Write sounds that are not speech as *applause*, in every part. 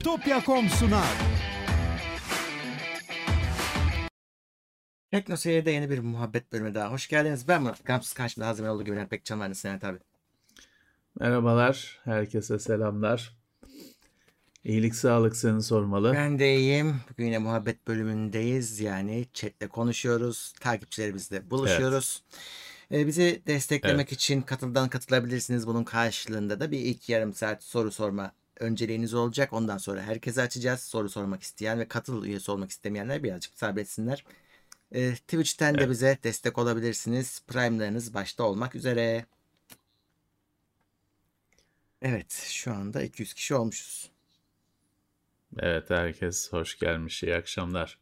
Bitopya.com sunar. Tekno Seyir'de yeni bir muhabbet bölümü daha. Hoş geldiniz. Ben Murat. Gamsız karşımda hazır olduğu gibi Bülent Pekcan var. Senet abi. Merhabalar, herkese selamlar. İyilik sağlık seni sormalı. Ben de iyiyim. Bugün yine muhabbet bölümündeyiz. Yani chatle konuşuyoruz. Takipçilerimizle buluşuyoruz. Ee, bizi desteklemek Evet. için katıldan katılabilirsiniz. Bunun karşılığında da bir ilk yarım saat soru sorma önceliğiniz olacak. Ondan sonra herkese açacağız. Soru sormak isteyen ve katıl üyesi olmak istemeyenler birazcık sabretsinler. Ee, Twitch'ten de Evet. bize destek olabilirsiniz. Prime'larınız başta olmak üzere. Evet, şu anda 200 kişi olmuşuz. Evet, herkes hoş gelmiş. İyi akşamlar.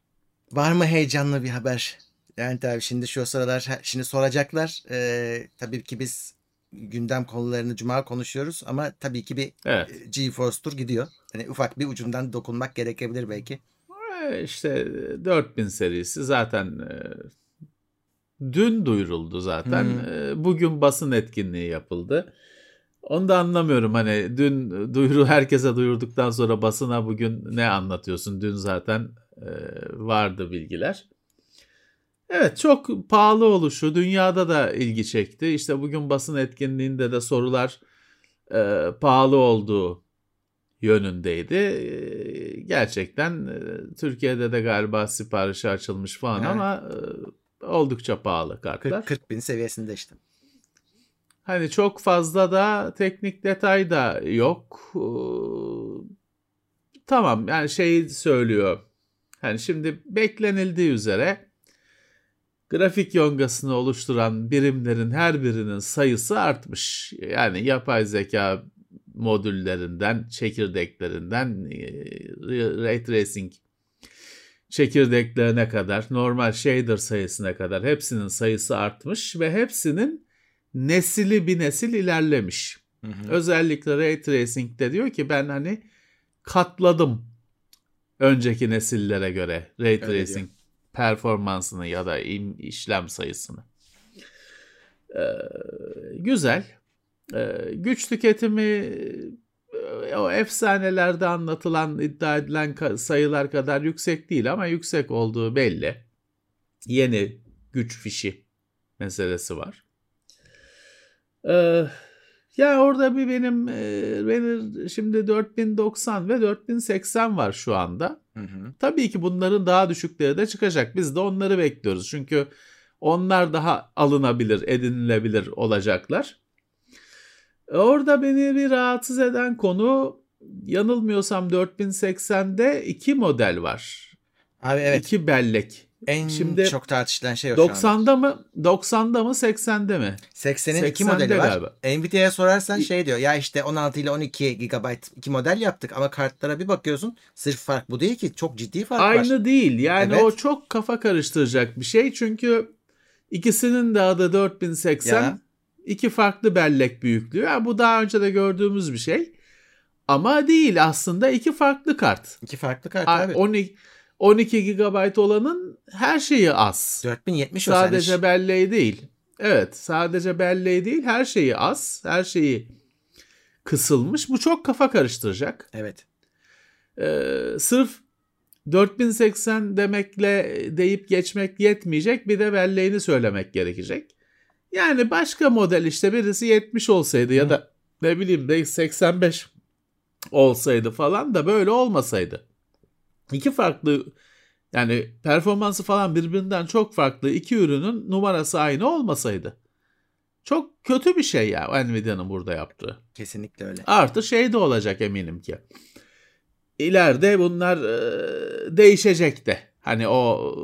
Var mı heyecanlı bir haber? Yani tabii şimdi şu sıralar şimdi soracaklar. Ee, tabii ki biz gündem konularını cuma konuşuyoruz ama tabii ki bir Evet, e, GeForce Tour gidiyor. Hani ufak bir ucundan dokunmak gerekebilir belki. e, işte 4000 serisi zaten e, dün duyuruldu zaten. Hmm. E, Bugün basın etkinliği yapıldı. Onu da anlamıyorum hani dün duyuru herkese duyurduktan sonra basına bugün ne anlatıyorsun? Dün zaten e, vardı bilgiler. Evet çok pahalı oluşu dünyada da ilgi çekti. İşte bugün basın etkinliğinde de sorular e, pahalı olduğu yönündeydi. E, gerçekten e, Türkiye'de de galiba siparişi açılmış falan Evet. ama e, oldukça pahalı kartlar. 40, 40 bin seviyesinde işte. Hani çok fazla da teknik detay da yok. Ee, Tamam yani şey söylüyor. Hani şimdi beklenildiği üzere grafik yongasını oluşturan birimlerin her birinin sayısı artmış. Yani yapay zeka modüllerinden, çekirdeklerinden, e, ray tracing çekirdeklerine kadar, normal shader sayısına kadar hepsinin sayısı artmış ve hepsinin nesili bir nesil ilerlemiş. Özellikle Ray Tracing'de diyor ki ben hani katladım önceki nesillere göre Ray Tracing performansını ya da işlem sayısını. Ee, güzel. Ee, güç tüketimi e, o efsanelerde anlatılan iddia edilen sayılar kadar yüksek değil ama yüksek olduğu belli. Yeni güç fişi meselesi var. Ee, ya orada bir benim e, benim şimdi 4090 ve 4080 var şu anda. Hı hı. Tabii ki bunların daha düşükleri de çıkacak. Biz de onları bekliyoruz. Çünkü onlar daha alınabilir, edinilebilir olacaklar. Orada beni bir rahatsız eden konu yanılmıyorsam 4080'de iki model var. Abi evet İki bellek. En şimdi çok tartışılan şey o şu anda. 90'da mı 90'da mı 80'de mi? 80'in iki 80'de modeli var. galiba. Nvidia'ya sorarsan şey diyor. Ya işte 16 ile 12 GB iki model yaptık ama kartlara bir bakıyorsun. Sırf fark bu değil ki. Çok ciddi fark var. Aynı değil. Yani Evet. o çok kafa karıştıracak bir şey. Çünkü ikisinin de adı 4080. Ya. iki farklı bellek büyüklüğü. Yani bu daha önce de gördüğümüz bir şey. Ama değil aslında iki farklı kart. İki farklı kart Ha, abi. 12 12 GB olanın her şeyi az. 4070 o Sadece sen. belleği değil. Evet, sadece belleği değil, her şeyi az, her şeyi kısılmış. Bu çok kafa karıştıracak. Evet. Ee, sırf 4080 demekle deyip geçmek yetmeyecek. Bir de belleğini söylemek gerekecek. Yani başka model işte birisi 70 olsaydı ya da ne bileyim de 85 olsaydı falan da böyle olmasaydı. İki farklı yani performansı falan birbirinden çok farklı iki ürünün numarası aynı olmasaydı. Çok kötü bir şey ya Nvidia'nın burada yaptığı. Kesinlikle öyle. Artı şey de olacak eminim ki. İleride bunlar e, değişecek de. Hani o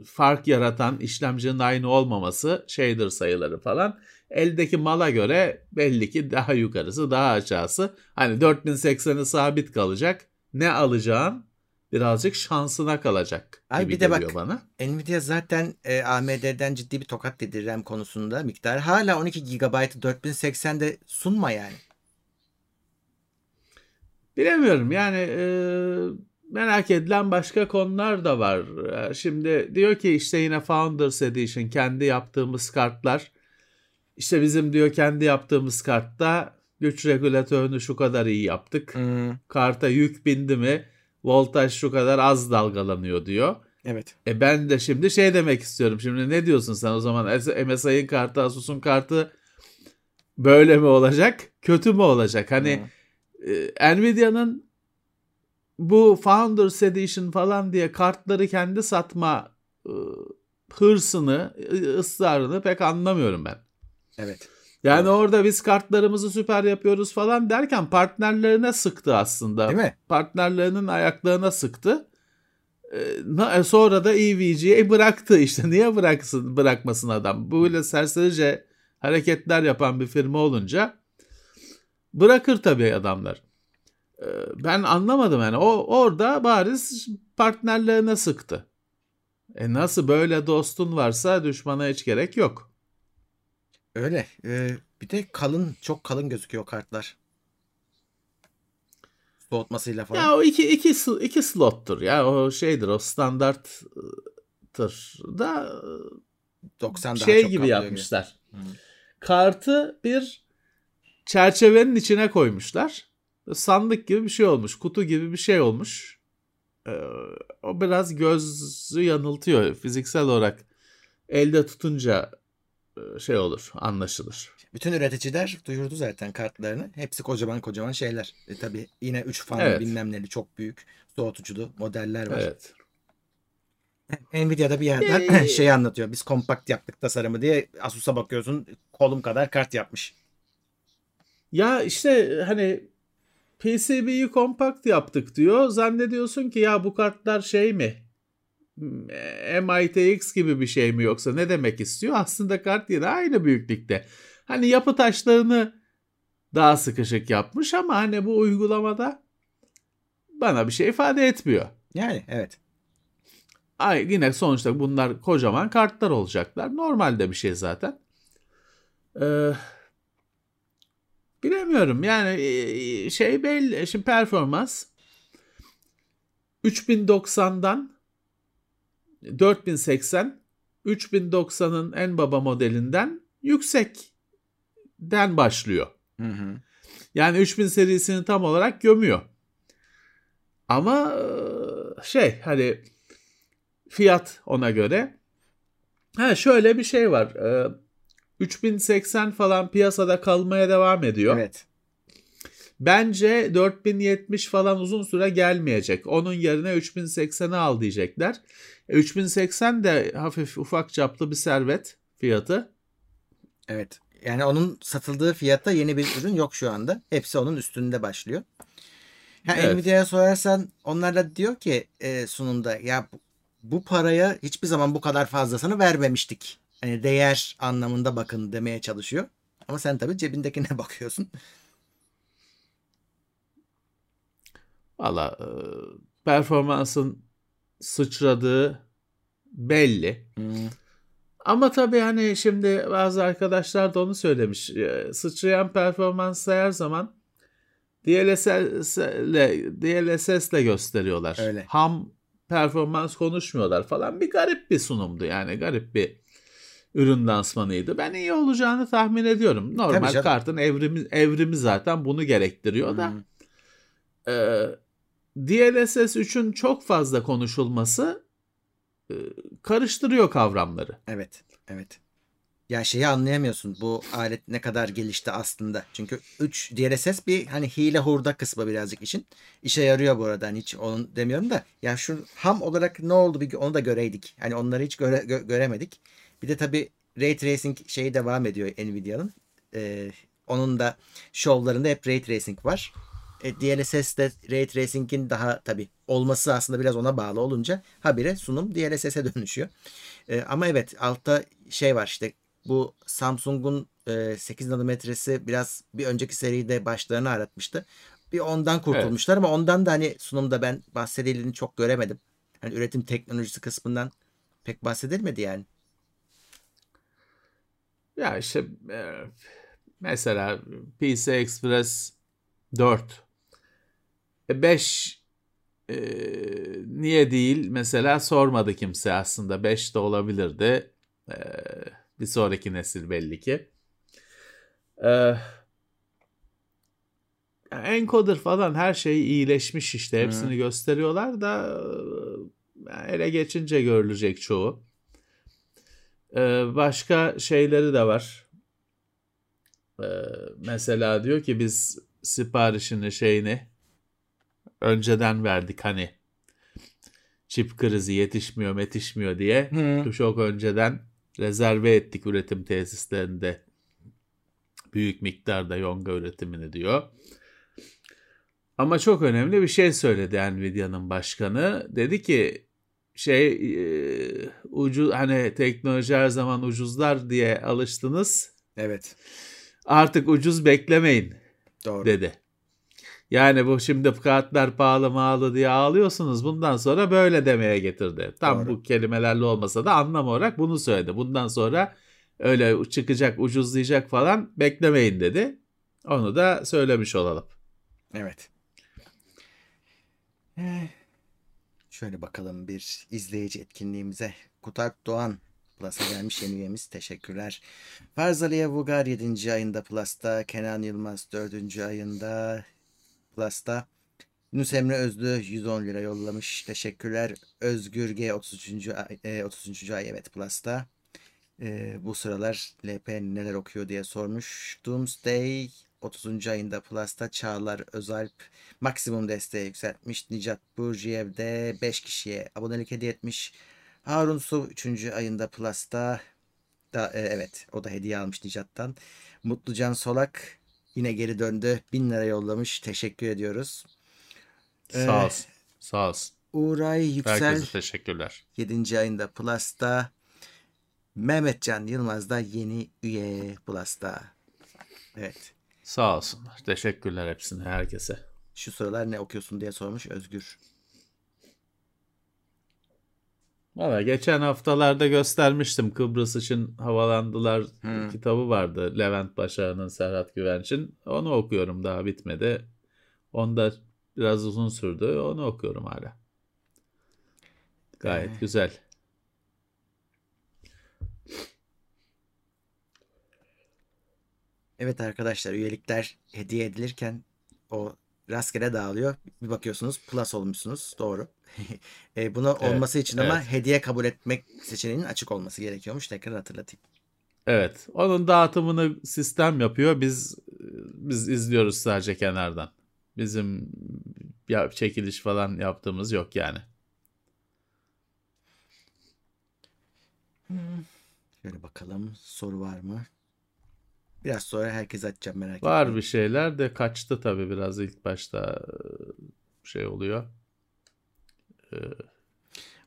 e, fark yaratan işlemcinin aynı olmaması, shader sayıları falan eldeki mala göre belli ki daha yukarısı, daha aşağısı. Hani 4080'i sabit kalacak. Ne alacağın birazcık şansına kalacak gibi bir de bak- bana. Nvidia zaten e, AMD'den ciddi bir tokat dedi RAM konusunda miktar. Hala 12 GB'ı 4080'de sunma yani. Bilemiyorum yani e, merak edilen başka konular da var. E, Şimdi diyor ki işte yine Founders Edition kendi yaptığımız kartlar. İşte bizim diyor kendi yaptığımız kartta güç regülatörünü şu kadar iyi yaptık. Hmm, Karta yük bindi mi voltaj şu kadar az dalgalanıyor diyor. evet. E ben de şimdi şey demek istiyorum. Şimdi ne diyorsun sen o zaman MSI'ın kartı Asus'un kartı böyle mi olacak? Kötü mü olacak? Hani Hmm. e, Nvidia'nın bu Founders Edition falan diye kartları kendi satma e, hırsını, ısrarını pek anlamıyorum ben. Evet. Yani Evet. orada biz kartlarımızı süper yapıyoruz falan derken partnerlerine sıktı aslında. Değil mi? Partnerlerinin ayaklarına sıktı. Ee, e, sonra da EVG'ye bıraktı işte. *laughs* Niye bıraksın, bırakmasın adam? Böyle serserice hareketler yapan bir firma olunca bırakır tabii adamlar. Ee, ben anlamadım yani. O orada bariz partnerlerine sıktı. E nasıl böyle dostun varsa düşmana hiç gerek yok. Öyle. Ee, bir de kalın, çok kalın gözüküyor kartlar. Soğutmasıyla falan. Ya o iki, iki, iki slottur ya o şeydir o standarttır da 90 daha şey çok gibi yapmışlar. Hı. Kartı bir çerçevenin içine koymuşlar. Sandık gibi bir şey olmuş. Kutu gibi bir şey olmuş. Ee, o biraz gözü yanıltıyor. Fiziksel olarak elde tutunca e, şey olur, anlaşılır. Bütün üreticiler duyurdu zaten kartlarını. Hepsi kocaman kocaman şeyler. E, tabii yine 3 fan Evet. bilmem neli çok büyük soğutuculu modeller var. Evet. Nvidia'da bir yerden Ee, şey anlatıyor. Biz kompakt yaptık tasarımı diye Asus'a bakıyorsun kolum kadar kart yapmış. Ya işte hani PCB'yi kompakt yaptık diyor. Zannediyorsun ki ya bu kartlar şey mi? MITX gibi bir şey mi yoksa ne demek istiyor? Aslında kart yine aynı büyüklükte. Hani yapı taşlarını daha sıkışık yapmış ama hani bu uygulamada bana bir şey ifade etmiyor. Yani evet. Ay yine sonuçta bunlar kocaman kartlar olacaklar. Normalde bir şey zaten. Ee, bilemiyorum yani e, şey belli. Şimdi performans 3090'dan 4080 3090'ın en baba modelinden yüksekten başlıyor. Hı hı. Yani 3000 serisini tam olarak gömüyor. Ama e, şey hani fiyat ona göre. Ha şöyle bir şey var. E, 3080 falan piyasada kalmaya devam ediyor. Evet. Bence 4070 falan uzun süre gelmeyecek. Onun yerine 3080'i al diyecekler. E, 3080 de hafif ufak çaplı bir servet fiyatı. Evet. Yani onun satıldığı fiyatta yeni bir ürün yok şu anda. Hepsi onun üstünde başlıyor. Ha, Evet. Nvidia'ya sorarsan onlar da diyor ki e, sunumda ya bu, bu paraya hiçbir zaman bu kadar fazlasını vermemiştik. Hani değer anlamında bakın demeye çalışıyor. Ama sen tabii cebindekine *laughs* bakıyorsun. Valla e, performansın sıçradığı belli. Hmm. Ama tabii hani şimdi bazı arkadaşlar da onu söylemiş. E, Sıçrayan performansı her zaman DLSS'le DLSS'le gösteriyorlar. Öyle. Ham performans konuşmuyorlar falan. Bir garip bir sunumdu yani. Garip bir ürün lansmanıydı. Ben iyi olacağını tahmin ediyorum. Normal kartın evrimi, evrimi zaten bunu gerektiriyor da. Hmm. DLSS 3'ün çok fazla konuşulması e, karıştırıyor kavramları. Evet. Evet. Ya şeyi anlayamıyorsun. Bu alet ne kadar gelişti aslında. Çünkü 3 DLSS bir hani hile hurda kısmı birazcık için. İşe yarıyor bu arada. Hani hiç onun demiyorum da. Ya şu ham olarak ne oldu bir onu da göreydik. Hani onları hiç göre, gö- göremedik. Bir de tabii Ray Tracing şeyi devam ediyor Nvidia'nın. Ee, onun da şovlarında hep Ray Tracing var. E, DLSS'de Ray Tracing'in daha tabii olması aslında biraz ona bağlı olunca habire sunum DLSS'e dönüşüyor. E, ama evet altta şey var işte bu Samsung'un e, 8 nanometresi biraz bir önceki seride başlarını aratmıştı. Bir ondan kurtulmuşlar ama ondan da hani sunumda ben bahsedildiğini çok göremedim. Hani üretim teknolojisi kısmından pek bahsedilmedi yani. Ya işte e, mesela PC Express 4 5 e, niye değil mesela sormadı kimse aslında 5 de olabilirdi. E, bir sonraki nesil belli ki. E, encoder falan her şey iyileşmiş işte. Hepsini Hı. gösteriyorlar da e, ele geçince görülecek çoğu. E, başka şeyleri de var. E, mesela diyor ki biz siparişini şeyini önceden verdik hani çip krizi yetişmiyor yetişmiyor diye Hı. çok önceden rezerve ettik üretim tesislerinde büyük miktarda yonga üretimini diyor. Ama çok önemli bir şey söyledi Nvidia'nın başkanı. Dedi ki şey e, ucu hani teknoloji her zaman ucuzlar diye alıştınız. Evet. Artık ucuz beklemeyin Doğru. dedi. Yani bu şimdi kartlar pahalı mağalı diye ağlıyorsunuz. Bundan sonra böyle demeye getirdi. Tam Doğru. bu kelimelerle olmasa da anlam olarak bunu söyledi. Bundan sonra öyle çıkacak, ucuzlayacak falan beklemeyin dedi. Onu da söylemiş olalım. Evet. Eh, Şöyle bakalım bir izleyici etkinliğimize. Kutak Doğan Plus'a gelmiş yeni üyemiz. Teşekkürler. Farzaliye Vugar 7. ayında Plus'ta. Kenan Yılmaz 4. ayında Plus'ta. Yunus Emre Özlü 110 lira yollamış. Teşekkürler. Özgür G 33. ay, e, 33. ay evet Plus'ta. E, bu sıralar LP neler okuyor diye sormuş. Doomsday 30. ayında Plus'ta Çağlar Özalp maksimum desteği yükseltmiş. Nicat Burjiyev de 5 kişiye abonelik hediye etmiş. Harun Su 3. ayında Plus'ta da e, evet o da hediye almış Nicat'tan. Mutlucan Solak yine geri döndü. 1000 lira yollamış. Teşekkür ediyoruz. Ee, Sağ olsun. Sağ olsun. Uğray Yüksel Herkese teşekkürler. 7. ayında Plus'ta. Mehmetcan Yılmaz da yeni üye Plus'ta. Evet. Sağ olsunlar. Teşekkürler hepsine, herkese. Şu sıralar ne okuyorsun diye sormuş Özgür. Valla geçen haftalarda göstermiştim Kıbrıs için havalandılar Hmm. kitabı vardı. Levent Başar'ın, Serhat Güvenç'in. Onu okuyorum daha bitmedi. Onda biraz uzun sürdü. Onu okuyorum hala. Gayet Ee, güzel. Evet arkadaşlar üyelikler hediye edilirken o rastgele dağılıyor. Bir bakıyorsunuz plus olmuşsunuz. Doğru. *laughs* e, bunu Evet, olması için ama evet. hediye kabul etmek seçeneğinin açık olması gerekiyormuş. Tekrar hatırlatayım. Evet. Onun dağıtımını sistem yapıyor. Biz biz izliyoruz sadece kenardan. Bizim ya çekiliş falan yaptığımız yok yani. Şöyle bakalım soru var mı? Biraz sonra herkes açacağım merak Var etmeyin. bir şeyler de kaçtı tabii biraz ilk başta e, şey oluyor. E,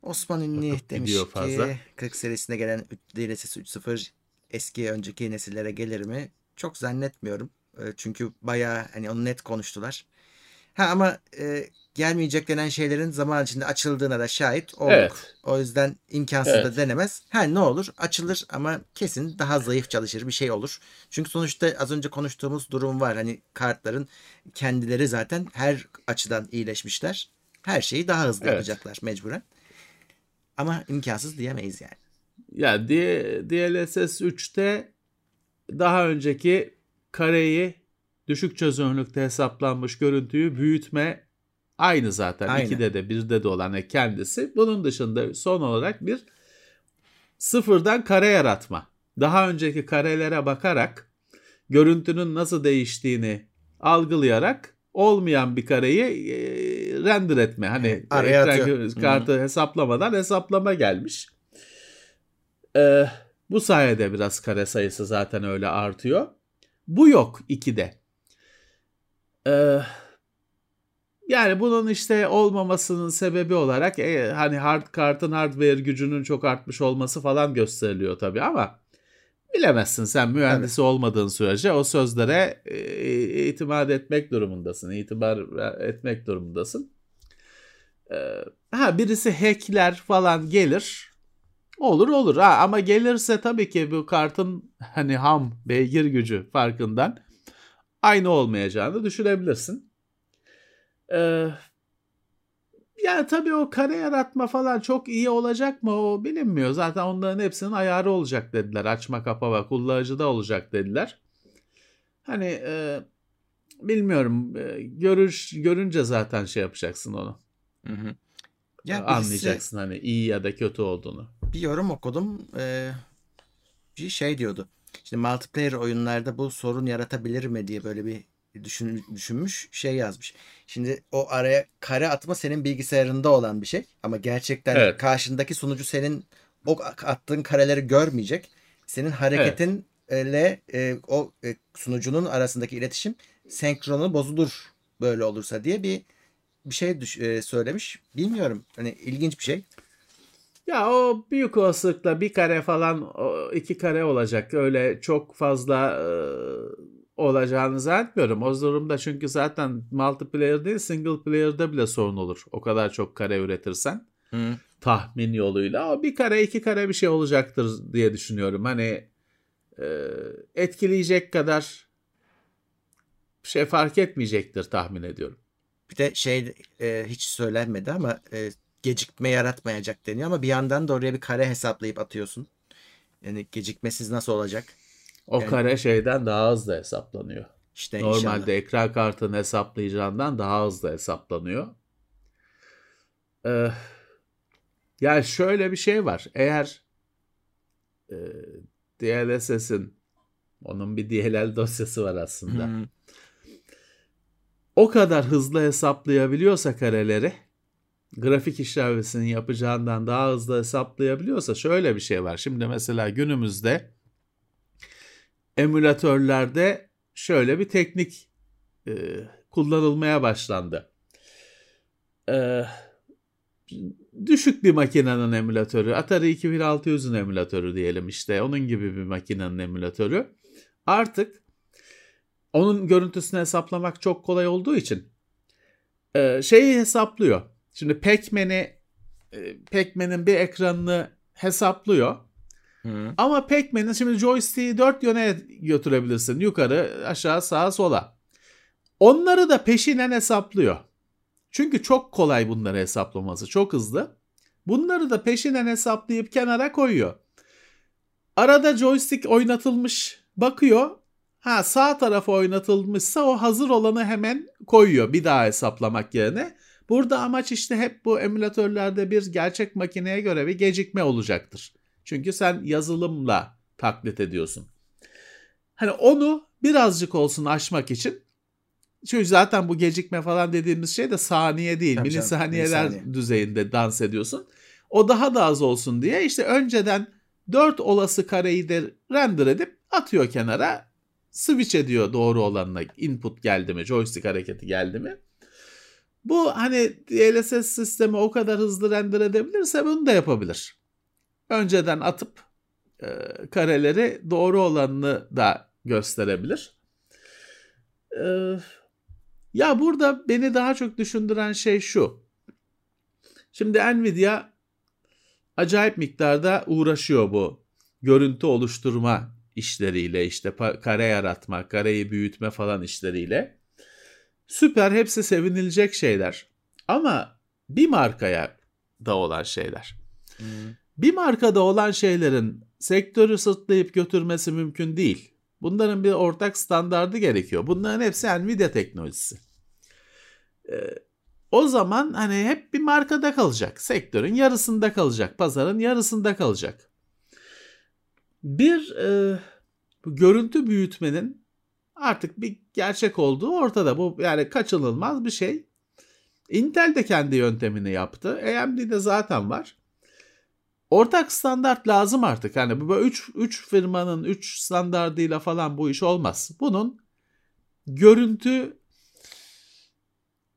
Osman Ünlü demiş ki fazla. 40 serisine gelen DLSS 3.0 eski önceki nesillere gelir mi? Çok zannetmiyorum. E, Çünkü bayağı hani onu net konuştular. Ha ama e, gelmeyecek denen şeylerin zaman içinde açıldığına da şahit olduk. Evet. O yüzden imkansız da Evet. denemez. Ha ne olur açılır ama kesin daha zayıf çalışır bir şey olur. Çünkü sonuçta az önce konuştuğumuz durum var. Hani kartların kendileri zaten her açıdan iyileşmişler. Her şeyi daha hızlı Evet. yapacaklar mecburen. Ama imkansız diyemeyiz yani. Ya DLSS 3'te daha önceki kareyi düşük çözünürlükte hesaplanmış görüntüyü büyütme aynı zaten. Aynen. 2'de de 1'de de olan e, kendisi. Bunun dışında son olarak bir sıfırdan kare yaratma. Daha önceki karelere bakarak görüntünün nasıl değiştiğini algılayarak olmayan bir kareyi e, render etme. Hani araya ekran atıyor. kartı hesaplamadan hesaplama gelmiş. Ee, bu sayede biraz kare sayısı zaten öyle artıyor. Bu yok 2'de. Ee, yani bunun işte olmamasının sebebi olarak e, hani hard kartın hardware gücünün çok artmış olması falan gösteriliyor tabii ama bilemezsin sen mühendisi olmadığın sürece o sözlere e, itimat etmek durumundasın. itibar etmek durumundasın. Ee, ha birisi hackler falan gelir. Olur olur ha ama gelirse tabii ki bu kartın hani ham beygir gücü farkından aynı olmayacağını düşünebilirsin. Ee, yani tabii o kare yaratma falan çok iyi olacak mı o bilinmiyor. Zaten onların hepsinin ayarı olacak dediler. Açma kapama kullanıcıda olacak dediler. Hani e, bilmiyorum. E, görüş görünce zaten şey yapacaksın onu. Hı hı. Ya birisi, anlayacaksın hani iyi ya da kötü olduğunu. Bir yorum okudum. Ee, bir şey diyordu. Şimdi multiplayer oyunlarda bu sorun yaratabilir mi diye böyle bir düşün, düşünmüş şey yazmış. Şimdi o araya kare atma senin bilgisayarında olan bir şey ama gerçekten evet. karşındaki sunucu senin o attığın kareleri görmeyecek. Senin hareketinle evet. e, o e, sunucunun arasındaki iletişim senkronu bozulur böyle olursa diye bir bir şey düş, e, söylemiş. Bilmiyorum. Hani ilginç bir şey. Ya o büyük olasılıkla bir kare falan iki kare olacak. Öyle çok fazla e, olacağını zannetmiyorum. O durumda çünkü zaten multiplayer değil single player'da bile sorun olur. O kadar çok kare üretirsen. Hı. Tahmin yoluyla. O bir kare iki kare bir şey olacaktır diye düşünüyorum. Hani e, etkileyecek kadar şey fark etmeyecektir tahmin ediyorum. Bir de şey e, hiç söylenmedi ama e, gecikme yaratmayacak deniyor ama bir yandan da oraya bir kare hesaplayıp atıyorsun. Yani gecikmesiz nasıl olacak? O yani, kare şeyden daha hızlı hesaplanıyor. İşte Normalde inşallah. ekran kartını hesaplayacağından daha hızlı hesaplanıyor. Ee, yani şöyle bir şey var. Eğer e, DLSS'in onun bir DLL dosyası var aslında. Hmm. O kadar hızlı hesaplayabiliyorsa kareleri grafik işlemcisinin yapacağından daha hızlı hesaplayabiliyorsa şöyle bir şey var. Şimdi mesela günümüzde emülatörlerde şöyle bir teknik e, kullanılmaya başlandı. E, düşük bir makinenin emülatörü, Atari 2600'ün emülatörü diyelim işte onun gibi bir makinenin emülatörü. Artık onun görüntüsünü hesaplamak çok kolay olduğu için e, şeyi hesaplıyor. Şimdi Pac-Man'i e, Pac-Man'in bir ekranını hesaplıyor. Hı. Ama Pac-Man'in şimdi joystick'i dört yöne götürebilirsin. Yukarı, aşağı, sağa, sola. Onları da peşinen hesaplıyor. Çünkü çok kolay bunları hesaplaması. Çok hızlı. Bunları da peşinen hesaplayıp kenara koyuyor. Arada joystick oynatılmış bakıyor. Ha sağ tarafa oynatılmışsa o hazır olanı hemen koyuyor bir daha hesaplamak yerine. Burada amaç işte hep bu emülatörlerde bir gerçek makineye göre bir gecikme olacaktır. Çünkü sen yazılımla taklit ediyorsun. Hani onu birazcık olsun aşmak için çünkü zaten bu gecikme falan dediğimiz şey de saniye değil. Tabii milisaniyeler milisaniye. düzeyinde dans ediyorsun. O daha da az olsun diye işte önceden 4 olası kareyi de render edip atıyor kenara. Switch ediyor doğru olanına. Input geldi mi, joystick hareketi geldi mi. Bu hani DLSS sistemi o kadar hızlı render edebilirse bunu da yapabilir. Önceden atıp e, kareleri doğru olanını da gösterebilir. E, ya burada beni daha çok düşündüren şey şu. Şimdi Nvidia acayip miktarda uğraşıyor bu görüntü oluşturma işleriyle işte kare yaratma, kareyi büyütme falan işleriyle. Süper hepsi sevinilecek şeyler. Ama bir markaya da olan şeyler. Hmm. Bir markada olan şeylerin sektörü sırtlayıp götürmesi mümkün değil. Bunların bir ortak standardı gerekiyor. Bunların hepsi Nvidia teknolojisi. Ee, o zaman hani hep bir markada kalacak. Sektörün yarısında kalacak. Pazarın yarısında kalacak. Bir e, görüntü büyütmenin artık bir gerçek olduğu ortada. Bu yani kaçınılmaz bir şey. Intel de kendi yöntemini yaptı. AMD'de zaten var. Ortak standart lazım artık. Hani bu 3 3 firmanın 3 standardıyla falan bu iş olmaz. Bunun görüntü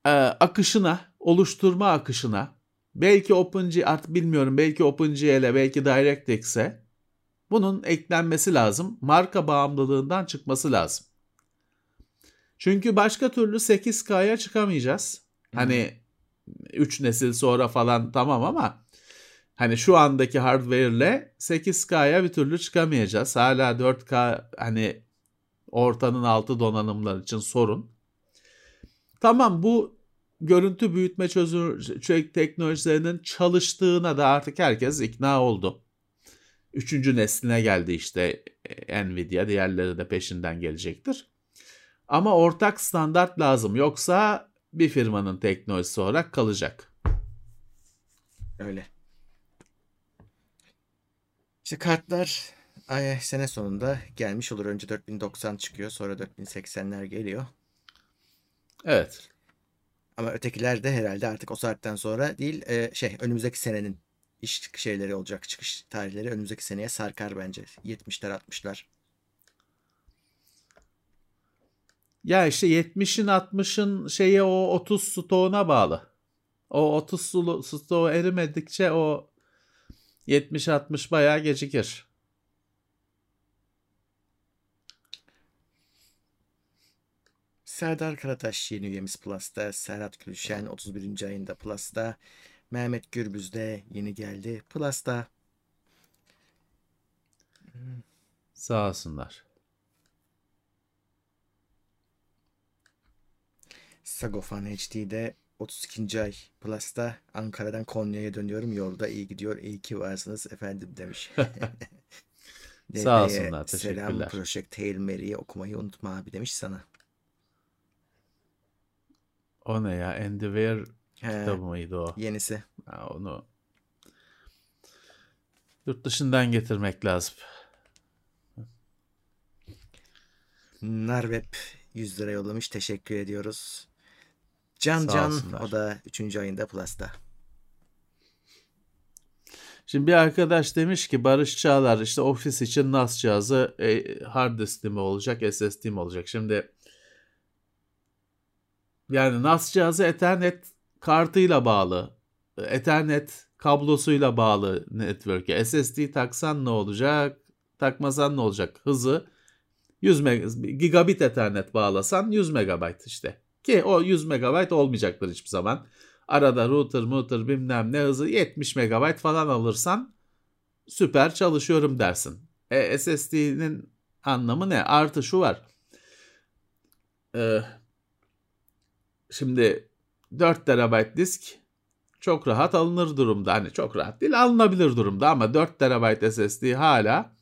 e, akışına, oluşturma akışına belki OpenGL artık bilmiyorum belki OpenGL'e belki DirectX'e bunun eklenmesi lazım. Marka bağımlılığından çıkması lazım. Çünkü başka türlü 8K'ya çıkamayacağız. Hani 3 nesil sonra falan tamam ama hani şu andaki hardware ile 8K'ya bir türlü çıkamayacağız. Hala 4K hani ortanın altı donanımlar için sorun. Tamam bu görüntü büyütme çözüm teknolojilerinin çalıştığına da artık herkes ikna oldu. Üçüncü nesline geldi işte Nvidia diğerleri de peşinden gelecektir. Ama ortak standart lazım. Yoksa bir firmanın teknolojisi olarak kalacak. Öyle. İşte kartlar ay, sene sonunda gelmiş olur. Önce 4090 çıkıyor. Sonra 4080'ler geliyor. Evet. Ama ötekiler de herhalde artık o saatten sonra değil e, şey önümüzdeki senenin iş şeyleri olacak. Çıkış tarihleri önümüzdeki seneye sarkar bence. 70'ler 60'lar. Ya işte 70'in 60'ın şeye o 30 stoğuna bağlı. O 30 stoğu erimedikçe o 70-60 bayağı gecikir. Serdar Karataş yeni üyemiz Plus'ta. Serhat Gülşen 31. ayında Plus'ta. Mehmet Gürbüz de yeni geldi Plus'ta. Sağ olsunlar. Sagofan HD'de 32. ay Plus'ta Ankara'dan Konya'ya dönüyorum. Yolda iyi gidiyor. İyi ki varsınız efendim demiş. *laughs* Sağ olsunlar. Teşekkürler. Selam Project Hail Mary'i okumayı unutma abi demiş sana. O ne ya? Andy Weir kitabı mıydı o? Yenisi. Ha, onu yurt dışından getirmek lazım. Narweb 100 lira yollamış. Teşekkür ediyoruz. Can Sağ Can olsunlar. o da 3. ayında Plus'ta. Şimdi bir arkadaş demiş ki Barış Çağlar işte ofis için NAS cihazı e, hard diskli mi olacak SSD mi olacak? Şimdi yani NAS cihazı Ethernet kartıyla bağlı. Ethernet kablosuyla bağlı network'e. SSD taksan ne olacak? Takmasan ne olacak? Hızı 100 meg- gigabit Ethernet bağlasan 100 megabayt işte. Ki o 100 megabayt olmayacaktır hiçbir zaman. Arada router, router bilmem ne hızı 70 megabayt falan alırsan süper çalışıyorum dersin. E, SSD'nin anlamı ne? Artı şu var. Ee, şimdi 4 terabayt disk çok rahat alınır durumda. Hani çok rahat değil alınabilir durumda ama 4 terabayt SSD hala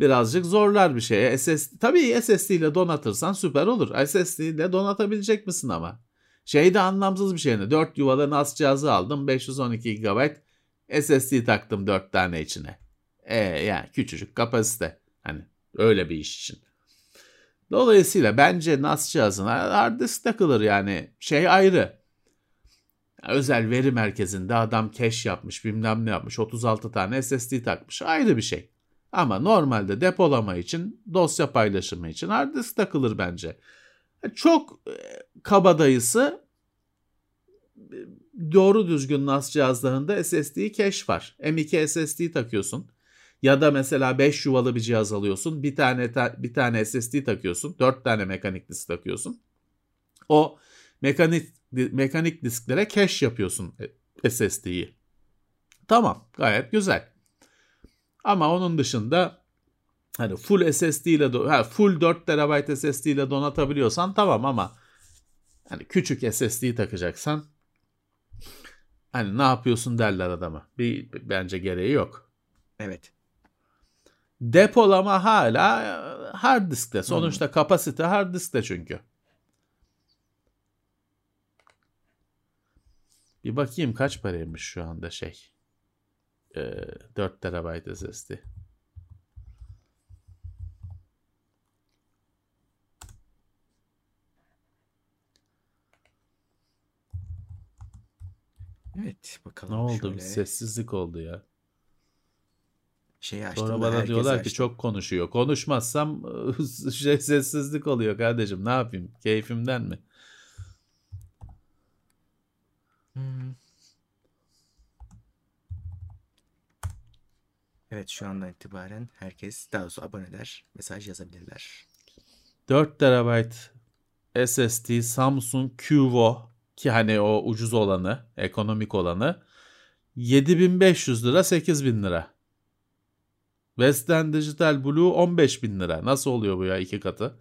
birazcık zorlar bir şey. SSD, tabii SSD ile donatırsan süper olur. SSD ile donatabilecek misin ama? Şey de anlamsız bir şey. 4 yuvalı NAS cihazı aldım. 512 GB SSD taktım 4 tane içine. E yani küçücük kapasite. Hani öyle bir iş için. Dolayısıyla bence NAS cihazına hard disk takılır yani. Şey ayrı. Özel veri merkezinde adam cache yapmış bilmem ne yapmış 36 tane SSD takmış ayrı bir şey. Ama normalde depolama için dosya paylaşımı için hard disk takılır bence. Çok kabadayısı doğru düzgün NAS cihazlarında SSD cache var. M2 SSD takıyorsun. Ya da mesela 5 yuvalı bir cihaz alıyorsun. Bir tane bir tane SSD takıyorsun. 4 tane mekanik disk takıyorsun. O mekanik mekanik disklere cache yapıyorsun SSD'yi. Tamam, gayet güzel. Ama onun dışında hani full SSD ile ha, full 4 TB SSD ile donatabiliyorsan tamam ama hani küçük SSD takacaksan hani ne yapıyorsun derler adama. Bir bence gereği yok. Evet. Depolama hala hard diskte. Sonuçta hmm. kapasite hard diskte çünkü. Bir bakayım kaç paraymış şu anda şey. Ee, 4 TB SSD. Evet bakalım. Ne oldu? şöyle. Bir sessizlik oldu ya. Şeyi açtım Sonra bana diyorlar ki açtı. çok konuşuyor. Konuşmazsam *laughs* şey sessizlik oluyor kardeşim. Ne yapayım? Keyfimden mi? Hmm. Evet şu andan itibaren herkes daha doğrusu aboneler mesaj yazabilirler. 4 TB SSD Samsung QVO ki hani o ucuz olanı, ekonomik olanı 7500 lira 8000 lira. Western Digital Blue 15000 lira. Nasıl oluyor bu ya iki katı?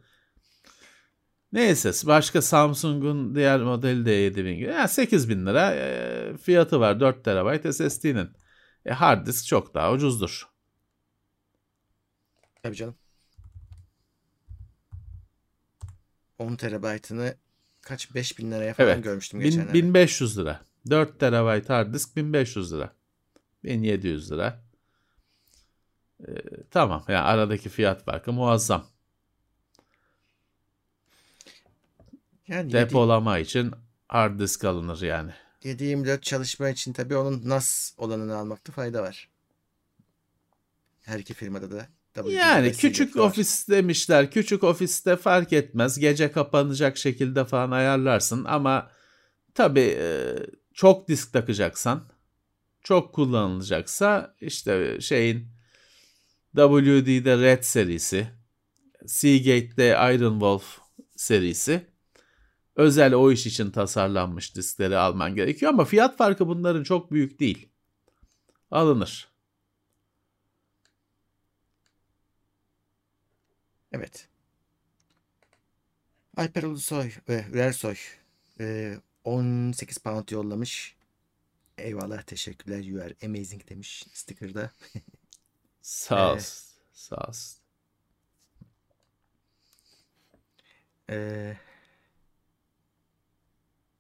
Neyse başka Samsung'un diğer modeli de 7000 lira. Yani 8000 lira fiyatı var 4 TB SSD'nin. E, hard disk çok daha ucuzdur. Tabii canım. 10 terabaytını kaç 5000 liraya falan Evet. görmüştüm geçenlerde. 1500 lira. 4 terabayt hard disk 1500 lira. 1700 lira. Ee, tamam yani aradaki fiyat farkı muazzam. yani Depolama için hard disk alınır yani. 7-24 çalışma için tabii onun NAS olanını almakta fayda var. Her iki firmada da. Yani küçük var. ofis demişler. Küçük ofiste fark etmez. Gece kapanacak şekilde falan ayarlarsın ama tabii e, çok disk takacaksan, çok kullanılacaksa işte şeyin WD'de Red serisi, Seagate'de Iron Wolf serisi özel o iş için tasarlanmış diskleri alman gerekiyor ama fiyat farkı bunların çok büyük değil. Alınır. Evet. Alper Ulusoy ve Ürersoy e, 18 pound yollamış. Eyvallah teşekkürler you are amazing demiş sticker'da. *laughs* Sağ ol. Evet. Sağ olsun. E,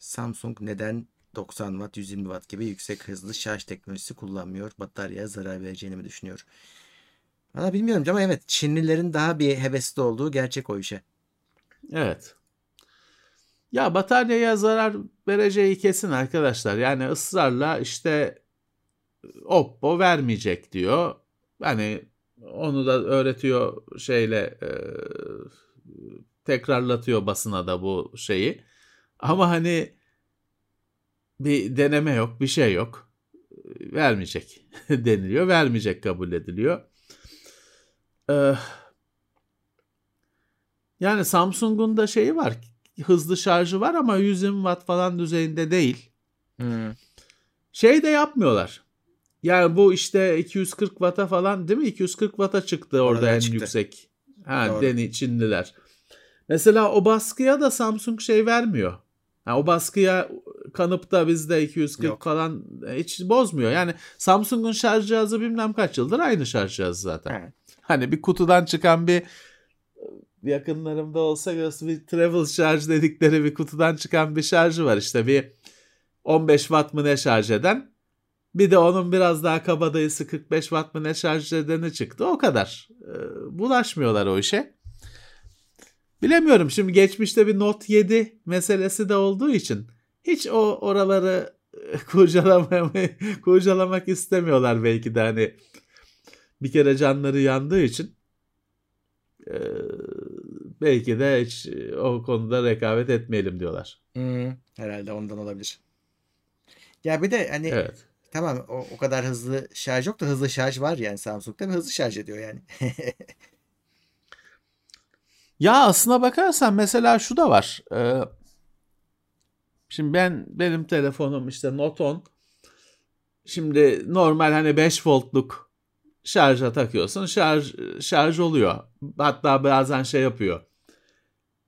Samsung neden 90 watt 120 watt gibi yüksek hızlı şarj teknolojisi kullanmıyor? Bataryaya zarar vereceğini mi düşünüyor? Valla bilmiyorum ama evet Çinlilerin daha bir hevesli olduğu gerçek o işe. Evet. Ya bataryaya zarar vereceği kesin arkadaşlar. Yani ısrarla işte Oppo vermeyecek diyor. Hani onu da öğretiyor şeyle e, tekrarlatıyor basına da bu şeyi. Ama hani bir deneme yok, bir şey yok. Vermeyecek *laughs* deniliyor. Vermeyecek kabul ediliyor. Ee, yani Samsung'un da şeyi var. Hızlı şarjı var ama 120 watt falan düzeyinde değil. Şey de yapmıyorlar. Yani bu işte 240 watt'a falan değil mi? 240 watt'a çıktı orada Oradan en çıktı. yüksek. Ha, Doğru. deni Çinliler. Mesela o baskıya da Samsung şey vermiyor. Ha, o baskıya kanıp da bizde 240 Yok. falan hiç bozmuyor. Yani Samsung'un şarj cihazı bilmem kaç yıldır aynı şarj cihazı zaten. Evet. Hani bir kutudan çıkan bir yakınlarımda olsa bir travel şarj dedikleri bir kutudan çıkan bir şarjı var. İşte bir 15 watt mı ne şarj eden. Bir de onun biraz daha kabadayısı 45 watt mı ne şarj edeni çıktı. O kadar. Ee, bulaşmıyorlar o işe. Bilemiyorum şimdi geçmişte bir Note 7 meselesi de olduğu için hiç o oraları e, *laughs* kurcalamaya, kurcalamak istemiyorlar belki de hani bir kere canları yandığı için e, belki de hiç e, o konuda rekabet etmeyelim diyorlar. Hmm, herhalde ondan olabilir. Ya bir de hani Evet. tamam o, o kadar hızlı şarj yok da hızlı şarj var yani Samsung'da ve hızlı şarj ediyor yani. *laughs* Ya aslına bakarsan mesela şu da var. Ee, şimdi ben benim telefonum işte Note 10. Şimdi normal hani 5 voltluk şarja takıyorsun. Şarj şarj oluyor. Hatta bazen şey yapıyor.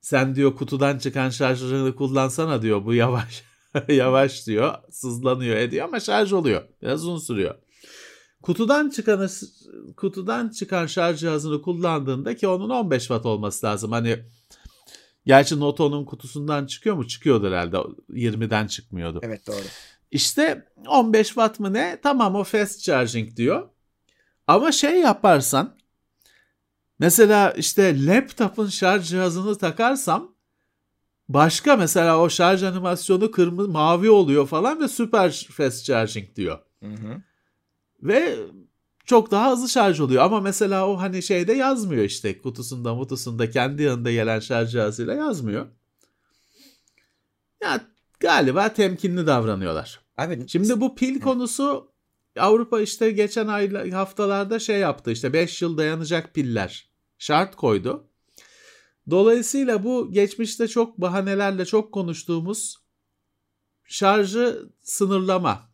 Sen diyor kutudan çıkan şarjını kullansana diyor. Bu yavaş *laughs* yavaş diyor. Sızlanıyor ediyor ama şarj oluyor. Biraz uzun sürüyor. Kutudan çıkan kutudan çıkan şarj cihazını kullandığında ki onun 15 watt olması lazım. Hani gerçi Note 10'un kutusundan çıkıyor mu? Çıkıyordur herhalde. 20'den çıkmıyordu. evet doğru. İşte 15 watt mı ne? Tamam o fast charging diyor. Ama şey yaparsan mesela işte laptopun şarj cihazını takarsam başka mesela o şarj animasyonu kırmızı mavi oluyor falan ve süper fast charging diyor. Hı hı. Ve çok daha hızlı şarj oluyor. Ama mesela o hani şeyde yazmıyor işte kutusunda mutusunda kendi yanında gelen şarj cihazıyla yazmıyor. Ya galiba temkinli davranıyorlar. Abi Şimdi bu pil konusu Avrupa işte geçen ay haftalarda şey yaptı işte 5 yıl dayanacak piller şart koydu. Dolayısıyla bu geçmişte çok bahanelerle çok konuştuğumuz şarjı sınırlama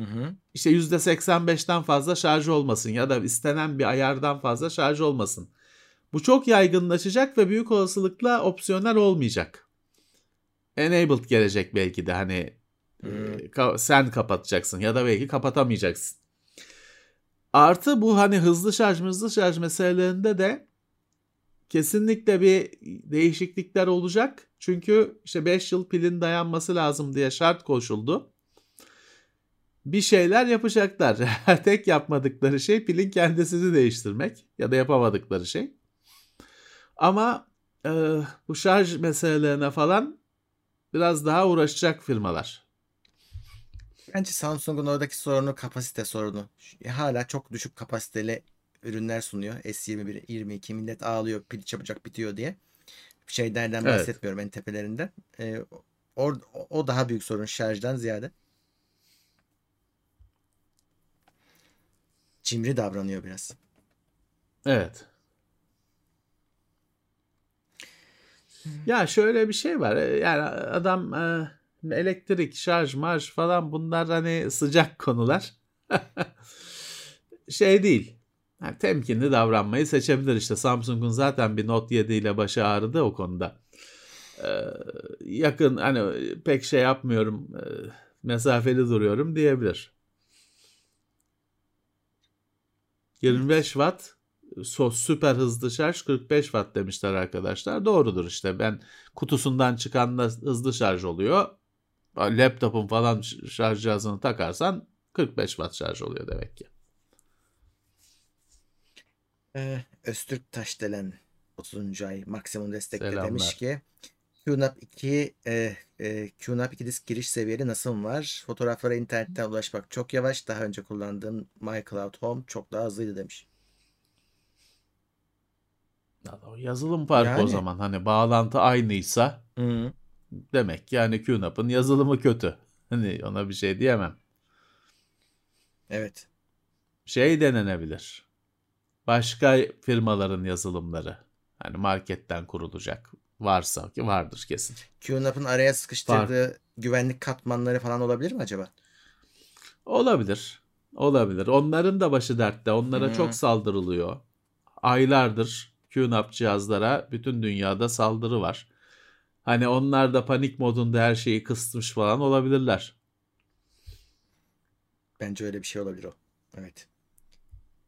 Hı hı. işte %85'ten fazla şarj olmasın ya da istenen bir ayardan fazla şarj olmasın. Bu çok yaygınlaşacak ve büyük olasılıkla opsiyonel olmayacak. Enabled gelecek belki de hani ka- sen kapatacaksın ya da belki kapatamayacaksın. Artı bu hani hızlı şarj hızlı şarj meselelerinde de kesinlikle bir değişiklikler olacak. Çünkü işte 5 yıl pilin dayanması lazım diye şart koşuldu. Bir şeyler yapacaklar. *laughs* Tek yapmadıkları şey pilin kendisini değiştirmek ya da yapamadıkları şey. Ama e, bu şarj meselelerine falan biraz daha uğraşacak firmalar. Bence Samsung'un oradaki sorunu kapasite sorunu. Hala çok düşük kapasiteli ürünler sunuyor. S21, 22 millet ağlıyor pil çabucak bitiyor diye. Şeylerden Evet. bahsetmiyorum en tepelerinden. Ee, or, o daha büyük sorun şarjdan ziyade. Cimri davranıyor biraz. Evet. Ya şöyle bir şey var. e, Yani adam e, elektrik, şarj, marş falan bunlar hani sıcak konular. *laughs* şey değil. Yani temkinli davranmayı seçebilir işte. Samsung'un zaten bir Note 7 ile başı ağrıdı o konuda. Ee, yakın hani pek şey yapmıyorum, e, mesafeli duruyorum diyebilir. 25 watt so süper hızlı şarj 45 watt demişler arkadaşlar. Doğrudur işte. Ben kutusundan çıkanla hızlı şarj oluyor. Laptopun falan şarj cihazını takarsan 45 watt şarj oluyor demek ki. Ee, Öztürk Taşdelen 30. ay maksimum destekle Selamlar. demiş ki QNAP 2 e, e, QNAP 2 disk giriş seviyeli nasıl var? Fotoğraflara internetten ulaşmak çok yavaş. Daha önce kullandığım MyCloud Home çok daha hızlıydı demiş. O yazılım farkı o Yani. zaman. Hani bağlantı aynıysa Hı. demek yani QNAP'ın yazılımı kötü. Hani ona bir şey diyemem. Evet. Şey denenebilir. Başka firmaların yazılımları. Hani marketten kurulacak. Varsa ki vardır kesin. QNAP'ın araya sıkıştırdığı güvenlik katmanları falan olabilir mi acaba? Olabilir. Olabilir. Onların da başı dertte. Onlara Hı. çok saldırılıyor. Aylardır QNAP cihazlara bütün dünyada saldırı var. Hani onlar da panik modunda her şeyi kısmış falan olabilirler. Bence öyle bir şey olabilir o. Evet.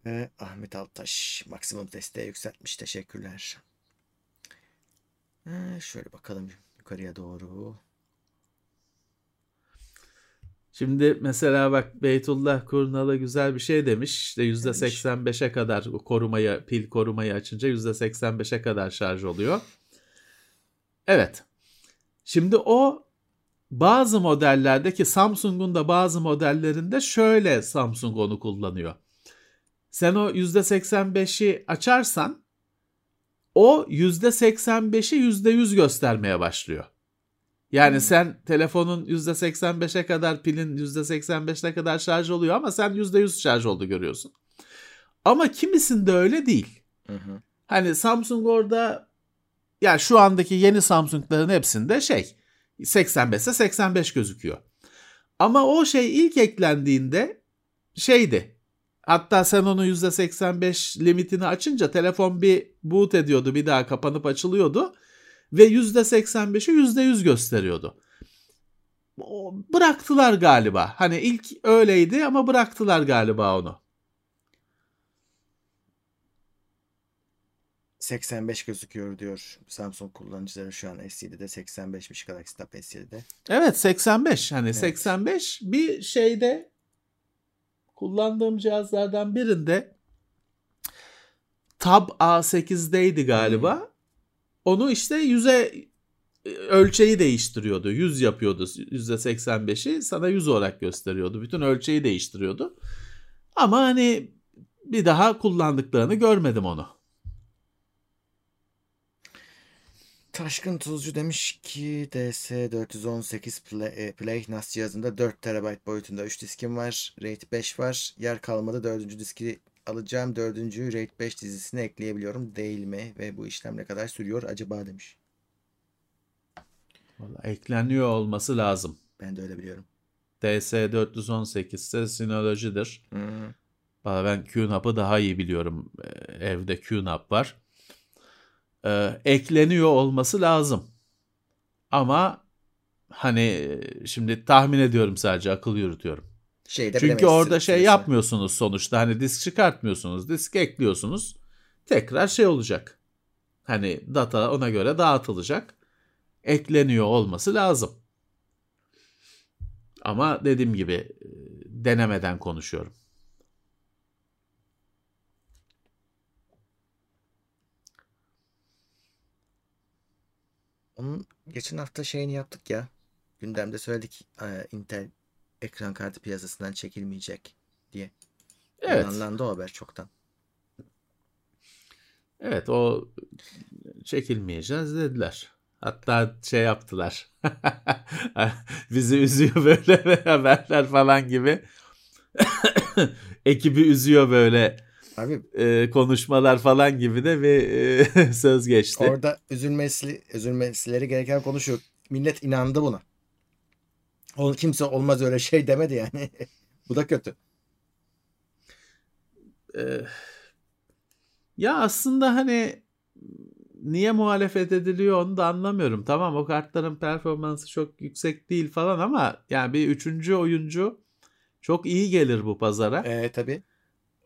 Ve Ahmet Altaş maksimum desteği yükseltmiş. Teşekkürler. Ee, şöyle bakalım yukarıya doğru. Şimdi mesela bak Beytullah Kurnalı güzel bir şey demiş. İşte %85'e kadar korumayı, pil korumayı açınca %85'e kadar şarj oluyor. Evet. Şimdi o bazı modellerde ki Samsung'un da bazı modellerinde şöyle Samsung onu kullanıyor. Sen o %85'i açarsan o %85'i %100 göstermeye başlıyor. Yani Hmm. sen telefonun %85'e kadar pilin %85'e kadar şarj oluyor ama sen %100 şarj oldu görüyorsun. Ama kimisinde öyle değil. Hı hı. Hani Samsung orada ya şu andaki yeni Samsung'ların hepsinde şey 85 ise 85 gözüküyor. Ama o şey ilk eklendiğinde şeydi. Hatta sen onu %85 limitini açınca telefon bir boot ediyordu bir daha kapanıp açılıyordu. Ve %85'i %100 gösteriyordu. Bıraktılar galiba. Hani ilk öyleydi ama bıraktılar galiba onu. 85 gözüküyor diyor Samsung kullanıcıları şu an S7'de 85'miş Galaxy Tab S7'de. Evet 85 hani Evet. 85 bir şeyde kullandığım cihazlardan birinde Tab A8'deydi galiba. Onu işte yüze e, ölçeği değiştiriyordu. 100 yapıyordu %85'i sana 100 olarak gösteriyordu. Bütün ölçeği değiştiriyordu. Ama hani bir daha kullandıklarını görmedim onu. Taşkın Tuzcu demiş ki DS418 Play, e, Play NAS cihazında 4 TB boyutunda 3 diskim var. RAID 5 var. Yer kalmadı 4. diski alacağım. 4. RAID 5 dizisini ekleyebiliyorum değil mi? Ve bu işlem ne kadar sürüyor acaba demiş. Vallahi ekleniyor olması lazım. Ben de öyle biliyorum. DS418 ise Synology'dir. Valla ben QNAP'ı daha iyi biliyorum. Ee, Evde QNAP var. Ee, ekleniyor olması lazım. Ama hani e, şimdi tahmin ediyorum sadece akıl yürütüyorum. Şeyde Çünkü orada şey süresini. yapmıyorsunuz sonuçta. Hani disk çıkartmıyorsunuz. Disk ekliyorsunuz. Tekrar şey olacak. Hani data ona göre dağıtılacak. Ekleniyor olması lazım. Ama dediğim gibi e, denemeden konuşuyorum. Onun geçen hafta şeyini yaptık ya. Gündemde söyledik e, Intel ekran kartı piyasasından çekilmeyecek diye. Evet. Yalanlandı o haber çoktan. Evet o çekilmeyeceğiz dediler. Hatta şey yaptılar. *laughs* Bizi üzüyor böyle *laughs* haberler falan gibi. *coughs* Ekibi üzüyor böyle Abi e, konuşmalar falan gibi de bir e, *laughs* söz geçti. orada üzülmesi, üzülmesileri gereken konuşuyor. Millet inandı buna. O, kimse olmaz öyle şey demedi yani. *laughs* Bu da kötü. Ee, ya aslında hani niye muhalefet ediliyor onu da anlamıyorum. Tamam o kartların performansı çok yüksek değil falan ama yani bir üçüncü oyuncu çok iyi gelir bu pazara. E tabi.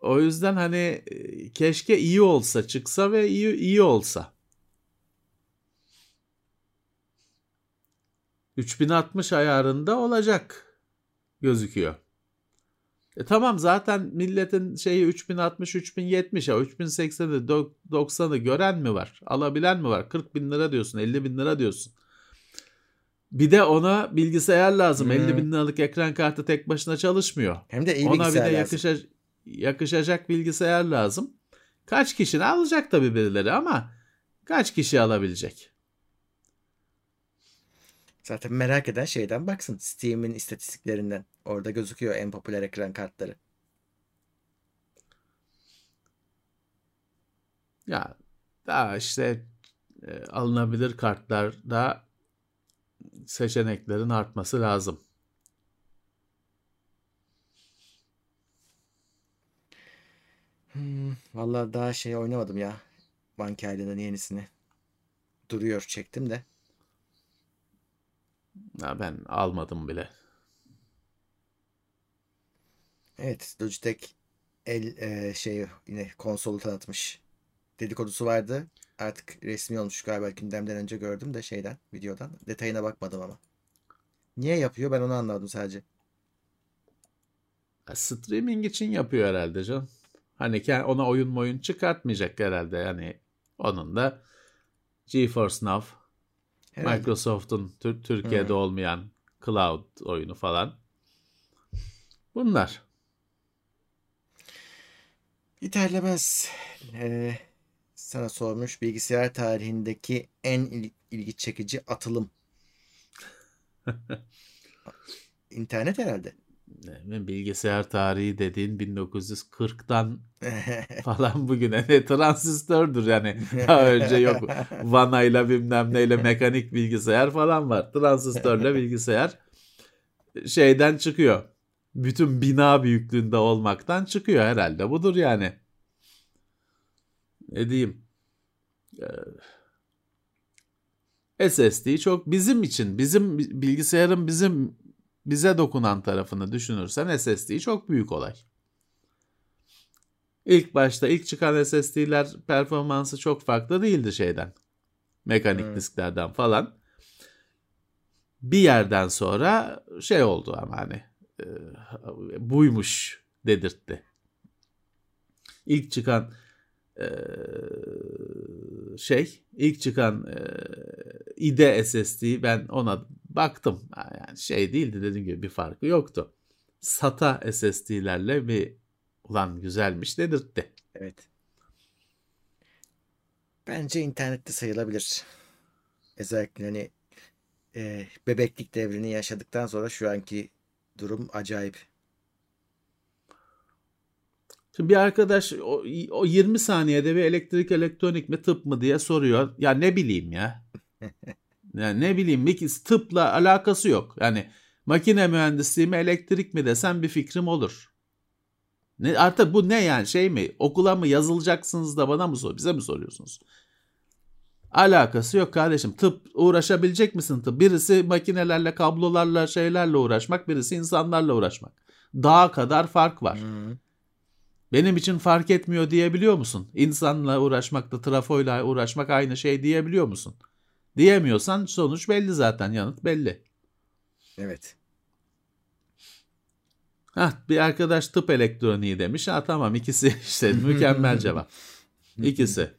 O yüzden hani e, keşke iyi olsa çıksa ve iyi iyi olsa. 3060 ayarında olacak gözüküyor. E tamam zaten milletin şeyi 3060 3070 ya 3080'i 90'ı gören mi var? Alabilen mi var? 40 bin lira diyorsun 50 bin lira diyorsun. Bir de ona bilgisayar lazım. Hmm. 50 bin liralık ekran kartı tek başına çalışmıyor. Hem de iyi Ona bir de bilgisayar lazım. Yakışa, yakışacak bilgisayar lazım. Kaç kişi alacak tabii birileri ama kaç kişi alabilecek? Zaten merak eden şeyden baksın. Steam'in istatistiklerinden. Orada gözüküyor en popüler ekran kartları. Ya daha işte e, alınabilir kartlarda seçeneklerin artması lazım. Hmm, vallahi daha şey oynamadım ya. Monkey Island'ın yenisini. Duruyor çektim de. Ya ben almadım bile. Evet Logitech el e, şey yine konsolu tanıtmış. Dedikodusu vardı. Artık resmi olmuş galiba gündemden önce gördüm de şeyden videodan. Detayına bakmadım ama. Niye yapıyor ben onu anladım sadece. Ya Streaming için yapıyor herhalde can. Hani ona oyun oyun çıkartmayacak herhalde. Yani onun da GeForce Now, Herhalde. Microsoft'un Tür- Türkiye'de Hmm. olmayan cloud oyunu falan. Bunlar. İterlemez. Ee, sana sormuş bilgisayar tarihindeki en il- ilgi çekici atılım. *laughs* İnternet herhalde. Bilgisayar tarihi dediğin 1940'tan *laughs* falan bugüne ne transistördür yani. Daha önce yok vanayla bilmem neyle mekanik bilgisayar falan var. Transistörle bilgisayar şeyden çıkıyor. Bütün bina büyüklüğünde olmaktan çıkıyor herhalde. Budur yani. Ne diyeyim? Ee, SSD çok bizim için, bizim bilgisayarın bizim bize dokunan tarafını düşünürsen SSD çok büyük olay. İlk başta ilk çıkan SSD'ler performansı çok farklı değildi şeyden. Mekanik Evet. disklerden falan. Bir yerden sonra şey oldu ama hani e, buymuş dedirtti. İlk çıkan e, şey, ilk çıkan e, IDE SSD ben ona baktım. Yani şey değildi dediğim gibi bir farkı yoktu. SATA SSD'lerle bir ulan güzelmiş dedirtti. Evet. Bence internette sayılabilir. Özellikle hani e, bebeklik devrini yaşadıktan sonra şu anki durum acayip. Şimdi bir arkadaş o, o 20 saniyede bir elektrik elektronik mi tıp mı diye soruyor. Ya ne bileyim ya. *laughs* Yani ne bileyim bir tıpla alakası yok. Yani makine mühendisliği mi elektrik mi desem bir fikrim olur. Ne, artık bu ne yani şey mi? Okula mı yazılacaksınız da bana mı sor, bize mi soruyorsunuz? Alakası yok kardeşim. Tıp uğraşabilecek misin tıp? Birisi makinelerle, kablolarla, şeylerle uğraşmak, birisi insanlarla uğraşmak. Daha kadar fark var. Hı. Benim için fark etmiyor diyebiliyor musun? İnsanla uğraşmakla, trafoyla uğraşmak aynı şey diyebiliyor musun? Diyemiyorsan sonuç belli zaten, yanıt belli. Evet. Hah, bir arkadaş tıp elektroniği demiş. Ha tamam ikisi *laughs* işte mükemmel cevap. İkisi.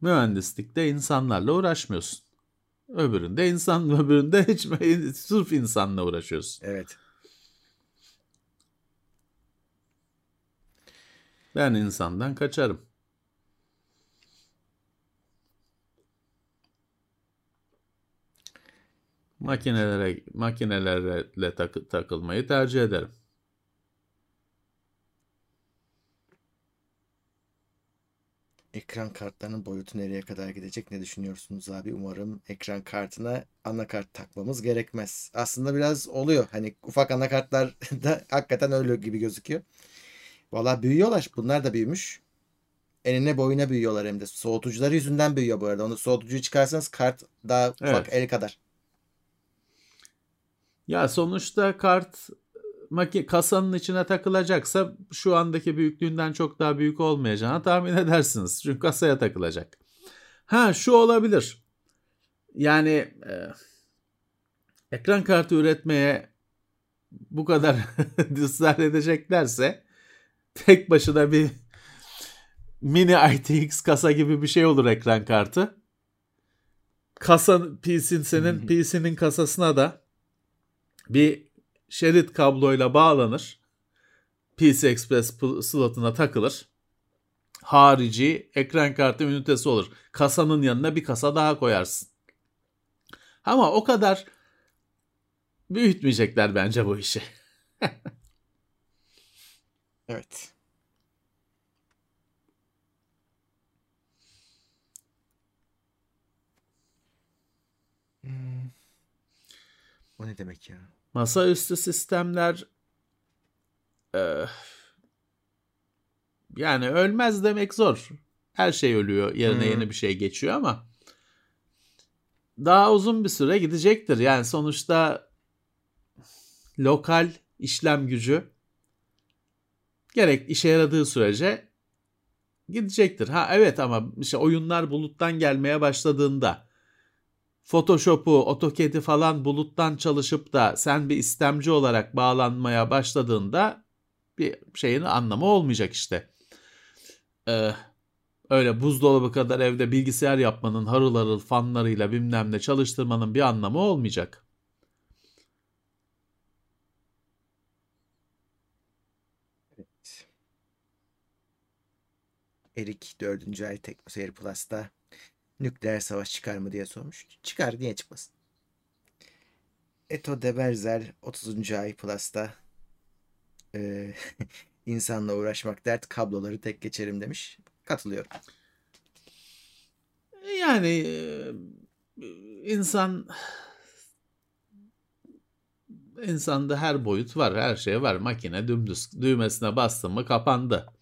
Mühendislikte insanlarla uğraşmıyorsun. Öbüründe insan, *laughs* öbüründe hiç sırf insanla uğraşıyorsun. Evet. Ben insandan kaçarım. Makinelere makinelerle takı, takılmayı tercih ederim. Ekran kartlarının boyutu nereye kadar gidecek ne düşünüyorsunuz abi? Umarım ekran kartına anakart takmamız gerekmez. Aslında biraz oluyor. Hani ufak anakartlar *laughs* da hakikaten öyle gibi gözüküyor. Valla büyüyorlar. Bunlar da büyümüş. Enine boyuna büyüyorlar hem de. Soğutucuları yüzünden büyüyor bu arada. Onu soğutucuyu çıkarsanız kart daha ufak Evet. el kadar. Ya sonuçta kart maki kasanın içine takılacaksa şu andaki büyüklüğünden çok daha büyük olmayacağını tahmin edersiniz. Çünkü kasaya takılacak. Ha şu olabilir. Yani e, ekran kartı üretmeye bu kadar *laughs* ısrar edeceklerse tek başına bir mini ITX kasa gibi bir şey olur ekran kartı. Kasa PC'nin senin PC'nin kasasına da bir şerit kabloyla bağlanır. PC Express slotuna takılır. Harici ekran kartı ünitesi olur. Kasanın yanına bir kasa daha koyarsın. Ama o kadar büyütmeyecekler bence bu işi. *laughs* Evet. Hmm. O ne demek ya? Masaüstü sistemler eh, yani ölmez demek zor. Her şey ölüyor. Yerine Hmm. yeni bir şey geçiyor ama daha uzun bir süre gidecektir. Yani sonuçta lokal işlem gücü gerek işe yaradığı sürece gidecektir. Ha evet ama işte oyunlar buluttan gelmeye başladığında Photoshop'u, AutoCAD'i falan buluttan çalışıp da sen bir istemci olarak bağlanmaya başladığında bir şeyin anlamı olmayacak işte. Ee, öyle buzdolabı kadar evde bilgisayar yapmanın harıl harıl fanlarıyla bilmem ne çalıştırmanın bir anlamı olmayacak. Erik 4. ay Teknoseyir Plus'ta nükleer savaş çıkar mı diye sormuş. Çıkar niye çıkmasın? Eto Deberzel 30. ay Plus'ta e, *laughs* insanla uğraşmak dert kabloları tek geçerim demiş. Katılıyorum. Yani e, insan insanda her boyut var, her şey var. Makine dümdüz düğmesine bastın mı kapandı.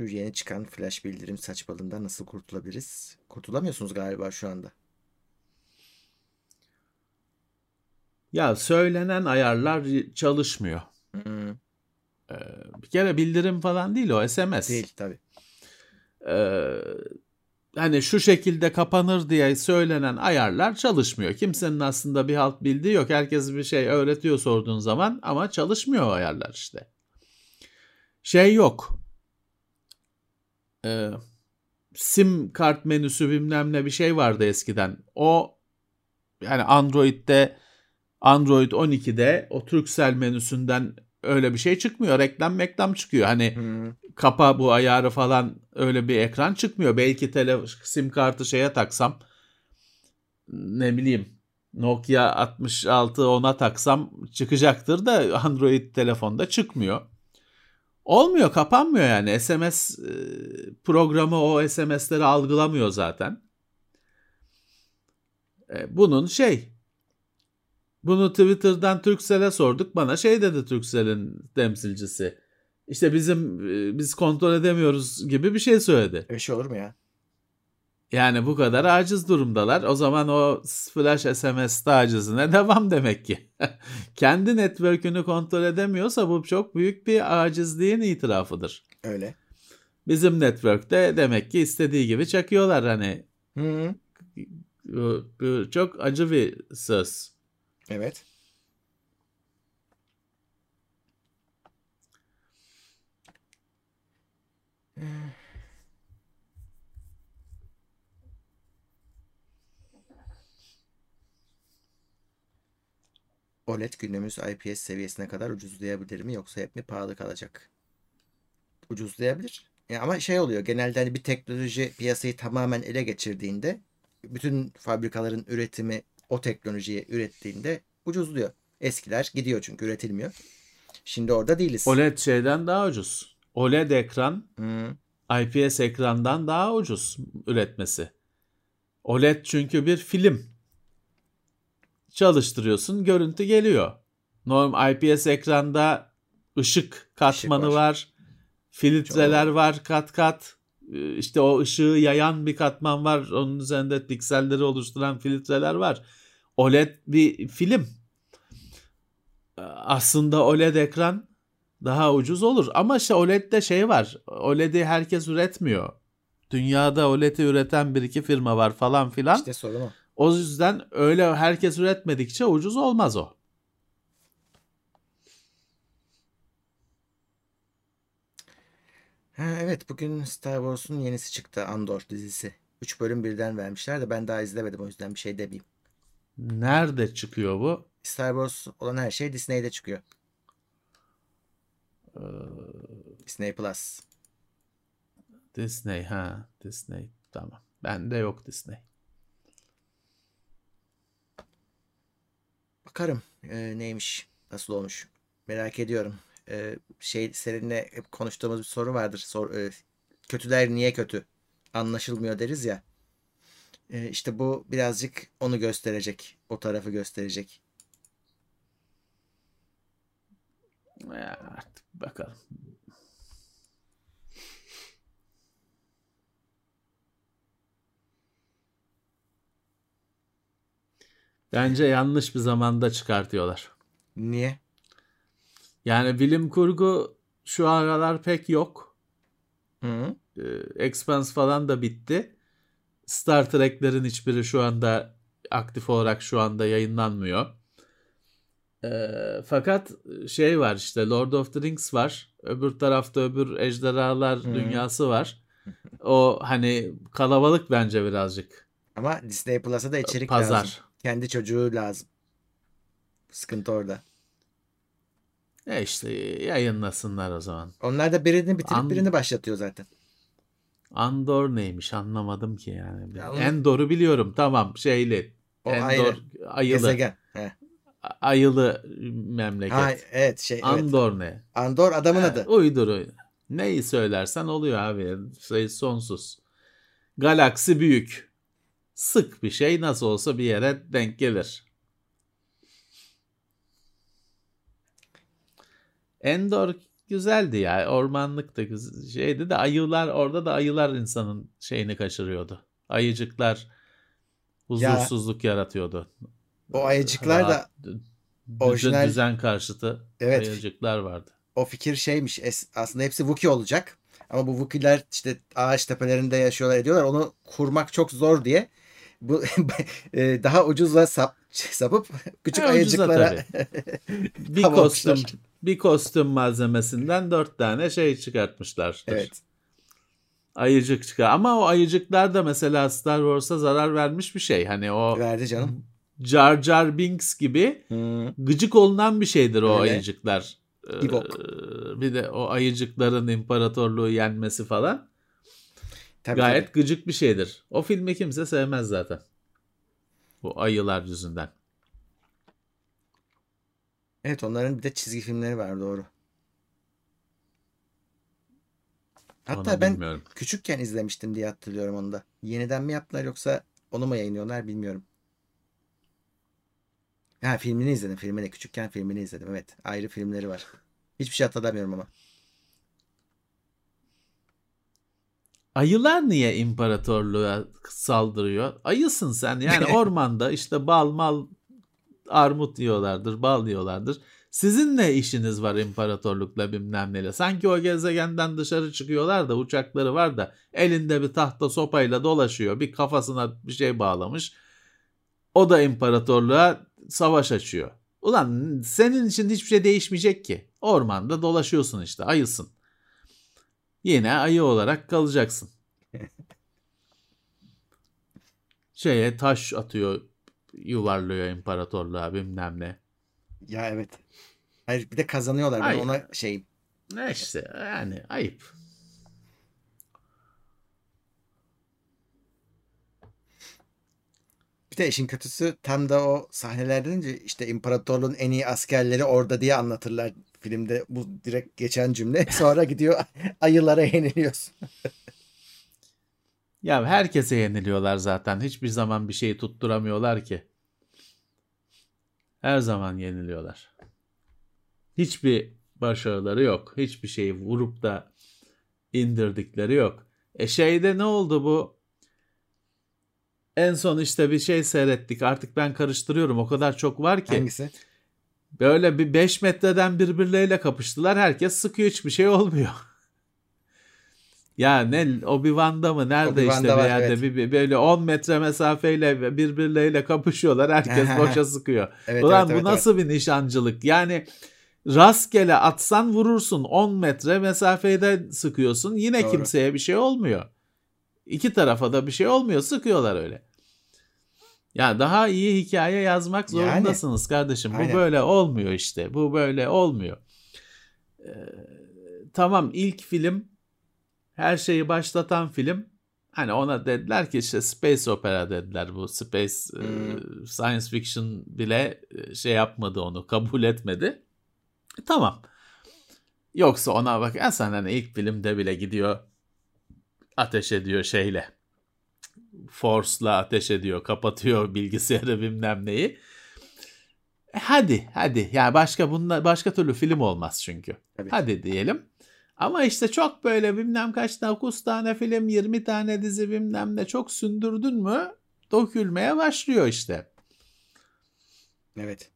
Şu yeni çıkan flash bildirim saçmalığından nasıl kurtulabiliriz? Kurtulamıyorsunuz galiba şu anda. Ya söylenen ayarlar çalışmıyor. Hmm, Ee, bir kere bildirim falan değil o SMS. değil tabii. Ee, hani şu şekilde kapanır diye söylenen ayarlar çalışmıyor. Kimsenin aslında bir halt bildiği yok. Herkes bir şey öğretiyor sorduğun zaman ama çalışmıyor o ayarlar işte. Şey yok. Ee, sim kart menüsü bilmem ne bir şey vardı eskiden. O yani Android'de Android 12'de o Turkcell menüsünden öyle bir şey çıkmıyor. Reklam reklam çıkıyor. Hani Hmm, kapa bu ayarı falan öyle bir ekran çıkmıyor. Belki tele, sim kartı şeye taksam ne bileyim Nokia 66 ona taksam çıkacaktır da Android telefonda çıkmıyor. Olmuyor kapanmıyor yani SMS e, programı o SMS'leri algılamıyor zaten. E, Bunun şey bunu Twitter'dan Turkcell'e sorduk bana şey dedi Turkcell'in temsilcisi. İşte bizim e, biz kontrol edemiyoruz gibi bir şey söyledi. öyle şey olur mu ya? Yani bu kadar aciz durumdalar. O zaman o flash SMS tacizine *laughs* devam demek ki. *laughs* Kendi network'ünü kontrol edemiyorsa bu çok büyük bir acizliğin itirafıdır. Öyle. Bizim network'te demek ki istediği gibi çakıyorlar hani. Hı. Bu, bu çok acı bir söz. Evet. OLED günümüz IPS seviyesine kadar ucuzlayabilir mi yoksa hep mi pahalı kalacak? Ucuzlayabilir. Ya ama şey oluyor genelde hani bir teknoloji piyasayı tamamen ele geçirdiğinde bütün fabrikaların üretimi o teknolojiyi ürettiğinde ucuzluyor. Eskiler gidiyor çünkü üretilmiyor. Şimdi orada değiliz. OLED şeyden daha ucuz. OLED ekran Hı, IPS ekrandan daha ucuz üretmesi. OLED çünkü bir film. Çalıştırıyorsun, görüntü geliyor. Normal IPS ekranda ışık katmanı var. var. Filtreler var kat kat. Ee, İşte o ışığı yayan bir katman var. Onun üzerinde pikselleri oluşturan filtreler var. OLED bir film. Ee, Aslında OLED ekran daha ucuz olur. Ama işte OLED'de şey var. OLED'i herkes üretmiyor. Dünyada OLED'i üreten bir iki firma var falan filan. İşte sorun o. O yüzden öyle herkes üretmedikçe ucuz olmaz o. Ha, evet bugün Star Wars'un yenisi çıktı Andor dizisi. 3 bölüm birden vermişler de ben daha izlemedim o yüzden bir şey demeyeyim. Nerede çıkıyor bu? Star Wars olan her şey Disney'de çıkıyor. Ee, Disney Plus. Disney ha Disney tamam. Bende yok Disney. Bakarım e, neymiş, nasıl olmuş. Merak ediyorum. E, şey seninle hep konuştuğumuz bir soru vardır. Sor, e, kötüler niye kötü? Anlaşılmıyor deriz ya. E, işte bu birazcık onu gösterecek. O tarafı gösterecek. Ya bakalım. Bence yanlış bir zamanda çıkartıyorlar. Niye? Yani bilim kurgu şu aralar pek yok. Hı? Ee, Expanse falan da bitti. Star Trek'lerin hiçbiri şu anda aktif olarak şu anda yayınlanmıyor. Ee, fakat şey var işte Lord of the Rings var. Öbür tarafta öbür ejderhalar Hı. dünyası var. O hani kalabalık bence birazcık. Ama Disney Plus'a da içerik Pazar. lazım. Kendi çocuğu lazım. Sıkıntı orada. E işte yayınlasınlar o zaman. Onlar da birini bitirip An- birini başlatıyor zaten. Andor neymiş anlamadım ki yani. Ya onu- Endor'u biliyorum tamam şeyli. O Endor ayrı. ayılı. Gezegen. He. Ayılı memleket. Ha, evet şey evet. Andor ne? Andor adamın Ha, adı. Uydur uydur. Neyi söylersen oluyor abi. Sayı sonsuz. Galaksi büyük. Sık bir şey nasıl olsa bir yere denk gelir. Endor güzeldi ya. Ormanlık da şeydi de ayılar orada da ayılar insanın şeyini kaçırıyordu. Ayıcıklar huzursuzluk yaratıyordu. O ayıcıklar da Rahat, orijinal- düzen karşıtı Evet. ayıcıklar vardı. o fikir şeymiş. es- aslında hepsi Wookiee olacak. Ama bu Wookiee'ler işte ağaç tepelerinde yaşıyorlar ediyorlar. Onu kurmak çok zor diye bu *laughs* e, daha ucuzla sap, sapıp küçük Ha, ayıcıklara *laughs* Bir kostüm bir kostüm malzemesinden dört tane şey çıkartmışlardır. evet. Ayıcık çıkar. Ama o ayıcıklar da mesela Star Wars'a zarar vermiş bir şey. Hani o Verdi canım. Jar Jar Binks gibi Hı. gıcık olunan bir şeydir o Öyle. ayıcıklar. Ee, bir de o ayıcıkların imparatorluğu yenmesi falan Tabii, gayet tabii. gıcık bir şeydir. O filmi kimse sevmez zaten. Bu ayılar yüzünden. Evet onların bir de çizgi filmleri var doğru. Hatta Onu ben bilmiyorum. küçükken izlemiştim diye hatırlıyorum onu da. Yeniden mi yaptılar yoksa onu mu yayınlıyorlar bilmiyorum. Ha filmini izledim. Filmini küçükken filmini izledim. Evet. Ayrı filmleri var. Hiçbir şey hatırlamıyorum ama. Ayılar niye imparatorluğa saldırıyor? Ayısın sen yani *laughs* ormanda işte bal mal armut yiyorlardır, bal yiyorlardır. Sizin ne işiniz var imparatorlukla bilmem neyle? Sanki o gezegenden dışarı çıkıyorlar da uçakları var da elinde bir tahta sopayla dolaşıyor. Bir kafasına bir şey bağlamış. O da imparatorluğa savaş açıyor. Ulan senin için hiçbir şey değişmeyecek ki. Ormanda dolaşıyorsun işte ayısın. Yine ayı olarak kalacaksın. *laughs* Şeye taş atıyor yuvarlıyor imparatorluğa bilmem ne. Ya evet. Hayır bir de kazanıyorlar. Ben ona şey Ne işte yani ayıp. bir de işin kötüsü tam da o sahnelerden önce işte imparatorluğun en iyi askerleri orada diye anlatırlar filmde. Bu direkt geçen cümle. *laughs* Sonra gidiyor ayılara yeniliyorsun. Ya herkese yeniliyorlar zaten. Hiçbir zaman bir şeyi tutturamıyorlar ki. Her zaman yeniliyorlar. Hiçbir başarıları yok. Hiçbir şeyi vurup da indirdikleri yok. E şeyde ne oldu bu? En son işte bir şey seyrettik. Artık ben karıştırıyorum. O kadar çok var ki. Hangisi? Böyle bir 5 metreden birbirleriyle kapıştılar. Herkes sıkıyor hiçbir şey olmuyor. *laughs* ya ne Obi-Wan'da mı nerede Obi-Wan'da işte bir var, yerde evet. bir, bir- böyle 10 metre mesafeyle birbirleriyle kapışıyorlar. Herkes *laughs* boşa sıkıyor. Evet, Ulan evet, evet, bu nasıl bir nişancılık? Yani rastgele atsan vurursun 10 metre mesafede sıkıyorsun. Yine Doğru. kimseye bir şey olmuyor. İki tarafa da bir şey olmuyor. Sıkıyorlar öyle. Ya daha iyi hikaye yazmak Yani. zorundasınız kardeşim. Bu Aynen. böyle olmuyor işte. Bu böyle olmuyor. Ee, tamam ilk film her şeyi başlatan film. Hani ona dediler ki işte space opera dediler. Bu space e, Hmm. science fiction bile e, şey yapmadı onu kabul etmedi. E, tamam. Yoksa ona bakarsan hani ilk filmde bile gidiyor ateş ediyor şeyle. Force'la ateş ediyor, kapatıyor *laughs* bilgisayarı bilmem neyi. E, hadi, hadi. Yani başka bunlar başka türlü film olmaz çünkü. Tabii. Hadi diyelim. Ama işte çok böyle bilmem kaç 9 tane film, 20 tane dizi bilmem ne çok sündürdün mü dökülmeye başlıyor işte. Evet.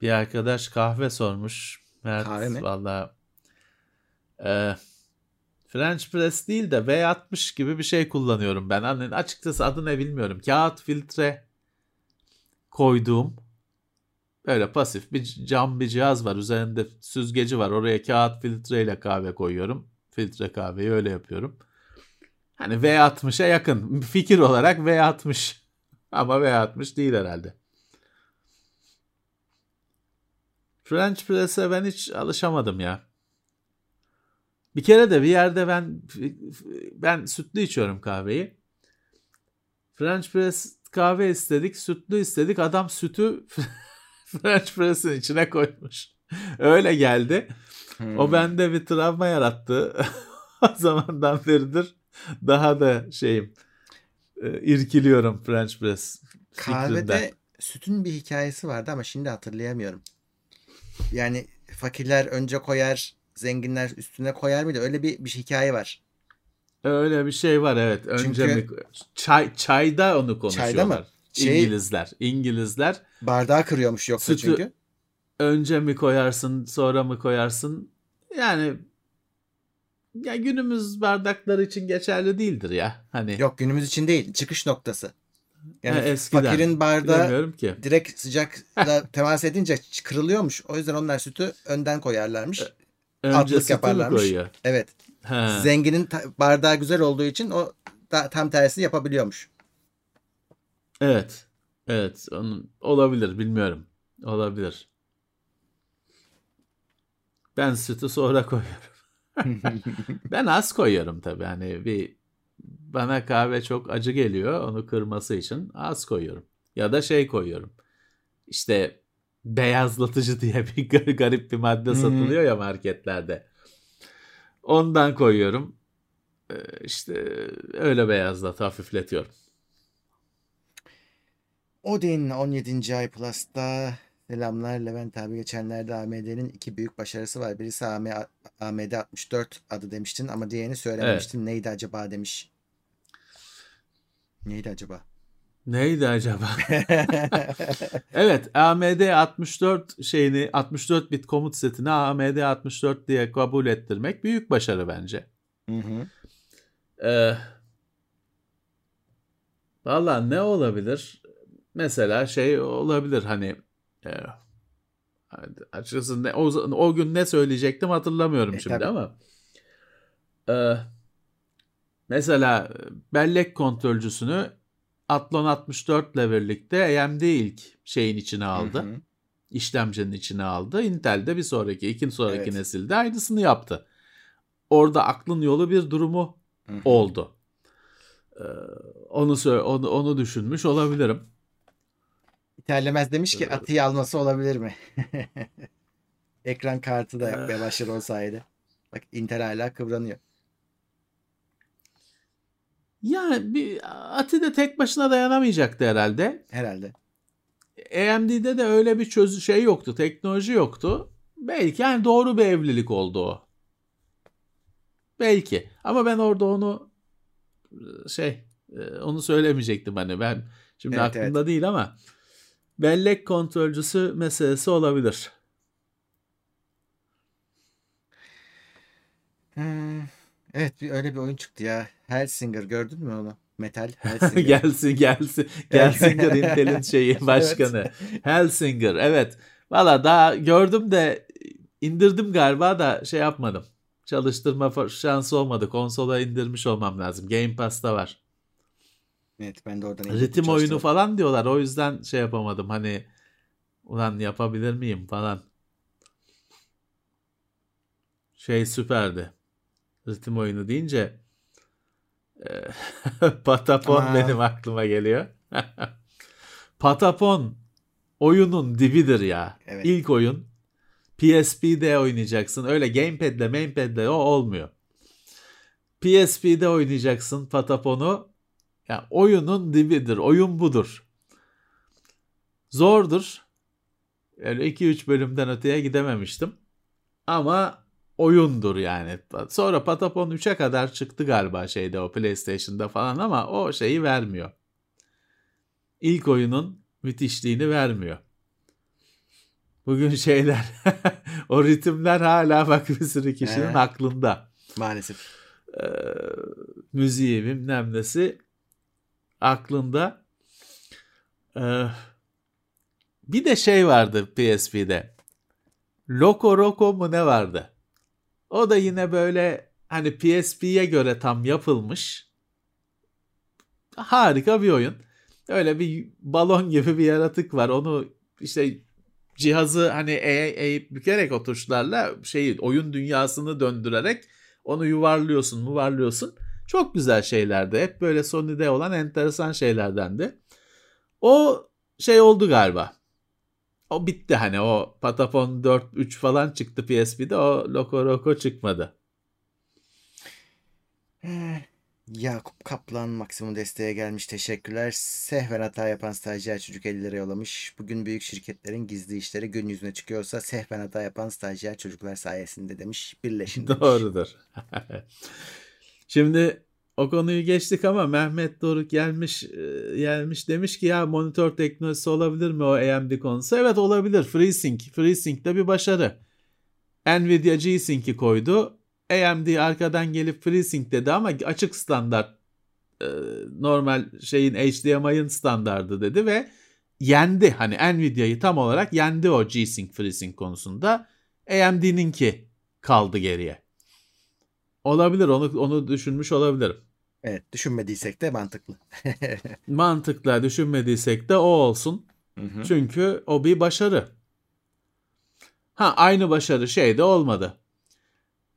Bir arkadaş kahve sormuş. Mert Kahve mi? valla e, French press değil de V60 gibi bir şey kullanıyorum ben. Hani açıkçası adı ne bilmiyorum. Kağıt filtre koyduğum böyle pasif bir cam bir cihaz var. Üzerinde süzgeci var. Oraya kağıt filtreyle kahve koyuyorum. Filtre kahveyi öyle yapıyorum. Hani V60'a yakın. Fikir olarak V60. *laughs* Ama V60 değil herhalde. French press'e ben hiç alışamadım ya. Bir kere de bir yerde ben ben sütlü içiyorum kahveyi. French press kahve istedik, sütlü istedik. Adam sütü *laughs* French press'in içine koymuş. Öyle geldi. Hmm. O bende bir travma yarattı. *laughs* o zamandan beridir daha da şeyim e, irkiliyorum French press Kahvede fikrinden. sütün bir hikayesi vardı ama şimdi hatırlayamıyorum. Yani fakirler önce koyar, zenginler üstüne koyar mıydı? Öyle bir, bir hikaye var. Öyle bir şey var evet. Önce Çünkü- mi çay çayda onu konuşuyorlar. Çayda mı? Şey- İngilizler. İngilizler Bardağı kırıyormuş yoksa Sütü- çünkü. önce mi koyarsın, sonra mı koyarsın? Yani ya günümüz bardakları için geçerli değildir ya. Hani Yok günümüz için değil. Çıkış noktası. Yani Ha, eskiden. fakirin bilemiyorum ki. direkt sıcakla *laughs* temas edince kırılıyormuş. O yüzden onlar sütü önden koyarlarmış. Önce altlık sütü mü yaparlarmış. koyuyor? Evet. Ha. Zenginin bardağı güzel olduğu için o da, tam tersini yapabiliyormuş. Evet. Evet. Onun, olabilir. Bilmiyorum. Olabilir. Ben sütü sonra *laughs* koyuyorum. *laughs* ben az koyuyorum tabii. Hani bir bana kahve çok acı geliyor. Onu kırması için az koyuyorum. Ya da şey koyuyorum. İşte beyazlatıcı *laughs* diye bir gar- garip bir madde satılıyor ya marketlerde. Ondan koyuyorum. Ee, İşte öyle beyazlat, hafifletiyorum. Odin 17. ay Plus'ta selamlar Levent abi geçenlerde AMD'nin iki büyük başarısı var. Birisi AMD 64 adı demiştin ama diğerini söylememiştin. Evet. Neydi acaba demiş. Neydi acaba? Neydi acaba? *laughs* *laughs* evet AMD 64 şeyini 64 bit komut setini AMD 64 diye kabul ettirmek büyük başarı bence. Hı hı. Ee, Valla ne olabilir? Mesela şey olabilir hani e, açıkçası ne, o, o gün ne söyleyecektim hatırlamıyorum e, şimdi tabii. ama e, mesela bellek kontrolcüsünü Athlon 64 ile birlikte AMD ilk şeyin içine aldı. Hı hı. İşlemcinin içine aldı. Intel de bir sonraki, ikinci sonraki evet. nesilde aynısını yaptı. Orada aklın yolu bir durumu hı hı. oldu. Ee, onu, onu onu düşünmüş olabilirim. İterlemez demiş ki Ati'yi alması olabilir mi? *laughs* Ekran kartı da yapmaya başladı o sayede. Bak Intel hala kıvranıyor. Yani bir Ati de tek başına dayanamayacaktı herhalde. Herhalde. AMD'de de öyle bir çözü şey yoktu. Teknoloji yoktu. Belki yani doğru bir evlilik oldu o. Belki. Ama ben orada onu şey onu söylemeyecektim hani ben şimdi evet, aklımda evet. değil ama bellek kontrolcüsü meselesi olabilir. Hmm, evet bir öyle bir oyun çıktı ya. Helsinger gördün mü onu? Metal *laughs* Helsinger. gelsin gelsin. *laughs* Helsinger Intel'in şeyi *laughs* başkanı. evet. Helsinger evet. Valla daha gördüm de indirdim galiba da şey yapmadım. Çalıştırma şansı olmadı. Konsola indirmiş olmam lazım. Game Pass'ta var. Evet ben de oradan Ritim oyunu falan diyorlar. O yüzden şey yapamadım. Hani ulan yapabilir miyim falan. Şey süperdi. Ritim oyunu deyince e, *laughs* Patapon Ama... benim aklıma geliyor. *laughs* Patapon oyunun dibidir ya. Evet. İlk oyun. PSP'de oynayacaksın. Öyle gamepad'le mamepad'le o olmuyor. PSP'de oynayacaksın Pataponu. Yani oyunun dibidir. Oyun budur. Zordur. Yani 2-3 bölümden öteye gidememiştim. Ama oyundur yani. Sonra Patapon 3'e kadar çıktı galiba şeyde o PlayStation'da falan ama o şeyi vermiyor. İlk oyunun müthişliğini vermiyor. Bugün şeyler *laughs* o ritimler hala bak bir sürü kişinin ee, aklında. Maalesef. Ee, müziği bilmem nesi aklında. Ee, bir de şey vardı PSP'de. Loco Roco mu ne vardı? O da yine böyle hani PSP'ye göre tam yapılmış. Harika bir oyun. Öyle bir balon gibi bir yaratık var. Onu işte cihazı hani eğip e, bükerek o tuşlarla şey oyun dünyasını döndürerek onu yuvarlıyorsun, muvarlıyorsun. Çok güzel şeylerdi. Hep böyle Sony'de olan enteresan şeylerdendi. O şey oldu galiba. O bitti hani o Patapon 4 3 falan çıktı PSP'de o Loco Roco çıkmadı. Eh, Yakup Kaplan maksimum desteğe gelmiş. Teşekkürler. Sehven hata yapan stajyer çocuk 50 lira yollamış. Bugün büyük şirketlerin gizli işleri gün yüzüne çıkıyorsa sehven hata yapan stajyer çocuklar sayesinde demiş. Birleşin demiş. *laughs* Doğrudur. *laughs* Şimdi o konuyu geçtik ama Mehmet Doruk gelmiş e, gelmiş demiş ki ya monitör teknolojisi olabilir mi o AMD konusu? Evet olabilir. FreeSync. FreeSync de bir başarı. Nvidia G-Sync'i koydu. AMD arkadan gelip FreeSync dedi ama açık standart e, normal şeyin HDMI'ın standardı dedi ve yendi. Hani Nvidia'yı tam olarak yendi o G-Sync FreeSync konusunda. AMD'ninki kaldı geriye. Olabilir onu onu düşünmüş olabilirim. Evet düşünmediysek de mantıklı. *laughs* mantıklı düşünmediysek de o olsun. Hı hı. Çünkü o bir başarı. Ha aynı başarı şey de olmadı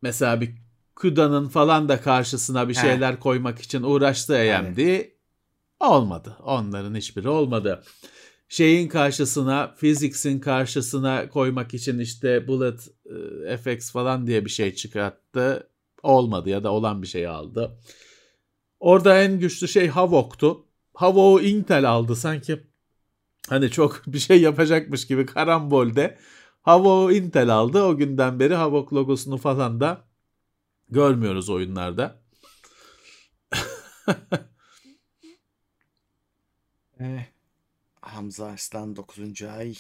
mesela bir Kuda'nın falan da karşısına bir şeyler He. koymak için uğraştı AMD. Yani. Olmadı. Onların hiçbiri olmadı. Şeyin karşısına, Physics'in karşısına koymak için işte Bullet e, FX falan diye bir şey çıkarttı. Olmadı ya da olan bir şey aldı. Orada en güçlü şey Havok'tu. Havok'u Intel aldı. Sanki hani çok *laughs* bir şey yapacakmış gibi karambolde Havok Intel aldı. O günden beri Havok logosunu falan da görmüyoruz oyunlarda. *laughs* Eh, Hamza Arslan 9. ay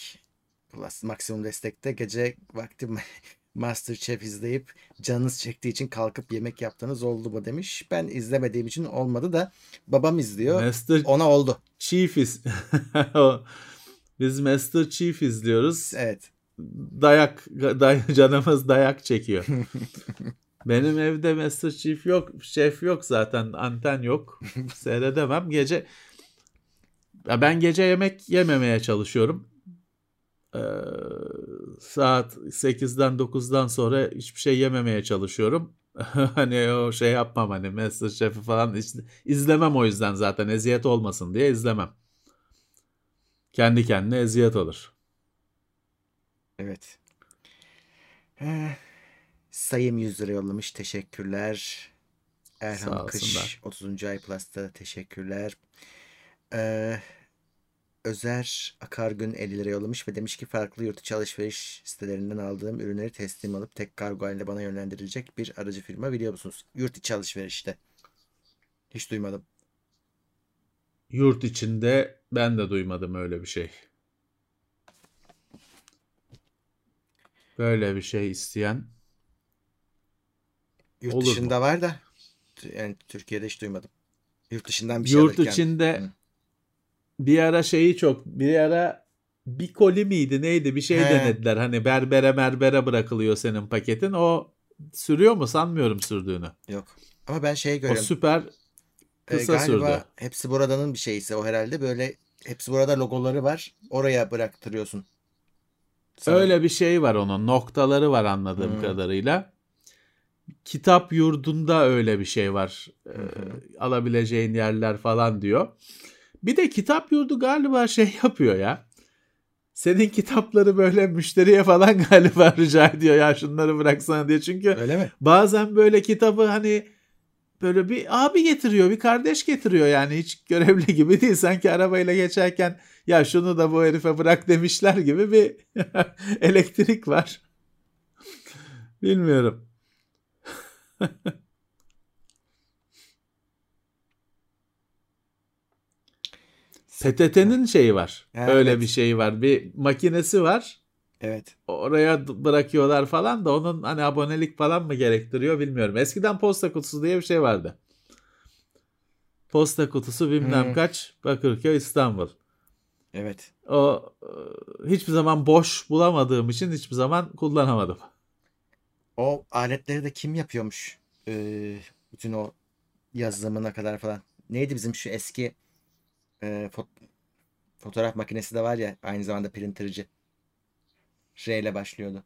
Plus maksimum destekte gece vakti *laughs* Masterchef izleyip canınız çektiği için kalkıp yemek yaptığınız oldu mu demiş. Ben izlemediğim için olmadı da babam izliyor. Master Ona oldu. Chief iz... *laughs* Biz Master Chief izliyoruz. Evet. Dayak, day canımız dayak çekiyor. *laughs* Benim evde Master Chief yok, şef yok zaten, anten yok. *laughs* Seyredemem. Gece ya ben gece yemek yememeye çalışıyorum. Ee, saat 8'den 9'dan sonra hiçbir şey yememeye çalışıyorum. *laughs* hani o şey yapmam hani Masterchef'i falan iz- izlemem o yüzden zaten eziyet olmasın diye izlemem. Kendi kendine eziyet olur. Evet. Eh, Sayım 100 lira yollamış. Teşekkürler. Erhan Kış olsunlar. 30. ay Plus'ta teşekkürler. Ee, Özer Akargün 50 lira yollamış ve demiş ki farklı yurt içi alışveriş sitelerinden aldığım ürünleri teslim alıp tek kargo halinde bana yönlendirilecek bir aracı firma biliyor musunuz? Yurt içi alışverişte. Hiç duymadım. Yurt içinde ben de duymadım öyle bir şey. Böyle bir şey isteyen Yurt Olur mu? dışında var da yani Türkiye'de hiç duymadım. Yurt dışından bir şey Yurt alırken. içinde Hı. Bir ara şeyi çok bir ara bir koli miydi neydi bir şey He. denediler. Hani berbere merbere bırakılıyor senin paketin. O sürüyor mu sanmıyorum sürdüğünü. Yok. Ama ben şey O görüyorum. süper Ee, kısa galiba sürdü. hepsi buradanın bir şeyse o herhalde böyle hepsi burada logoları var. Oraya bıraktırıyorsun. Sanırım. Öyle bir şey var onun. Noktaları var anladığım Hmm. kadarıyla. Kitap yurdunda öyle bir şey var. Ee, hı. alabileceğin yerler falan diyor. Bir de kitap yurdu galiba şey *laughs* yapıyor ya. Senin kitapları böyle müşteriye falan *laughs* galiba rica ediyor ya şunları bıraksana diye. Çünkü Öyle mi? bazen böyle kitabı hani böyle bir abi getiriyor, bir kardeş getiriyor yani hiç görevli gibi değil. Sanki arabayla geçerken ya şunu da bu herife bırak demişler gibi bir *laughs* elektrik var. Bilmiyorum. PTT'nin şeyi var. Ha, Öyle evet. bir şeyi var. Bir makinesi var. Evet. Oraya bırakıyorlar falan da onun hani abonelik falan mı gerektiriyor bilmiyorum. Eskiden posta kutusu diye bir şey vardı. Posta kutusu bilmem Hmm. kaç Bakırköy İstanbul. Evet. O e, hiçbir zaman boş bulamadığım için hiçbir zaman kullanamadım. O aletleri de kim yapıyormuş? Ee, bütün o yazılımına kadar falan. Neydi bizim şu eski e, fot- fotoğraf makinesi de var ya aynı zamanda printerci. R ile başlıyordu.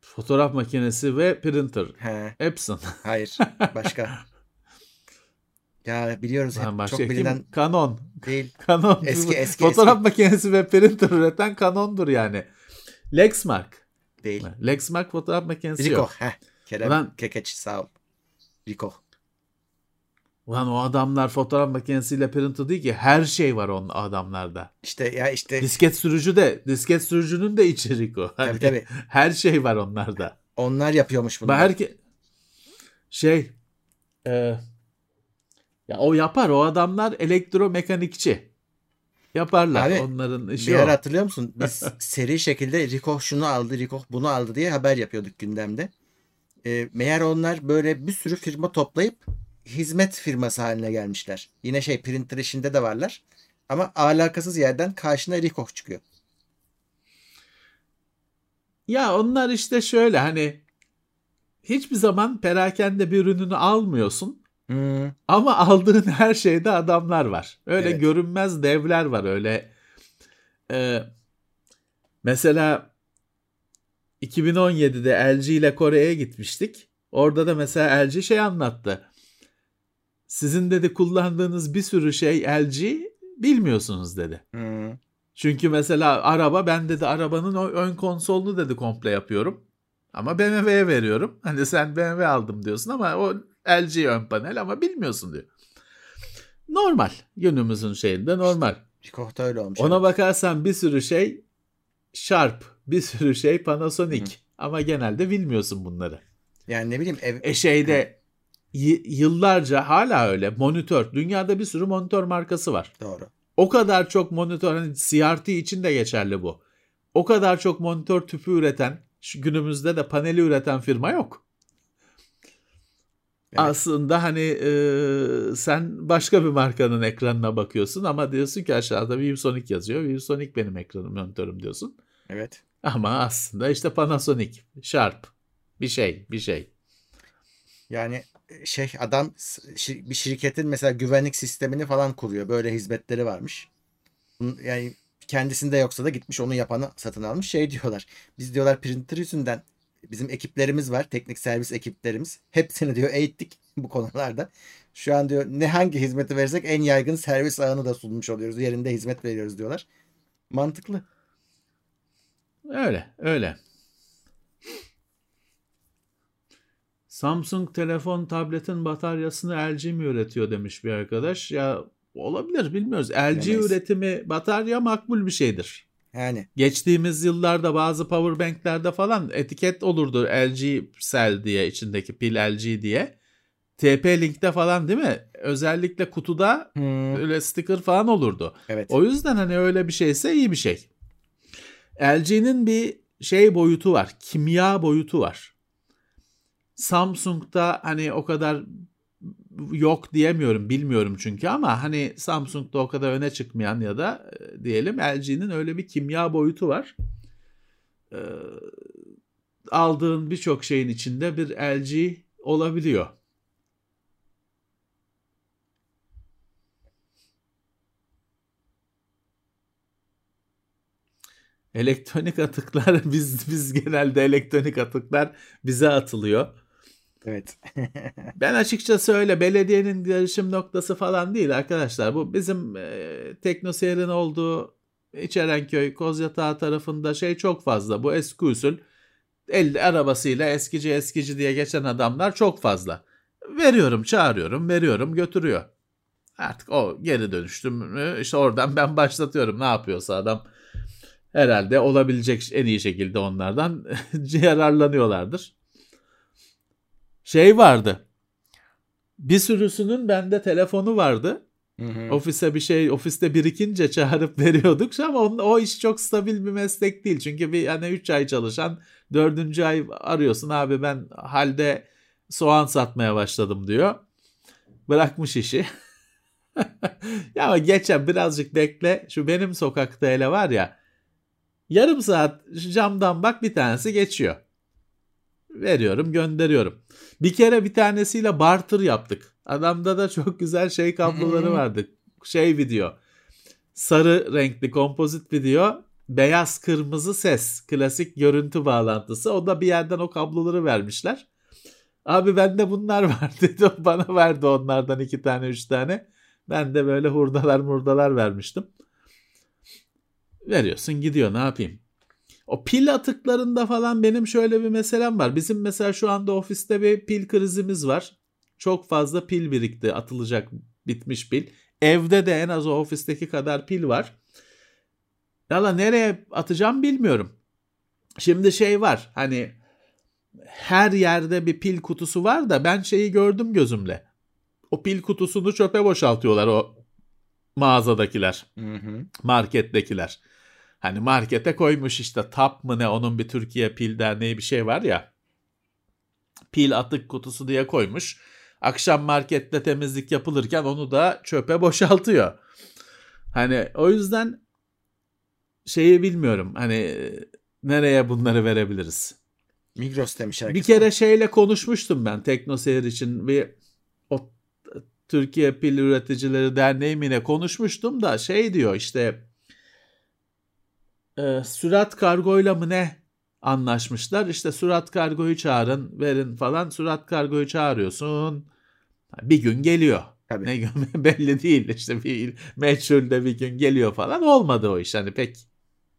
Fotoğraf makinesi ve printer. He, Epson. hayır. Başka. *laughs* Ya biliyoruz hep Lan başka çok kim? bilinen Canon. değil. *laughs* Canon. Eski, eski, Fotoğraf makinesi ve printer üreten Canon'dur yani. Lexmark. Değil. Lexmark fotoğraf makinesi Rico. yok. Heh. Kerem Ulan- Kekeç sağ ol. Rico. Ulan o adamlar fotoğraf makinesiyle printer değil ki her şey var onun adamlarda. İşte ya işte Disket sürücü de disket sürücünün de içerik o. Hani tabii tabii. *laughs* Her şey var onlarda. Onlar yapıyormuş bunu. Herke şey e, ya o yapar o adamlar elektromekanikçi. Yaparlar Abi, onların işi Bir ara hatırlıyor musun? *laughs* Biz seri şekilde Rico şunu aldı, Rico bunu aldı diye haber yapıyorduk gündemde. E, meğer onlar böyle bir sürü firma toplayıp hizmet firması haline gelmişler. Yine şey printer işinde de varlar. Ama alakasız yerden karşına Rico çıkıyor. Ya onlar işte şöyle hani hiçbir zaman perakende bir ürününü almıyorsun. Hmm, Ama aldığın her şeyde adamlar var. Öyle Evet. görünmez devler var. Öyle e, mesela 2017'de LG ile Kore'ye gitmiştik. Orada da mesela LG şey anlattı. Sizin dedi kullandığınız bir sürü şey LG bilmiyorsunuz dedi. hmm. Çünkü mesela araba ben dedi arabanın o ön konsolunu dedi komple yapıyorum. Ama BMW'ye veriyorum. *laughs* Hani sen BMW aldım diyorsun ama o LG ön panel ama bilmiyorsun diyor. normal. Günümüzün şeyinde normal. Da öyle olmuş. Ona evet. bakarsan bir sürü şey Sharp, bir sürü şey Panasonic. Ama genelde bilmiyorsun bunları. Yani ne bileyim ev, E şeyde y- yıllarca hala öyle monitör. Dünyada bir sürü monitör markası var. doğru. O kadar çok monitör hani CRT için de geçerli bu. O kadar çok monitör tüpü üreten, şu günümüzde de paneli üreten firma yok. Evet. Aslında hani e, sen başka bir markanın ekranına bakıyorsun ama diyorsun ki aşağıda ViewSonic yazıyor. ViewSonic benim ekranım monitörüm diyorsun. Evet. Ama aslında işte Panasonic, Sharp bir şey, bir şey. Yani şey adam bir şirketin mesela güvenlik sistemini falan kuruyor. Böyle hizmetleri varmış. Yani kendisinde yoksa da gitmiş onu yapanı satın almış. Şey diyorlar. Biz diyorlar printer yüzünden bizim ekiplerimiz var. Teknik servis ekiplerimiz. Hepsini diyor eğittik *laughs* bu konularda. Şu an diyor ne hangi hizmeti verirsek en yaygın servis ağını da sunmuş oluyoruz. Yerinde hizmet veriyoruz diyorlar. Mantıklı. Öyle, öyle. Samsung telefon tabletin bataryasını LG mi üretiyor demiş bir arkadaş. Ya olabilir bilmiyoruz. LG Bilemeyiz. üretimi batarya makbul bir şeydir. Yani Geçtiğimiz yıllarda bazı powerbanklerde falan etiket olurdu LG Cell diye içindeki pil LG diye. TP-Link'te falan değil mi? Özellikle kutuda hmm, öyle sticker falan olurdu. evet. O yüzden hani öyle bir şeyse iyi bir şey. LG'nin bir şey boyutu var. Kimya boyutu var. Samsung'da hani o kadar yok diyemiyorum bilmiyorum çünkü ama hani Samsung'da o kadar öne çıkmayan ya da e, diyelim LG'nin öyle bir kimya boyutu var. Ee, aldığın birçok şeyin içinde bir LG olabiliyor. Elektronik atıklar *laughs* biz biz genelde elektronik atıklar bize atılıyor. Evet. *laughs* Ben açıkçası öyle belediyenin yarışım noktası falan değil arkadaşlar. Bu bizim e, teknoseyrin olduğu İçerenköy, Kozyatağı tarafında şey çok fazla. Bu eski usul el arabasıyla eskici eskici diye geçen adamlar çok fazla. Veriyorum, çağırıyorum, veriyorum, götürüyor. Artık o geri dönüştüm mü işte oradan ben başlatıyorum. Ne yapıyorsa adam herhalde olabilecek en iyi şekilde onlardan *laughs* yararlanıyorlardır. Şey vardı. Bir sürüsünün bende telefonu vardı. Hı hı. Ofise bir şey ofiste birikince çağırıp *laughs* veriyorduk ama onun, o iş çok stabil bir meslek değil. Çünkü bir hani 3 ay çalışan 4. ay arıyorsun abi ben halde soğan satmaya başladım diyor. Bırakmış işi. *laughs* ya ama geçen birazcık bekle şu benim sokakta hele var ya yarım saat camdan bak bir tanesi geçiyor. Veriyorum gönderiyorum. Bir kere bir tanesiyle barter yaptık. Adamda da çok güzel şey kabloları vardı. Şey video. Sarı renkli kompozit video. Beyaz kırmızı ses. Klasik görüntü bağlantısı. O da bir yerden o kabloları vermişler. Abi bende bunlar *laughs* var dedi. Bana verdi onlardan iki tane üç tane. Ben de böyle hurdalar murdalar vermiştim. Veriyorsun gidiyor ne yapayım. O pil atıklarında falan benim şöyle bir meselem var. Bizim mesela şu anda ofiste bir pil krizimiz var. Çok fazla pil birikti atılacak bitmiş pil. Evde de en az o ofisteki kadar pil var. Valla nereye atacağım bilmiyorum. Şimdi şey var hani her yerde bir pil kutusu var da ben şeyi gördüm gözümle. O pil kutusunu çöpe boşaltıyorlar o mağazadakiler Hı hı. markettekiler. Hani markete koymuş işte TAP mı ne onun bir Türkiye Pil Derneği bir şey var ya. Pil atık kutusu diye koymuş. Akşam markette temizlik yapılırken onu da çöpe boşaltıyor. Hani o yüzden şeyi bilmiyorum. Hani nereye bunları verebiliriz? Migros demiş herkes. Bir kere şeyle konuşmuştum ben Teknoseyir için bir o Türkiye Pil Üreticileri Derneği mi ne konuşmuştum da şey diyor işte e, sürat kargoyla mı ne anlaşmışlar. İşte sürat kargoyu çağırın verin falan. Sürat kargoyu çağırıyorsun. Bir gün geliyor. Tabii. Ne gün? *laughs* Belli değil. İşte bir meçhulde bir gün geliyor falan. Olmadı o iş. Hani pek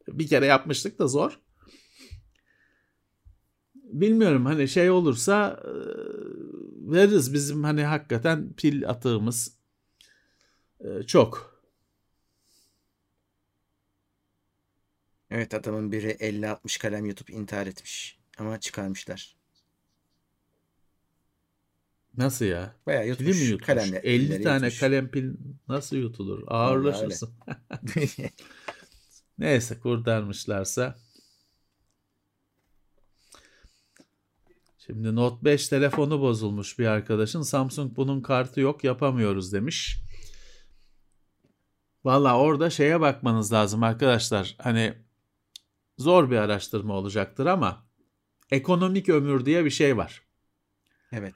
bir kere yapmıştık da zor. Bilmiyorum. Hani şey olursa e, veririz. Bizim hani hakikaten pil atığımız Ee, çok. Evet adamın biri 50-60 kalem yutup intihar etmiş. Ama çıkarmışlar. Nasıl ya? Bayağı Pili yutmuş. mi yutmuş? Kalemle, 50 pilleri tane yutmuş. kalem pil nasıl yutulur? Ağırlaşırsın. *laughs* Neyse kurtarmışlarsa. Şimdi Note 5 telefonu bozulmuş bir arkadaşın. Samsung bunun kartı yok yapamıyoruz demiş. Valla orada şeye bakmanız lazım arkadaşlar. Hani zor bir araştırma olacaktır ama ekonomik ömür diye bir şey var. evet.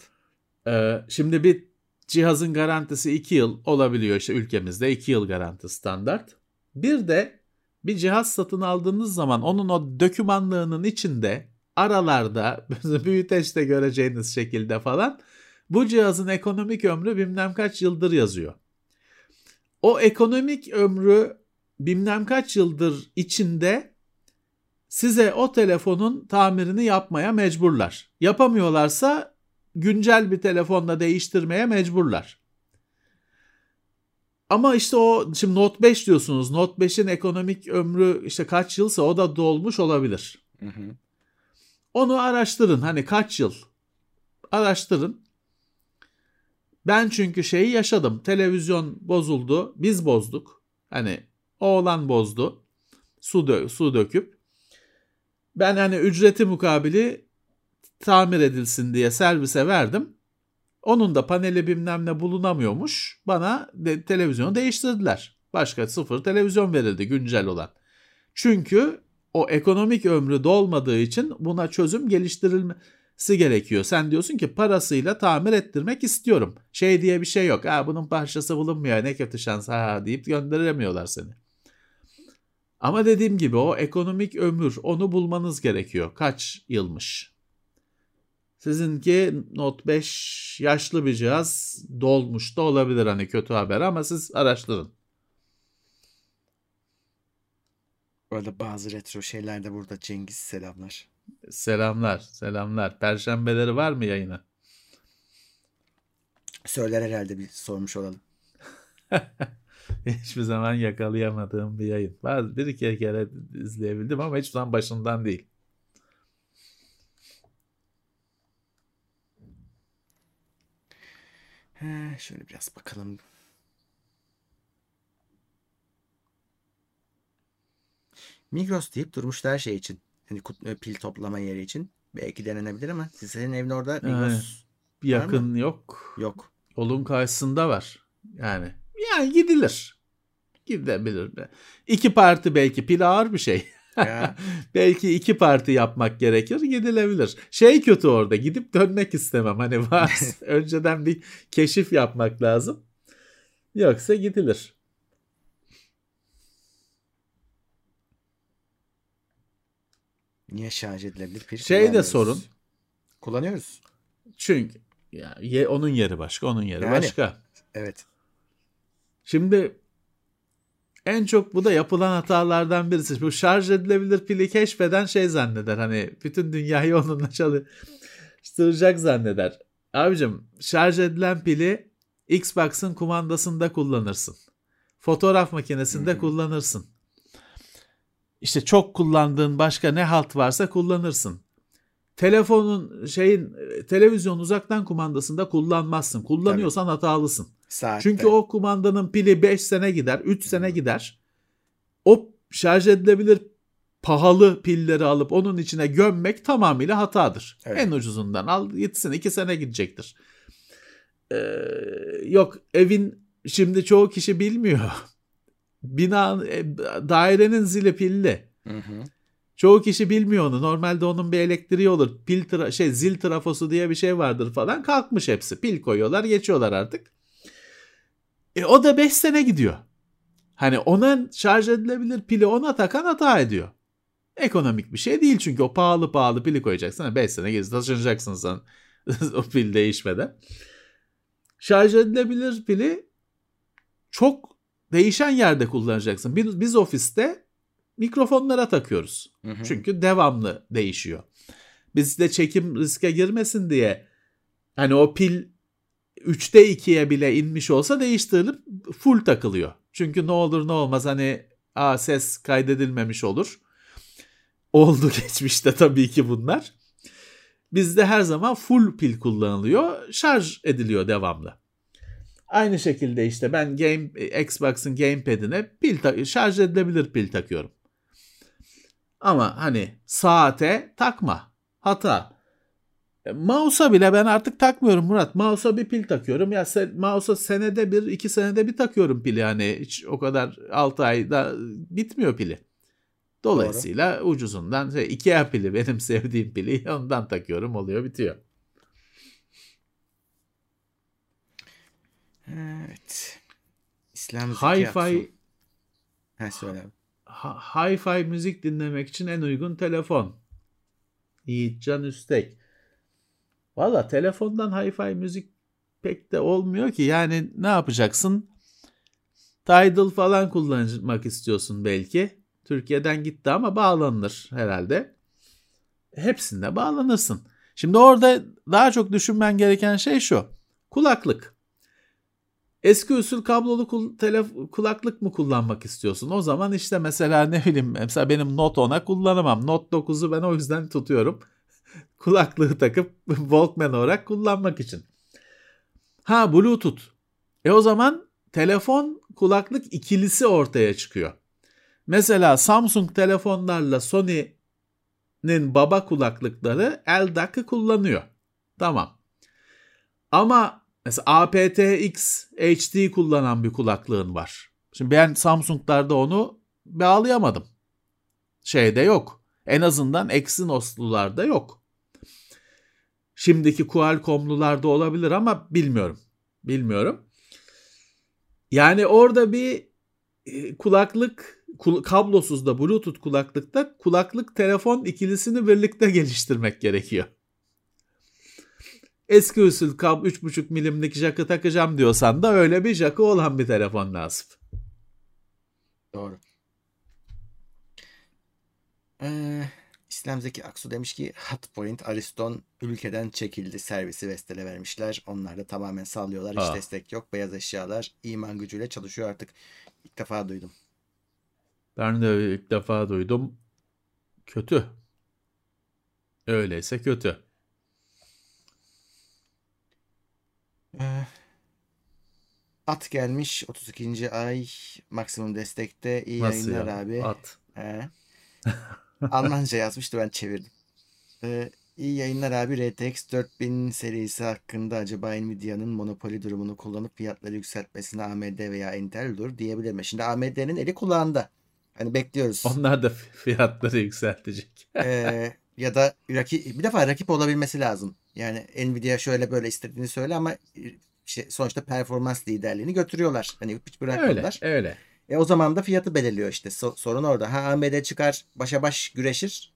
Ee, şimdi bir cihazın garantisi 2 yıl olabiliyor işte ülkemizde 2 yıl garanti standart. Bir de bir cihaz satın aldığınız zaman onun o dokümanlığının içinde aralarda *laughs* büyüteçte göreceğiniz şekilde falan bu cihazın ekonomik ömrü bilmem kaç yıldır yazıyor. O ekonomik ömrü bilmem kaç yıldır içinde size o telefonun tamirini yapmaya mecburlar. Yapamıyorlarsa güncel bir telefonla değiştirmeye mecburlar. Ama işte o şimdi Note 5 diyorsunuz. Note 5'in ekonomik ömrü işte kaç yılsa o da dolmuş olabilir. Hı hı. Onu araştırın. Hani kaç yıl? Araştırın. Ben çünkü şeyi yaşadım. Televizyon bozuldu. Biz bozduk. Hani oğlan bozdu. Su, dö- su döküp. Ben hani ücreti mukabili tamir edilsin diye servise verdim. Onun da paneli bilmem ne bulunamıyormuş. Bana de, televizyonu değiştirdiler. Başka sıfır televizyon verildi güncel olan. Çünkü o ekonomik ömrü dolmadığı için buna çözüm geliştirilmesi gerekiyor. Sen diyorsun ki parasıyla tamir ettirmek istiyorum. Şey diye bir şey yok. Ha bunun parçası bulunmuyor ne kötü şans ha deyip gönderemiyorlar seni. Ama dediğim gibi o ekonomik ömür onu bulmanız gerekiyor. Kaç yılmış? Sizinki Note 5 yaşlı bir cihaz dolmuş da olabilir hani kötü haber ama siz araştırın. Arada bazı retro şeyler de burada Cengiz selamlar. Selamlar, selamlar. Perşembeleri var mı yayına? Söyler herhalde bir sormuş olalım. *laughs* *laughs* Hiçbir zaman yakalayamadığım bir yayın. Bazı bir iki kere izleyebildim ama hiç zaman başından değil. He, şöyle biraz bakalım. Migros deyip durmuşlar şey için. Hani kut- e, pil toplama yeri için. Belki denenebilir ama senin evin orada Migros Bir yakın yok. yok. Yolun karşısında var. Yani yani gidilir. Gidebilir. İki parti belki pil ağır bir şey. *laughs* Belki iki parti yapmak gerekir gidilebilir. Şey kötü orada gidip dönmek istemem. Hani var *laughs* önceden bir keşif yapmak lazım. Yoksa gidilir. niye şarj edilebilir pil Şey de sorun. Kullanıyoruz. Çünkü ya, ye- onun yeri başka, onun yeri Yani. başka. Evet. Şimdi en çok bu da yapılan hatalardan birisi. Bu şarj edilebilir pili keşfeden şey zanneder. Hani bütün dünyayı *laughs* onunla çalıştıracak zanneder. Abicim şarj edilen pili Xbox'ın kumandasında kullanırsın. Fotoğraf makinesinde hı. kullanırsın. İşte çok kullandığın başka ne halt varsa kullanırsın. Telefonun şeyin televizyon uzaktan kumandasında kullanmazsın. Kullanıyorsan hatalısın. Saatte. Çünkü o kumandanın pili 5 sene gider, 3 sene gider. O şarj edilebilir pahalı pilleri alıp onun içine gömmek tamamıyla hatadır. Evet. En ucuzundan al gitsin 2 sene gidecektir. Ee, yok evin şimdi çoğu kişi bilmiyor. *laughs* Bina e, dairenin zili pilli. Hı hı. Çoğu kişi bilmiyor onu. Normalde onun bir elektriği olur. Pil tra- şey zil trafosu diye bir şey vardır falan. Kalkmış hepsi. Pil koyuyorlar, geçiyorlar artık. E o da 5 sene gidiyor. Hani ona şarj edilebilir pili ona takan hata ediyor. Ekonomik bir şey değil çünkü o pahalı pahalı pili koyacaksın. 5 sene gezi taşınacaksın sen *laughs* o pil değişmeden. Şarj edilebilir pili çok değişen yerde kullanacaksın. Biz, biz ofiste mikrofonlara takıyoruz. Hı hı. Çünkü devamlı değişiyor. Bizde çekim riske girmesin diye hani o pil 3'te 2'ye bile inmiş olsa değiştirilip full takılıyor. Çünkü ne olur ne olmaz hani a ses kaydedilmemiş olur. Oldu *laughs* geçmişte tabii ki bunlar. Bizde her zaman full pil kullanılıyor. Şarj ediliyor devamlı. Aynı şekilde işte ben game Xbox'ın gamepad'ine pil şarj edilebilir pil takıyorum. Ama hani saate takma. Hata. E, mouse'a bile ben artık takmıyorum Murat. Mouse'a bir pil takıyorum. Ya sen, mouse'a senede bir, iki senede bir takıyorum pili. Yani hiç o kadar 6 ayda bitmiyor pili. Dolayısıyla Doğru. ucuzundan şey, Ikea pili benim *laughs* sevdiğim pili ondan takıyorum oluyor bitiyor. Evet. İslam Hi-Fi Ha söyle abi. Hi-Fi müzik dinlemek için en uygun telefon. Yiğitcan Üstek. Valla telefondan hi-fi müzik pek de olmuyor ki. Yani ne yapacaksın? Tidal falan kullanmak istiyorsun belki. Türkiye'den gitti ama bağlanır herhalde. Hepsinde bağlanırsın. Şimdi orada daha çok düşünmen gereken şey şu. Kulaklık. Eski usul kablolu kulaklık mı kullanmak istiyorsun? O zaman işte mesela ne bileyim mesela benim Note 10'a kullanamam. Note 9'u ben o yüzden tutuyorum. *laughs* Kulaklığı takıp *laughs* Walkman olarak kullanmak için. Ha Bluetooth. E o zaman telefon kulaklık ikilisi ortaya çıkıyor. Mesela Samsung telefonlarla Sony'nin baba kulaklıkları LDAC'ı kullanıyor. Tamam. Ama mesela aptX HD kullanan bir kulaklığın var. Şimdi ben Samsung'larda onu bağlayamadım. Şeyde yok. En azından Exynos'lularda yok. Şimdiki Qualcomm'lularda olabilir ama bilmiyorum. Bilmiyorum. Yani orada bir e, kulaklık kablosuz da bluetooth kulaklıkta kulaklık telefon ikilisini birlikte geliştirmek gerekiyor. Eski usul kab 3.5 milimlik jakı takacağım diyorsan da öyle bir jakı olan bir telefon lazım. Doğru. Ee, İslam Zeki Aksu demiş ki Hotpoint Ariston ülkeden çekildi. Servisi Vestel'e vermişler. Onlar da tamamen sallıyorlar. Hiç Aa. destek yok. Beyaz eşyalar iman gücüyle çalışıyor artık. İlk defa duydum. Ben de ilk defa duydum. Kötü. Öyleyse kötü. Ee, at gelmiş 32. ay maksimum destekte. İyi Nasıl yayınlar ya? abi. At. Ee, *laughs* Almanca yazmıştı ben çevirdim. Ee, iyi yayınlar abi. RTX 4000 serisi hakkında acaba Nvidia'nın monopoli durumunu kullanıp fiyatları yükseltmesine AMD veya Intel dur diyebilir mi? Şimdi AMD'nin eli kulağında. Hani bekliyoruz. Onlar da fiyatları yükseltecek. ee, ya da rakip, bir defa rakip olabilmesi lazım. Yani Nvidia şöyle böyle istediğini söyle ama işte sonuçta performans liderliğini götürüyorlar. Hani hiç bırakmıyorlar. Öyle, öyle. E o zaman da fiyatı belirliyor işte. So- sorun orada. Ha AMD çıkar başa baş güreşir.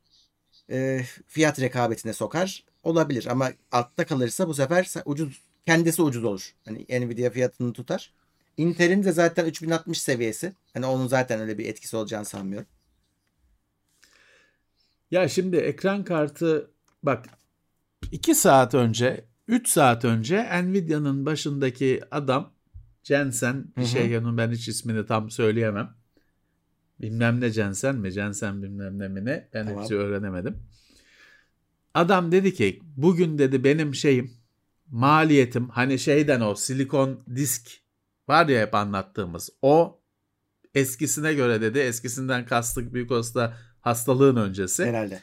E, fiyat rekabetine sokar. Olabilir ama altta kalırsa bu sefer ucuz kendisi ucuz olur. Hani Nvidia fiyatını tutar. Intel'in de zaten 3060 seviyesi. Hani onun zaten öyle bir etkisi olacağını sanmıyorum. Ya şimdi ekran kartı bak 2 saat önce 3 saat önce Nvidia'nın başındaki adam Jensen bir şey yanın ben hiç ismini tam söyleyemem. Bilmem ne Jensen mi? Jensen bilmem ne mi ne? Ben tamam. hiç öğrenemedim. Adam dedi ki bugün dedi benim şeyim maliyetim hani şeyden o silikon disk var ya hep anlattığımız o eskisine göre dedi eskisinden kastık büyük olsa hastalığın öncesi. Herhalde.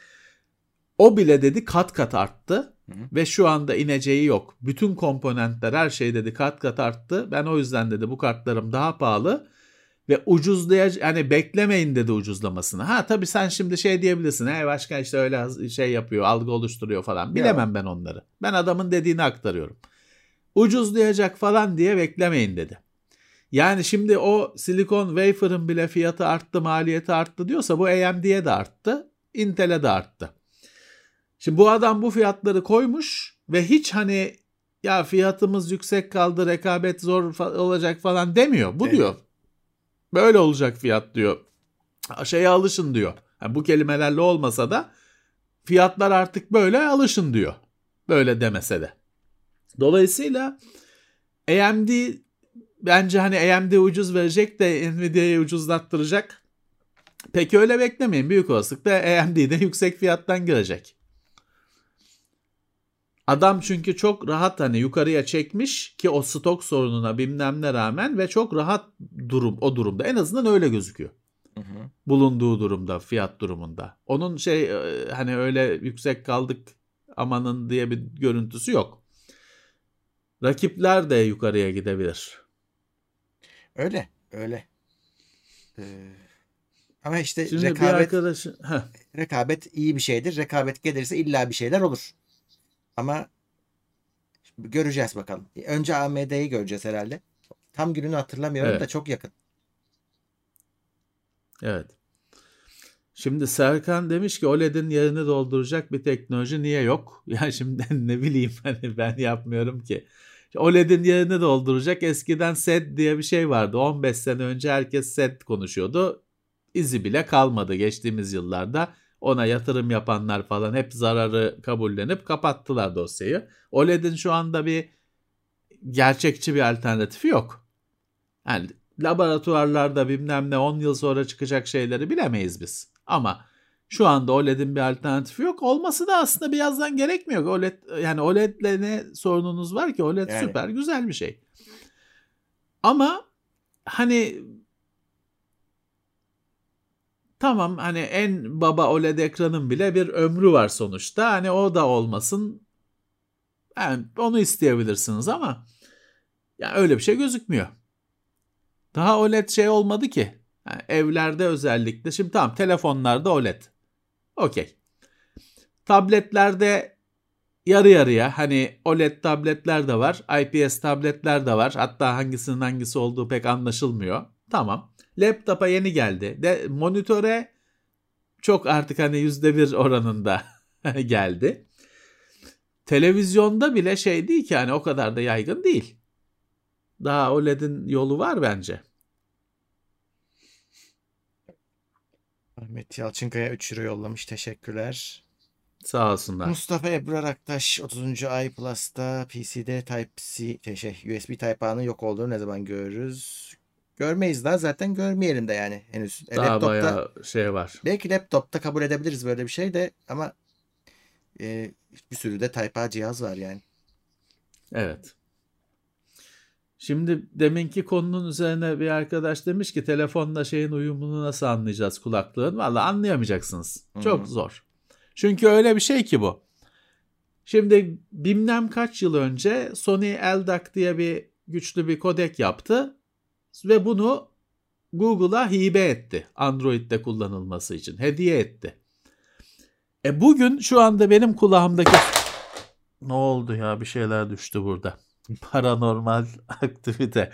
O bile dedi kat kat arttı. Ve şu anda ineceği yok. Bütün komponentler her şey dedi kat kat arttı. Ben o yüzden dedi bu kartlarım daha pahalı ve ucuzlayacak yani beklemeyin dedi ucuzlamasını. Ha tabii sen şimdi şey diyebilirsin. Hey başkan işte öyle şey yapıyor, algı oluşturuyor falan. Bilemem ya. ben onları. Ben adamın dediğini aktarıyorum. Ucuzlayacak falan diye beklemeyin dedi. Yani şimdi o silikon wafer'ın bile fiyatı arttı, maliyeti arttı diyorsa bu AMD'ye de arttı, Intel'e de arttı. Şimdi bu adam bu fiyatları koymuş ve hiç hani ya fiyatımız yüksek kaldı rekabet zor olacak falan demiyor. Bu evet. diyor. Böyle olacak fiyat diyor. Şeye alışın diyor. Yani bu kelimelerle olmasa da fiyatlar artık böyle alışın diyor. Böyle demese de. Dolayısıyla AMD bence hani AMD ucuz verecek de Nvidia'yı ucuzlattıracak. Peki öyle beklemeyin. Büyük olasılıkla AMD de yüksek fiyattan girecek. Adam çünkü çok rahat hani yukarıya çekmiş ki o stok sorununa bilmem ne rağmen ve çok rahat durum o durumda. En azından öyle gözüküyor. Hı hı. Bulunduğu durumda, fiyat durumunda. Onun şey e, hani öyle yüksek kaldık amanın diye bir görüntüsü yok. Rakipler de yukarıya gidebilir. Öyle, öyle. Ee, ama işte Şimdi rekabet, bir arkadaş, rekabet iyi bir şeydir. Rekabet gelirse illa bir şeyler olur. Ama göreceğiz bakalım. Önce AMD'yi göreceğiz herhalde. Tam gününü hatırlamıyorum evet. da çok yakın. Evet. Şimdi Serkan demiş ki OLED'in yerini dolduracak bir teknoloji niye yok? *laughs* Ya şimdi ne bileyim hani ben yapmıyorum ki. OLED'in yerini dolduracak eskiden SED diye bir şey vardı. 15 sene önce herkes SED konuşuyordu. İzi bile kalmadı geçtiğimiz yıllarda. Ona yatırım yapanlar falan hep zararı kabullenip kapattılar dosyayı. OLED'in şu anda bir gerçekçi bir alternatifi yok. Yani laboratuvarlarda bilmem ne 10 yıl sonra çıkacak şeyleri bilemeyiz biz. Ama şu anda OLED'in bir alternatifi yok. Olması da aslında birazdan gerekmiyor. OLED yani OLED'le ne sorununuz var ki? OLED yani. süper güzel bir şey. Ama hani tamam hani en baba OLED ekranın bile bir ömrü var sonuçta. Hani o da olmasın. Yani onu isteyebilirsiniz ama yani öyle bir şey gözükmüyor. Daha OLED şey olmadı ki. Yani evlerde özellikle. Şimdi tamam telefonlarda OLED. Okey. Tabletlerde yarı yarıya hani OLED tabletler de var. IPS tabletler de var. Hatta hangisinin hangisi olduğu pek anlaşılmıyor. Tamam. Laptopa yeni geldi. De, monitöre çok artık hani yüzde bir oranında *laughs* geldi. Televizyonda bile şey değil ki hani o kadar da yaygın değil. Daha OLED'in yolu var bence. Ahmet Yalçınkaya 3 euro yollamış. Teşekkürler. Sağ olsunlar. Mustafa Ebrar Aktaş 30. ay Plus'ta PC'de Type-C şey, USB Type-A'nın yok olduğunu ne zaman görürüz? Görmeyiz daha zaten görmeyelim de yani henüz. E, daha laptopta, bayağı şey var. Belki laptopta kabul edebiliriz böyle bir şey de ama e, bir sürü de Type-A cihaz var yani. Evet. Şimdi deminki konunun üzerine bir arkadaş demiş ki telefonla şeyin uyumunu nasıl anlayacağız kulaklığın? Valla anlayamayacaksınız. Hı-hı. Çok zor. Çünkü öyle bir şey ki bu. Şimdi bilmem kaç yıl önce Sony LDAC diye bir güçlü bir kodek yaptı ve bunu Google'a hibe etti. Android'de kullanılması için hediye etti. E bugün şu anda benim kulağımdaki ne oldu ya bir şeyler düştü burada. *laughs* Paranormal aktivite.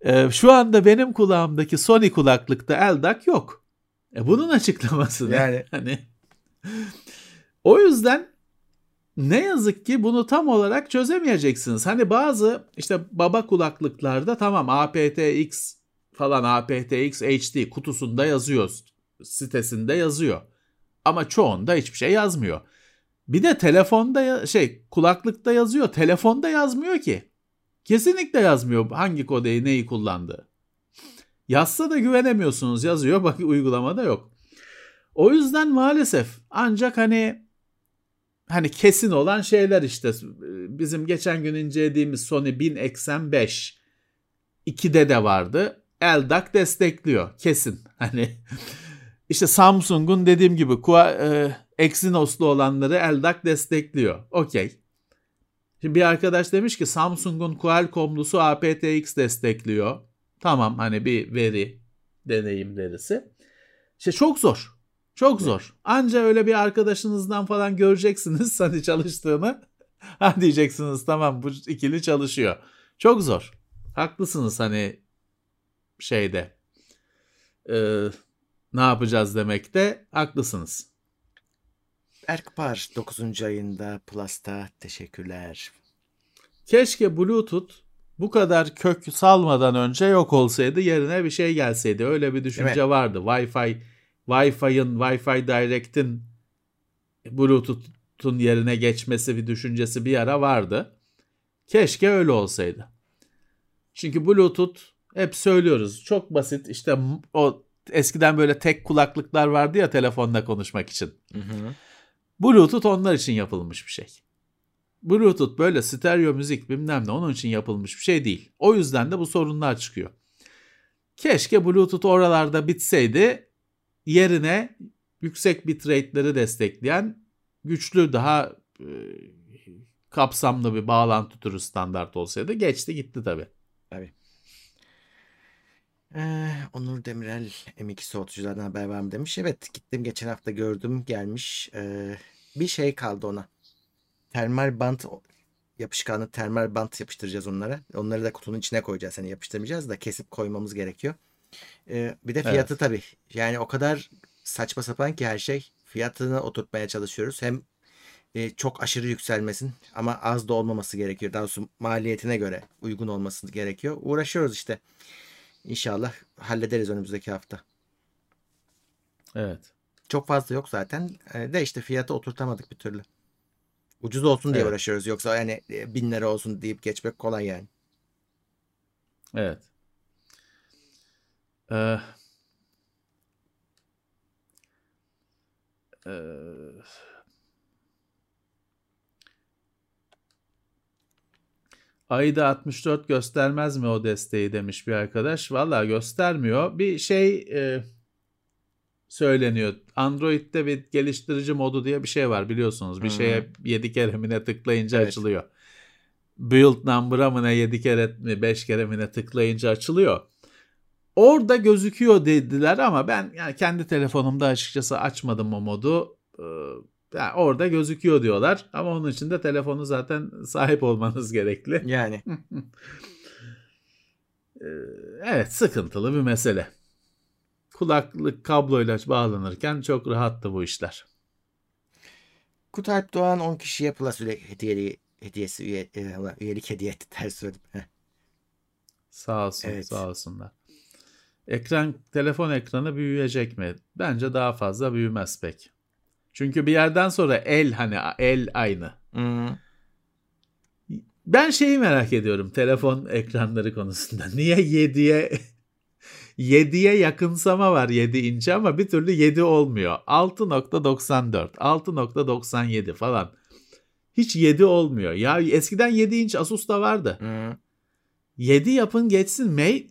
Ee, şu anda benim kulağımdaki Sony kulaklıkta Eldak yok. E bunun açıklaması? Yani hani o yüzden ne yazık ki bunu tam olarak çözemeyeceksiniz. Hani bazı işte baba kulaklıklarda tamam aptX falan aptX HD kutusunda yazıyor, sitesinde yazıyor. Ama çoğunda hiçbir şey yazmıyor. Bir de telefonda şey kulaklıkta yazıyor. Telefonda yazmıyor ki. Kesinlikle yazmıyor hangi kodeyi neyi kullandığı. Yazsa da güvenemiyorsunuz yazıyor bak uygulamada yok. O yüzden maalesef ancak hani hani kesin olan şeyler işte bizim geçen gün incelediğimiz Sony 1000XM5 2'de de vardı. LDAC destekliyor kesin. *laughs* Hani işte Samsung'un dediğim gibi e, Exynos'lu olanları LDAC destekliyor. Okey. Şimdi bir arkadaş demiş ki Samsung'un Qualcomm'lusu aptX destekliyor. Tamam hani bir veri deneyim verisi. İşte çok zor. Çok zor. Anca öyle bir arkadaşınızdan falan göreceksiniz *laughs* hani çalıştığını. *laughs* Ha diyeceksiniz tamam bu ikili çalışıyor. Çok zor. Haklısınız hani şeyde. Ee, ne yapacağız demekte haklısınız. Erkpar 9. ayında Plus'ta teşekkürler. Keşke Bluetooth bu kadar kök salmadan önce yok olsaydı yerine bir şey gelseydi. Öyle bir düşünce evet. vardı. Wi-Fi, Wi-Fi'ın, Wi-Fi Direct'in Bluetooth'un yerine geçmesi bir düşüncesi bir ara vardı. Keşke öyle olsaydı. Çünkü Bluetooth hep söylüyoruz. Çok basit. İşte o eskiden böyle tek kulaklıklar vardı ya telefonda konuşmak için. Hı hı. Bluetooth onlar için yapılmış bir şey. Bluetooth böyle stereo müzik bilmem ne onun için yapılmış bir şey değil. O yüzden de bu sorunlar çıkıyor. Keşke Bluetooth oralarda bitseydi yerine yüksek bitrate'leri destekleyen güçlü daha e, kapsamlı bir bağlantı türü standart olsaydı geçti gitti tabii. Ee, Onur Demirel M2 soğutuculardan haber var mı demiş. Evet gittim geçen hafta gördüm gelmiş. Ee, bir şey kaldı ona. Termal bant yapışkanlı termal bant yapıştıracağız onlara. Onları da kutunun içine koyacağız. Hani yapıştırmayacağız da kesip koymamız gerekiyor. Ee, bir de fiyatı Evet. tabii. Yani o kadar saçma sapan ki her şey. Fiyatını oturtmaya çalışıyoruz. Hem e, çok aşırı yükselmesin ama az da olmaması gerekiyor. Daha doğrusu maliyetine göre uygun olması gerekiyor. Uğraşıyoruz işte. İnşallah hallederiz önümüzdeki hafta. Evet. Çok fazla yok zaten. E, de işte fiyatı oturtamadık bir türlü. Ucuz olsun diye Evet. uğraşıyoruz. Yoksa yani bin lira olsun deyip geçmek kolay yani. Evet. Ee, ee, Ayda 64 göstermez mi o desteği demiş bir arkadaş. Valla göstermiyor. Bir şey e, söyleniyor. Android'de bir geliştirici modu diye bir şey var biliyorsunuz. Bir Hmm. şeye 7 kere mi ne tıklayınca Evet. açılıyor. Build number'a mı ne 7 kere mi 5 kere mi ne tıklayınca açılıyor. Orada gözüküyor dediler ama ben yani kendi telefonumda açıkçası açmadım o modu. Ee, yani orada gözüküyor diyorlar ama onun için de telefonu zaten *laughs* sahip olmanız gerekli. Yani *laughs* Ee, evet sıkıntılı bir mesele. Kulaklık kabloyla bağlanırken çok rahattı bu işler. Kutalp Doğan 10 kişiye Plus hediyeli, hediyesi üye, e, üyelik hediye etti. Ters söyledim. Sağ olsun, Evet. sağ olsunlar. Ekran, telefon ekranı büyüyecek mi? Bence daha fazla büyümez pek. Çünkü bir yerden sonra el hani el aynı. Hmm. Ben şeyi merak ediyorum telefon ekranları konusunda. *laughs* Niye 7'ye 7'ye yakınsama var 7 inç ama bir türlü 7 olmuyor. 6.94, 6.97 falan. Hiç 7 olmuyor. Ya eskiden 7 inç Asus'ta vardı. Hmm. 7 yapın geçsin. Mate,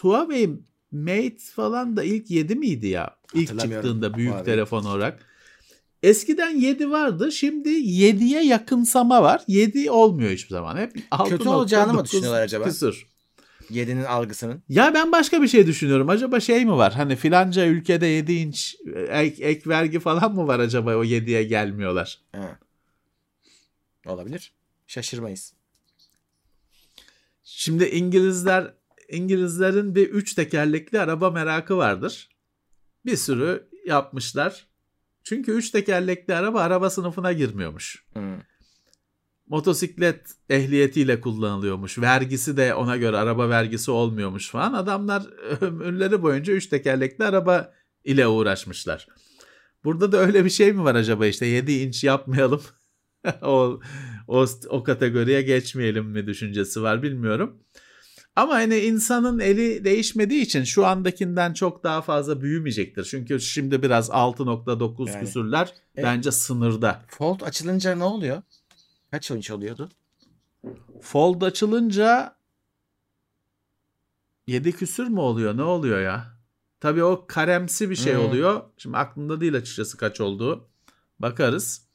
Huawei Mate falan da ilk 7 miydi ya? İlk çıktığında büyük Huawei. telefon olarak. Eskiden 7 vardı. Şimdi 7'ye yakınsama var. 7 olmuyor hiçbir zaman. Hep 6.9 Kötü olacağını mı düşünüyorlar acaba? Küsür. 7'nin algısının. Ya ben başka bir şey düşünüyorum. Acaba şey mi var? Hani filanca ülkede 7 inç ek, ek vergi falan mı var acaba o 7'ye gelmiyorlar? Ha. Olabilir. Şaşırmayız. Şimdi İngilizler İngilizlerin bir üç tekerlekli araba merakı vardır. Bir sürü yapmışlar. Çünkü üç tekerlekli araba araba sınıfına girmiyormuş. Hmm. Motosiklet ehliyetiyle kullanılıyormuş. Vergisi de ona göre araba vergisi olmuyormuş falan. Adamlar *laughs* ömürleri boyunca üç tekerlekli araba ile uğraşmışlar. Burada da öyle bir şey mi var acaba işte 7 inç yapmayalım. *laughs* o, o, o kategoriye geçmeyelim mi düşüncesi var bilmiyorum. Ama hani insanın eli değişmediği için şu andakinden çok daha fazla büyümeyecektir. Çünkü şimdi biraz 6.9 Yani. küsürler Evet. bence sınırda. Fold açılınca ne oluyor? Kaç inç oluyordu? Fold açılınca 7 küsür mü oluyor? Ne oluyor ya? Tabii o karemsi bir şey Hmm. oluyor. Şimdi aklımda değil açıkçası kaç olduğu. Bakarız.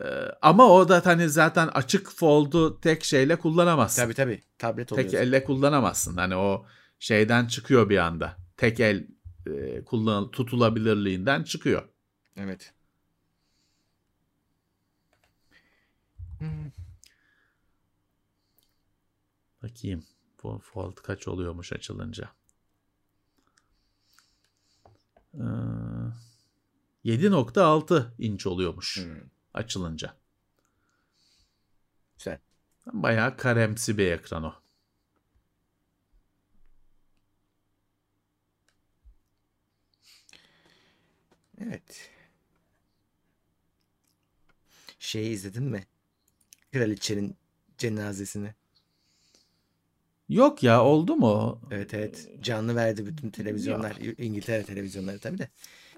Ee, ama o da hani zaten açık fold'u tek şeyle kullanamazsın. Tabii tabii. Tablet oluyor. tek elle kullanamazsın. Hani o şeyden çıkıyor bir anda. Tek el e, kullan tutulabilirliğinden çıkıyor. Evet. Hmm. Bakayım. Bu fold kaç oluyormuş açılınca. Ee, 7.6 inç oluyormuş Hmm. Açılınca. Güzel. Bayağı karemsi bir ekran o. Evet. Şeyi izledin mi? Kraliçenin cenazesini. Yok ya oldu mu? Evet evet. Canlı verdi bütün televizyonlar. İngiltere televizyonları tabii de.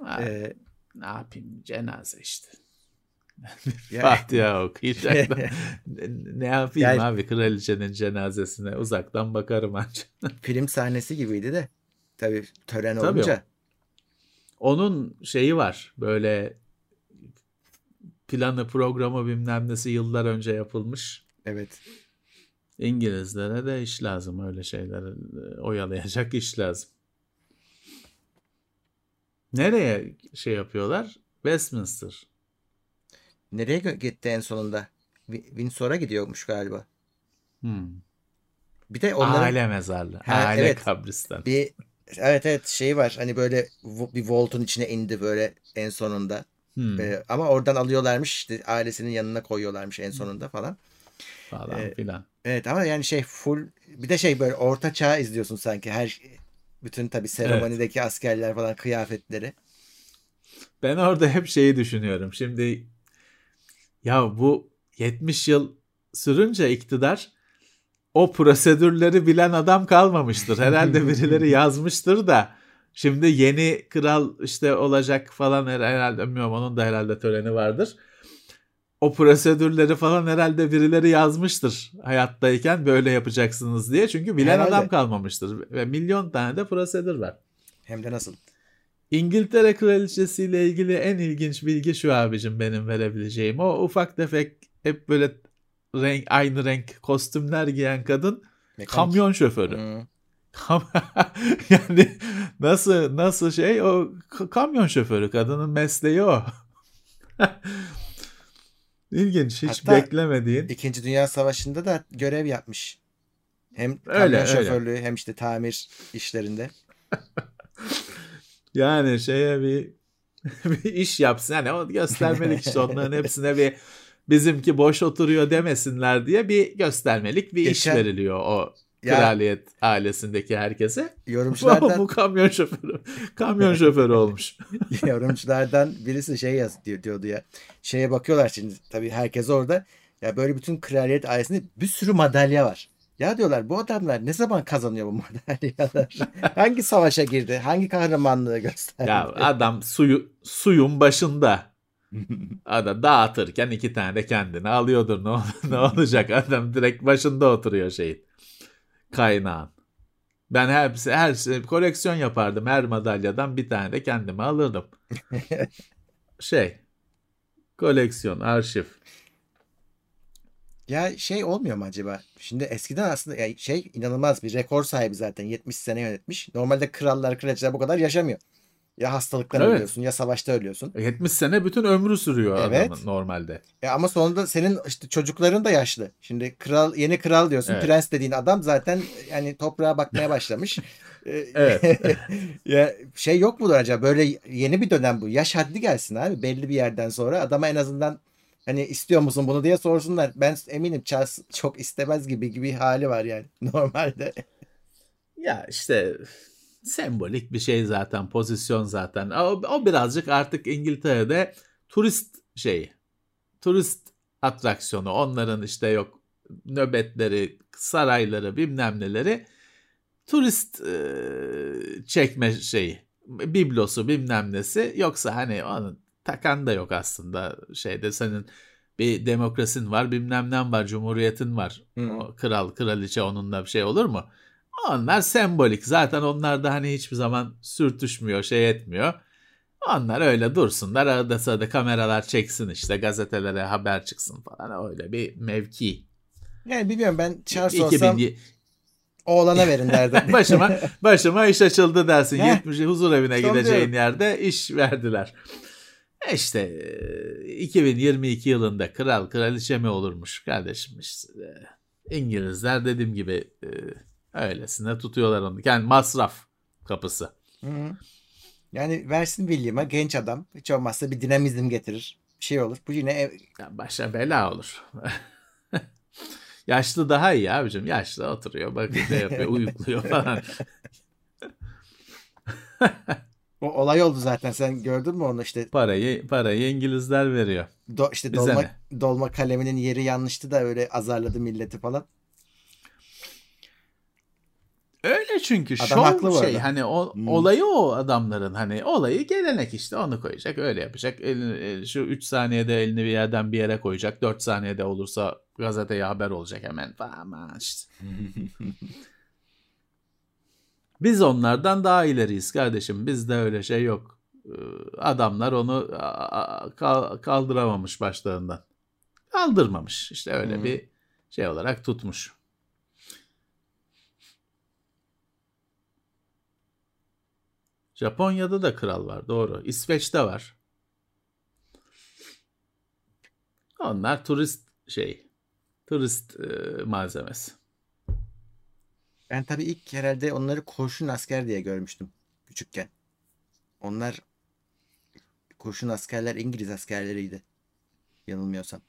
Ha, Ee, ne yapayım cenaze işte. *laughs* ya- Fatiha okuyacak. da. *laughs* ne, yapayım Yani- abi kraliçenin cenazesine uzaktan bakarım ancak. *laughs* film sahnesi gibiydi de. Tabii tören Tabii olunca. Onun şeyi var böyle planı programı bilmem nesi yıllar önce yapılmış. Evet. İngilizlere de iş lazım öyle şeyler e, oyalayacak iş lazım. Nereye şey yapıyorlar? Westminster. Nereye gitti en sonunda? Wi- Windsor'a gidiyormuş galiba. Hmm. Bir de onların Aile mezarlığı. Ha, aile evet. kabristan. bir evet evet şey var. Hani böyle bir voltun içine indi böyle en sonunda. Hmm. Ee, ama oradan alıyorlarmış işte ailesinin yanına koyuyorlarmış en sonunda falan. falan e, filan. Evet ama yani şey full bir de şey böyle orta çağ izliyorsun sanki her bütün tabii seremonideki askerler falan kıyafetleri. Ben orada hep şeyi düşünüyorum. Şimdi ya bu 70 yıl sürünce iktidar o prosedürleri bilen adam kalmamıştır. Herhalde *laughs* birileri yazmıştır da şimdi yeni kral işte olacak falan her- herhalde bilmiyorum onun da herhalde töreni vardır. O prosedürleri falan herhalde birileri yazmıştır hayattayken böyle yapacaksınız diye. Çünkü bilen Herhalde. adam kalmamıştır. Ve milyon tane de prosedür var. Hem de nasıl? İngiltere kraliçesiyle ilgili en ilginç bilgi şu abicim benim verebileceğim. O ufak tefek hep böyle renk aynı renk kostümler giyen kadın Mekanik. kamyon şoförü. Kam- *laughs* yani nasıl nasıl şey o kamyon şoförü kadının mesleği o. *laughs* İlginç hiç Hatta- beklemediğin. İkinci Dünya Savaşı'nda da görev yapmış. Hem kamyon Öyle, öyle. şoförlüğü hem işte tamir işlerinde. *laughs* Yani şeye bir, *laughs* bir iş yapsın. Yani o göstermelik işte onların hepsine bir bizimki boş oturuyor demesinler diye bir göstermelik bir Geçen- iş veriliyor o Ya kraliyet ailesindeki herkese. *laughs* bu yorumculardan kamyon şoförü. Kamyon şoförü olmuş. *laughs* yorumculardan birisi şey yaz diyor, diyordu ya. Şeye bakıyorlar şimdi tabii herkes orada. Ya böyle bütün kraliyet ailesinde bir sürü madalya var. Ya diyorlar bu adamlar ne zaman kazanıyor bu madalyalar? *laughs* Hangi savaşa girdi? Hangi kahramanlığı gösterdi? ya adam suyu suyun başında. *laughs* Adam dağıtırken iki tane de kendine alıyordur. Ne, ne olacak? Adam direkt başında oturuyor şeyin. Kaynağın. Ben hepsi her şey, koleksiyon yapardım. Her madalyadan bir tane de kendime alırdım. *laughs* şey. Koleksiyon, arşiv. Ya şey olmuyor mu acaba? Şimdi eskiden aslında ya şey inanılmaz bir rekor sahibi zaten 70 sene yönetmiş. Normalde krallar kraliçeler bu kadar yaşamıyor. Ya hastalıktan Evet. ölüyorsun ya savaşta ölüyorsun. 70 sene bütün ömrü sürüyor Evet. adamın normalde. E ama sonunda senin işte çocukların da yaşlı. Şimdi kral yeni kral diyorsun. Evet. Prens dediğin adam zaten yani toprağa bakmaya *laughs* başlamış. E, Evet. *laughs* ya şey yok mudur acaba? Böyle yeni bir dönem bu. Yaş haddi gelsin abi belli bir yerden sonra adama en azından hani istiyor musun bunu diye sorsunlar. Ben eminim Charles çok istemez gibi gibi hali var yani *laughs* normalde. Ya işte sembolik bir şey zaten pozisyon zaten. O, o birazcık artık İngiltere'de turist şeyi. Turist atraksiyonu. Onların işte yok nöbetleri, sarayları bilmem neleri. Turist e, çekme şeyi. Biblosu bilmem nesi. Yoksa hani onun takan da yok aslında şeyde senin bir demokrasin var bilmem ne var cumhuriyetin var. Hı. O kral kraliçe onunla bir şey olur mu? Onlar sembolik. Zaten onlar da hani hiçbir zaman sürtüşmüyor, şey etmiyor. Onlar öyle dursunlar. Arada sırada kameralar çeksin işte gazetelere haber çıksın falan. Öyle bir mevki. Yani bilmiyorum ben Charles 2000 olsam oğlana verin derdim. *laughs* başıma başıma iş açıldı dersin. Heh. 70 huzur evine Tam gideceğin diyorum. yerde iş verdiler. E İşte e, 2022 yılında kral kraliçe mi olurmuş kardeşim işte. İngilizler dediğim gibi öylesine tutuyorlar onu. Yani masraf kapısı. Yani versin William'a genç adam. Hiç olmazsa bir dinamizm getirir. Bir şey olur. Bu yine ev- başa bela olur. *laughs* Yaşlı daha iyi abicim. Yaşlı oturuyor bakıyor ne *laughs* yapıyor uyukluyor falan. *laughs* o olay oldu zaten. Sen gördün mü onu işte Parayı parayı İngilizler veriyor. do, işte Bize dolma ne? dolma kaleminin yeri yanlıştı da öyle azarladı milleti falan. Öyle çünkü Adam şov haklı şey arada. hani o Hmm. olayı o adamların hani olayı gelenek işte onu koyacak öyle yapacak Elini- e, şu 3 saniyede elini bir yerden bir yere koyacak 4 saniyede olursa gazeteye haber olacak hemen falan işte. *laughs* Biz onlardan daha ileriyiz kardeşim bizde öyle şey yok Ee, adamlar onu kaldıramamış başlarından kaldırmamış işte öyle Hmm. bir şey olarak tutmuş. Japonya'da da kral var doğru. İsveç'te var. Onlar turist şey turist e, malzemesi. Ben tabii ilk herhalde onları kurşun asker diye görmüştüm küçükken. Onlar kurşun askerler İngiliz askerleriydi. Yanılmıyorsam.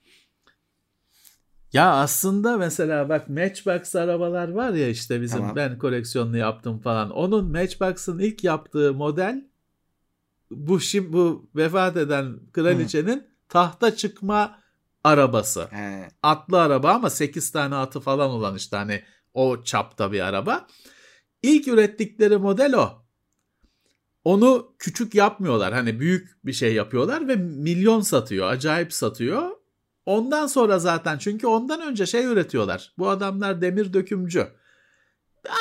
Ya aslında mesela bak Matchbox arabalar var ya işte bizim Tamam. ben koleksiyonunu yaptım falan. Onun Matchbox'ın ilk yaptığı model bu şimdi bu vefat eden kraliçenin tahta çıkma arabası. He. atlı araba ama 8 tane atı falan olan işte hani o çapta bir araba. İlk ürettikleri model o. Onu küçük yapmıyorlar. Hani büyük bir şey yapıyorlar ve milyon satıyor. Acayip satıyor. Ondan sonra zaten çünkü ondan önce şey üretiyorlar. Bu adamlar demir dökümcü.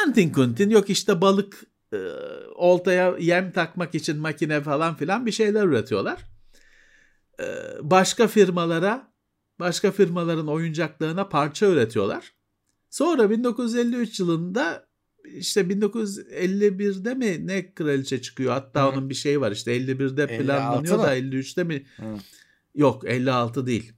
Antin kuntin yok işte balık e, oltaya yem takmak için makine falan filan bir şeyler üretiyorlar. E, başka firmalara başka firmaların oyuncaklarına parça üretiyorlar. Sonra 1953 yılında işte 1951'de mi ne kraliçe çıkıyor? Hatta Hı. onun bir şeyi var işte 51'de 56 planlanıyor da 53'te mi? Hı. Yok 56 değil.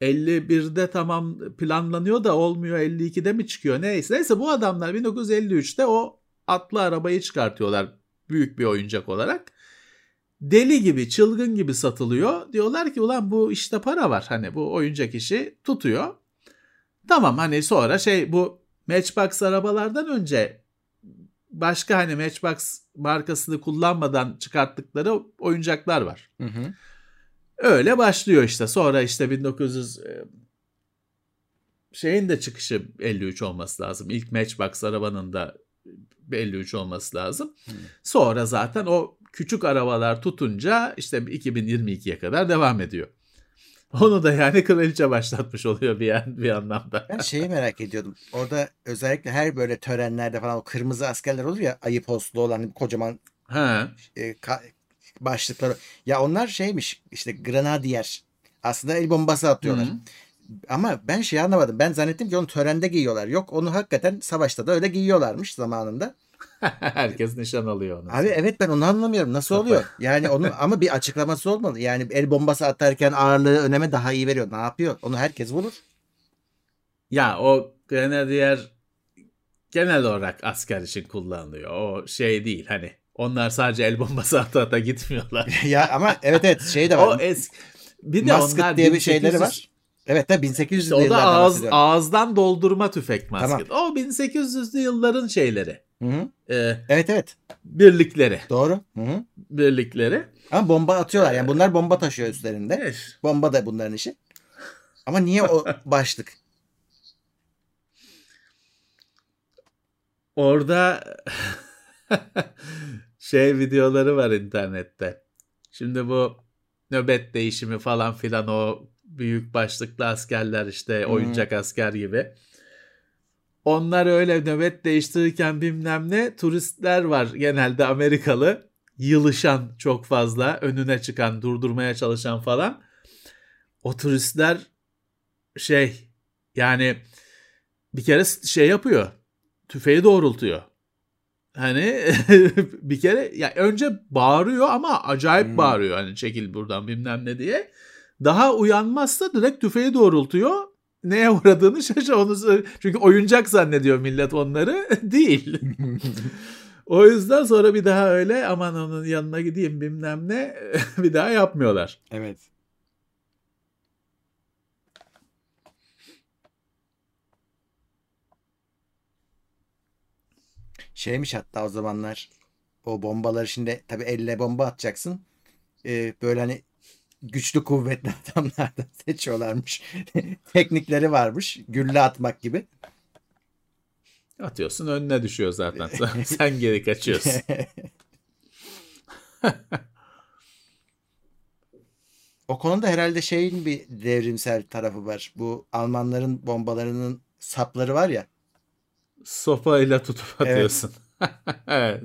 51'de tamam planlanıyor da olmuyor 52'de mi çıkıyor neyse. Neyse bu adamlar 1953'te o atlı arabayı çıkartıyorlar büyük bir oyuncak olarak. Deli gibi çılgın gibi satılıyor. Diyorlar ki ulan bu işte para var hani bu oyuncak işi tutuyor. Tamam hani sonra şey bu Matchbox arabalardan önce başka hani Matchbox markasını kullanmadan çıkarttıkları oyuncaklar var. Hı hı. Öyle başlıyor işte. Sonra işte 1900 e, şeyin de çıkışı 53 olması lazım. İlk Matchbox arabanın da 53 olması lazım. Hmm. Sonra zaten o küçük arabalar tutunca işte 2022'ye kadar devam ediyor. Onu da yani kraliçe başlatmış oluyor bir, yan, bir anlamda. Ben şeyi merak ediyordum. Orada özellikle her böyle törenlerde falan o kırmızı askerler olur ya ayı postlu olan kocaman Ha. e, ka- başlıkları. Ya onlar şeymiş işte granadiyer. Aslında el bombası atıyorlar. Hı. Ama ben şey anlamadım. Ben zannettim ki onu törende giyiyorlar. Yok onu hakikaten savaşta da öyle giyiyorlarmış zamanında. *laughs* Herkes nişan alıyor onu. Abi evet ben onu anlamıyorum. Nasıl oluyor? *laughs* Yani onun ama bir açıklaması olmalı. Yani el bombası atarken ağırlığı öneme daha iyi veriyor. Ne yapıyor? Onu herkes vurur. Ya o grenadier genel olarak asker için kullanılıyor. O şey değil hani onlar sadece el bombası *laughs* ata ata gitmiyorlar. ya ama evet evet şey de o var. es bir de Musket onlar diye bir şeyleri 1800 var. Evet de 1800'lü İşte o da yıllardan ağız, bahsediyorum. ağızdan doldurma tüfek Tamam. masket. O 1800'lü yılların şeyleri. Hı hı. e, Evet evet. birlikleri. Doğru. Hı hı. Birlikleri. Ama bomba atıyorlar. Yani bunlar bomba taşıyor üstlerinde. Evet. Bomba da bunların işi. Ama niye o *laughs* başlık? Orada *laughs* şey videoları var internette. Şimdi bu nöbet değişimi falan filan o büyük başlıklı askerler işte Hmm. oyuncak asker gibi. Onlar öyle nöbet değiştirirken bilmem ne turistler var genelde Amerikalı. Yılışan çok fazla önüne çıkan durdurmaya çalışan falan. O turistler şey yani bir kere şey yapıyor tüfeği doğrultuyor. Hani *laughs* bir kere ya önce bağırıyor ama acayip Hmm. bağırıyor hani çekil buradan bilmem ne diye. Daha uyanmazsa direkt tüfeği doğrultuyor. Neye uğradığını şaşır onu çünkü oyuncak zannediyor millet onları *laughs* değil. *laughs* o yüzden sonra bir daha öyle aman onun yanına gideyim bilmem ne *laughs* bir daha yapmıyorlar. Evet. Şeymiş hatta o zamanlar o bombaları şimdi tabii elle bomba atacaksın. Ee, böyle hani güçlü kuvvetli *laughs* adamlardan seçiyorlarmış. *laughs* Teknikleri varmış. Gülle atmak gibi. Atıyorsun önüne düşüyor zaten. *laughs* Sen, sen geri kaçıyorsun. o konuda herhalde şeyin bir devrimsel tarafı var. Bu Almanların bombalarının sapları var ya. Sopayla tutup atıyorsun. Evet.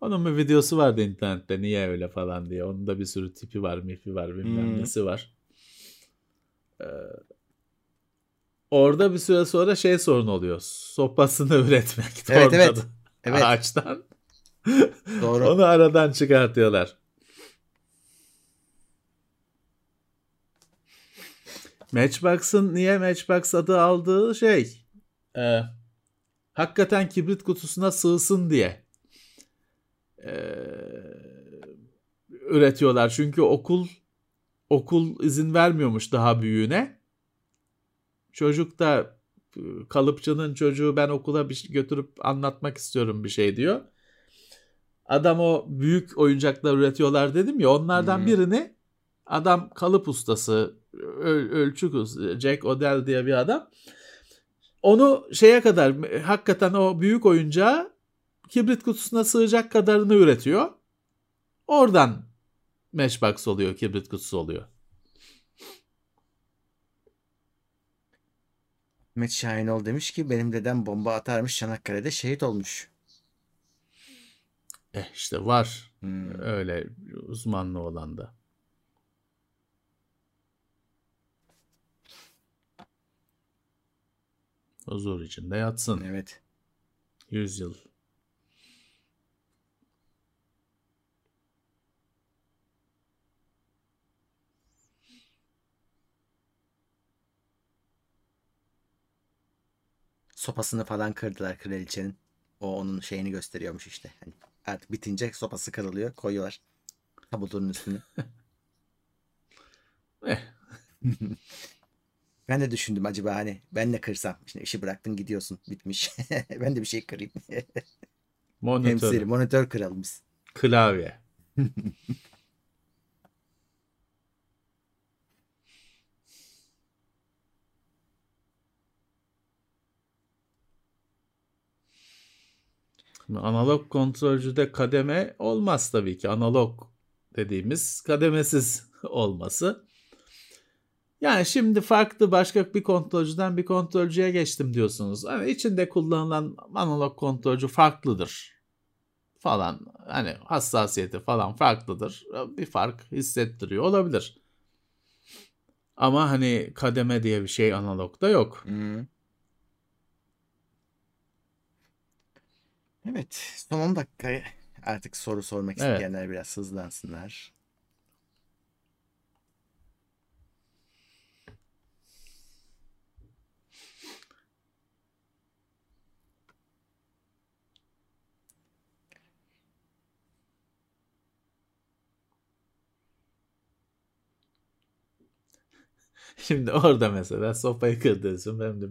Onun bir videosu vardı internette niye öyle falan diye. Onun da bir sürü tipi var, mifi var, bilmem Hmm. nesi var. Ee, orada bir süre sonra şey sorun oluyor. Sopasını *laughs* üretmek. Evet, tornado. evet. Evet. Ağaçtan. *laughs* Doğru. Onu aradan çıkartıyorlar. Matchbox'ın niye Matchbox adı aldığı şey e, hakikaten kibrit kutusuna sığsın diye e, üretiyorlar. Çünkü okul okul izin vermiyormuş daha büyüğüne. Çocuk da kalıpçının çocuğu ben okula bir şey götürüp anlatmak istiyorum bir şey diyor. Adam o büyük oyuncaklar üretiyorlar dedim ya onlardan Hı. birini adam kalıp ustası öl- ölçü Jack Odell diye bir adam. Onu şeye kadar hakikaten o büyük oyuncağı kibrit kutusuna sığacak kadarını üretiyor. Oradan Matchbox oluyor, kibrit kutusu oluyor. Ahmet Şahinoğlu demiş ki benim dedem bomba atarmış Çanakkale'de şehit olmuş. Eh işte var Hmm. öyle uzmanlığı olan da. Huzur içinde yatsın. Evet. 100 Sopasını falan kırdılar kraliçenin. O onun şeyini gösteriyormuş işte. Hani artık bitince sopası kırılıyor, koyuyorlar tabutun üstüne. *laughs* Eh, *laughs* Ben de düşündüm acaba hani ben de kırsam. Şimdi işi bıraktın gidiyorsun bitmiş. *laughs* ben de bir şey kırayım. monitör, Temsili, monitör kıralım biz. klavye. Şimdi Analog kontrolcüde kademe olmaz tabii ki. Analog dediğimiz kademesiz *laughs* olması. Yani şimdi farklı başka bir kontrolcüden bir kontrolcüye geçtim diyorsunuz. Hani içinde kullanılan analog kontrolcü farklıdır falan. Hani hassasiyeti falan farklıdır. Bir fark hissettiriyor olabilir. Ama hani kademe diye bir şey analogda yok. Hı. Evet. Son 10 dakikaya artık soru sormak Evet. isteyenler biraz hızlansınlar. Şimdi orada mesela sopayı kırdıyorsun. Ben de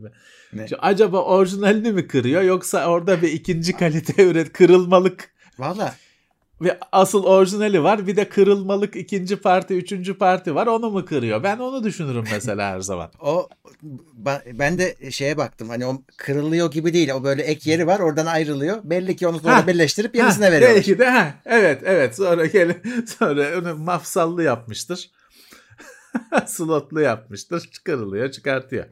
Ne? Şu acaba orijinalini mi kırıyor yoksa orada bir ikinci kalite *laughs* üret kırılmalık Valla ve asıl orijinali var bir de kırılmalık ikinci parti üçüncü parti var onu mu kırıyor? Ben onu düşünürüm mesela her zaman. *laughs* o ben de şeye baktım hani o kırılıyor gibi değil. O böyle ek yeri var oradan ayrılıyor. Belli ki onu sonra Ha. birleştirip yenisine Ha, veriyorlar. Belki de ha, evet evet sonra gel *laughs* sonra onu mafsallı yapmıştır. *laughs* Slotlu yapmıştır. Çıkarılıyor çıkartıyor.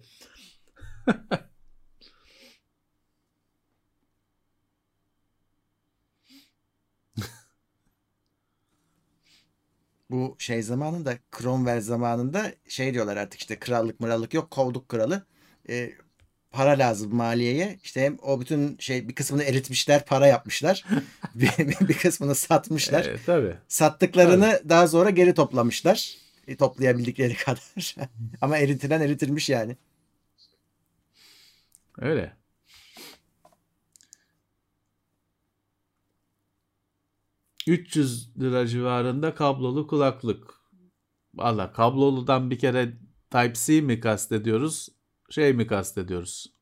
Bu şey zamanında Cromwell zamanında şey diyorlar artık işte krallık mırallık yok kovduk kralı. Ee, para lazım maliyeye. İşte hem o bütün şey bir kısmını eritmişler para yapmışlar. *laughs* bir, bir kısmını satmışlar. Evet, tabii. Sattıklarını daha sonra geri toplamışlar. E, toplayabildikleri *laughs* kadar. Ama eritilen eritilmiş yani. Öyle. ...300 lira civarında kablolu kulaklık. Valla kabloludan bir kere Type-C mi kastediyoruz? Şey mi kastediyoruz?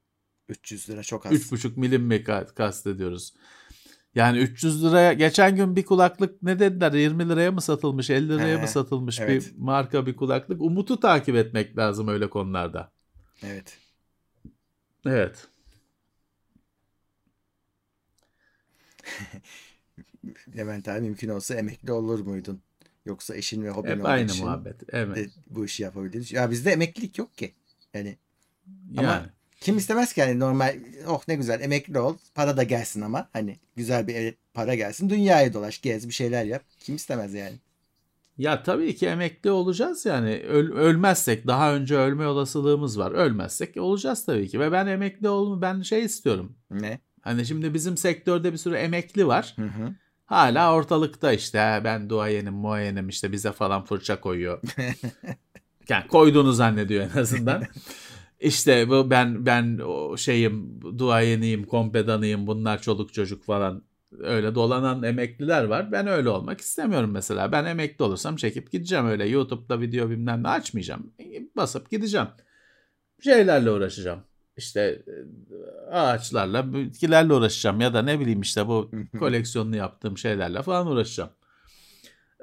300 lira çok az. 3,5 milim mi ka- kastediyoruz? Yani 300 liraya geçen gün bir kulaklık ne dediler 20 liraya mı satılmış 50 liraya He, mı satılmış evet. bir marka bir kulaklık. Umut'u takip etmek lazım öyle konularda. Evet. Evet. *laughs* Levent abi mümkün olsa emekli olur muydun? Yoksa eşin ve hobin Hep aynı için muhabbet. Evet. bu işi yapabiliriz. Ya bizde emeklilik yok ki. Yani ama- Yani. Kim istemez ki hani normal oh ne güzel emekli ol para da gelsin ama hani güzel bir para gelsin dünyayı dolaş gez bir şeyler yap. Kim istemez yani. Ya tabii ki emekli olacağız yani Öl- ölmezsek daha önce ölme olasılığımız var. Ölmezsek olacağız tabii ki ve ben emekli olma ben şey istiyorum. Ne? Hani şimdi bizim sektörde bir sürü emekli var. Hı hı. Hala ortalıkta işte "Ha, ben duayenim muayenim işte bize falan fırça koyuyor. *laughs* yani koyduğunu zannediyor en azından. *laughs* İşte bu ben ben o şeyim duayeniyim, kompedanıyım bunlar çoluk çocuk falan öyle dolanan emekliler var. Ben öyle olmak istemiyorum mesela. Ben emekli olursam çekip gideceğim öyle YouTube'da video bilmem ne açmayacağım. Basıp gideceğim. Şeylerle uğraşacağım. İşte e, ağaçlarla, bitkilerle uğraşacağım ya da ne bileyim işte bu koleksiyonunu yaptığım şeylerle falan uğraşacağım.